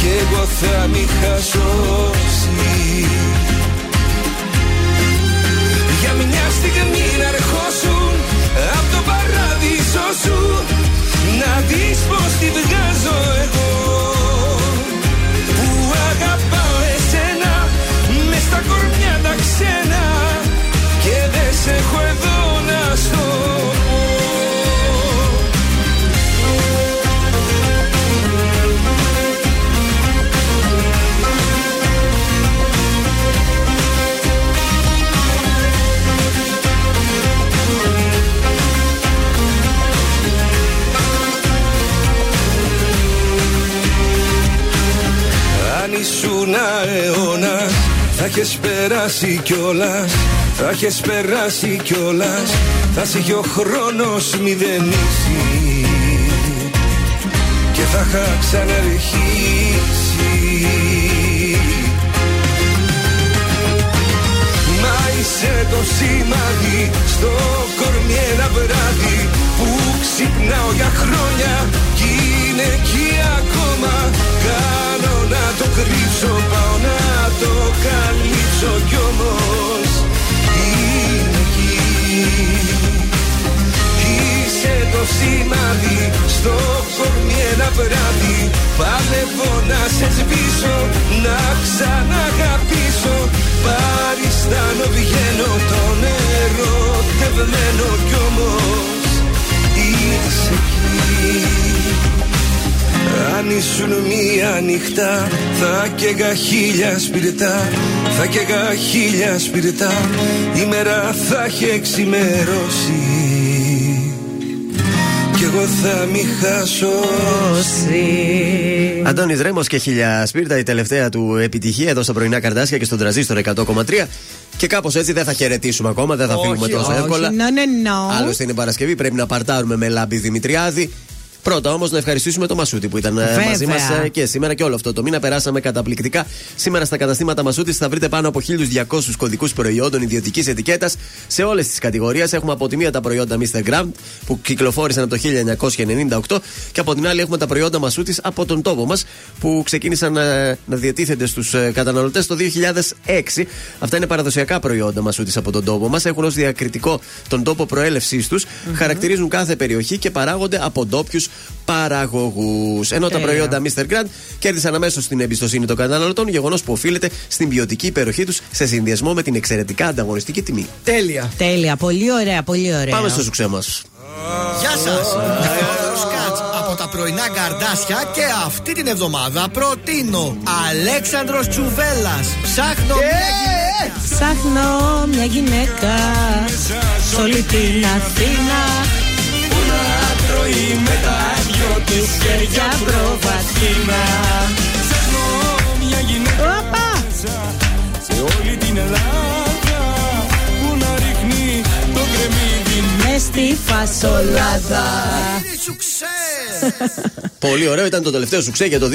Κι εγώ θα μη χασώσει Για μια στιγμή να ερχόσουν Απ' το παράδεισο σου Να δεις πως τη βγάζω εγώ. Που αγαπάω εσένα Μες στα κορμιά τα ξένα Και δεν σε έχω εδώ να στο ήσουν αιώνα θα έχεις περάσει κιόλα. Θα έχεις περάσει κιόλα. Θα σε είχε ο χρόνος μηδενίσει Και θα είχα ξαναρχίσει Μα είσαι το σημάδι στο κορμί ένα βράδυ Που ξυπνάω για χρόνια κι είναι εκεί ακόμα. Κάνω να το κρύψω, πάω να το καλύψω κι όμως είναι εκεί. Είσαι το σημάδι στο κορμί ένα βράδυ. Παλεύω να σε σβήσω, να ξαναγαπήσω. Παριστάνω βγαίνω το νερό τευμένο κι όμως είσαι εκεί. Αν ήσουν μία νύχτα θα καίγα χίλια σπιρτά. Θα καίγα χίλια σπιρτά. Η μέρα θα έχει εξημερώσει Κι εγώ θα μη χάσω. Αντώνης Ρέμος και χιλιά σπίρτα, η τελευταία του επιτυχία εδώ στα πρωινά καρτάσια και στον τραζίστρο 100,3. Και κάπως έτσι δεν θα χαιρετήσουμε ακόμα, δεν θα Όχι, φύγουμε τόσο όχι. εύκολα. No, no, no. Άλλωστε είναι Παρασκευή, πρέπει να παρτάρουμε με λάμπη Δημητριάδη. Πρώτα όμως να ευχαριστήσουμε το Μασούτη που ήταν ε, Βέβαια. μαζί μα και σήμερα και όλο αυτό το μήνα. Περάσαμε καταπληκτικά. Σήμερα στα καταστήματα Μασούτης θα βρείτε πάνω από 1200 κωδικούς προϊόντων ιδιωτικής ετικέτας σε όλες τις κατηγορίες. Έχουμε από τη μία τα προϊόντα Mr. Grant που κυκλοφόρησαν από το 1998 και από την άλλη έχουμε τα προϊόντα Μασούτης από τον τόπο μας που ξεκίνησαν ε, να διατίθενται στους καταναλωτές το 2006. Αυτά είναι παραδοσιακά προϊόντα Μασούτης από τον τόπο μας. Έχουν ως διακριτικό τον τόπο προέλευσής τους, χαρακτηρίζουν κάθε περιοχή και παράγονται από ντόπιους παραγωγούς. Ενώ τα Τέλεια. προϊόντα Mr. Grant κέρδισαν αμέσως την εμπιστοσύνη των καταναλωτών, γεγονός που οφείλεται στην ποιοτική υπεροχή τους σε συνδυασμό με την εξαιρετικά ανταγωνιστική τιμή. Τέλεια. Τέλεια, πολύ ωραία, πολύ ωραία. Πάμε στο σουξέ μας. Γεια σας! Θεόδωρος Κάτς από τα πρωινά καρδάσια και αυτή την εβδομάδα προτείνω Αλέξανδρος Τσουβέλλας Ψάχνω μια γυναίκα. Ψάχνω μια γυναίκα σ' όλη την Αθήνα Που να τρώει με τα δυο της χέρια προβατίνα Ψάχνω μια γυναίκα μέσα σε όλη την Ελλάδα Που να ρίχνει το κρεμμύδι Μες στη φασολάδα Πολύ ωραίο, ήταν το τελευταίο σουξέ για το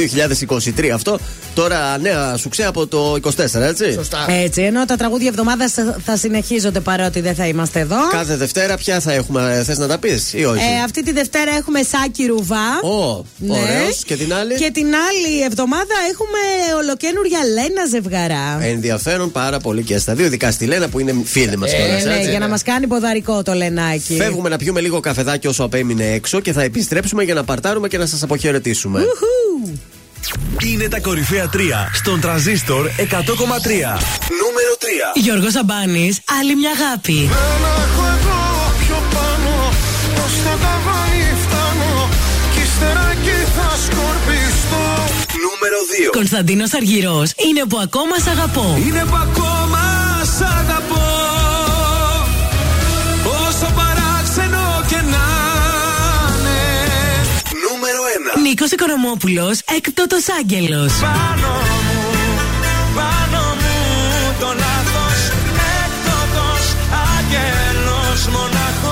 2023 αυτό. Τώρα νέα σουξέ από το 24, έτσι. Έτσι, ενώ τα τραγούδια εβδομάδας θα συνεχίζονται παρότι δεν θα είμαστε εδώ. Κάθε Δευτέρα ποια θα έχουμε, θες να τα πεις ή όχι; Ε, αυτή τη Δευτέρα έχουμε Σάκη Ρουβά. Ω, Ναι. ωραίος. Και την άλλη; Και την άλλη εβδομάδα έχουμε ολοκένουργια Λένα Ζευγαρά. Ενδιαφέρον πάρα πολύ και στα δύο, ειδικά στη Λένα που είναι φίλη μας Ε, ναι, για να μας κάνει ποδαρικό το Λενάκι. Φεύγουμε να πιούμε λίγο καφεδάκι όσο απέμεινε έξω και θα επιστρέψουμε για να παρτάρουμε και να σας αποχαιρετήσουμε. Είναι τα κορυφαία 3 στον τραζίστορ 100,3. Νούμερο 3. Γιώργος Σαμπάνης, άλλη μια αγάπη. Ένα έχω εγώ πιο πάνω Πως θα τα βάλει φτάνω Κι ύστερα εκεί θα σκορπιστώ Νούμερο 2. Κωνσταντίνος Αργυρός, είναι που ακόμα σ' αγαπώ. Είναι που ακόμα Νούμερο 1. Νίκος Οικονομόπουλος, έκτοτο άγγελος. Πάνω μου, πάνω μου το λάθος Έκτοτος άγγελος μοναχός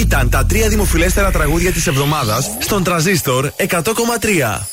Ήταν τα τρία δημοφιλέστερα τραγούδια της εβδομάδας στον τραζίστορ 100,3.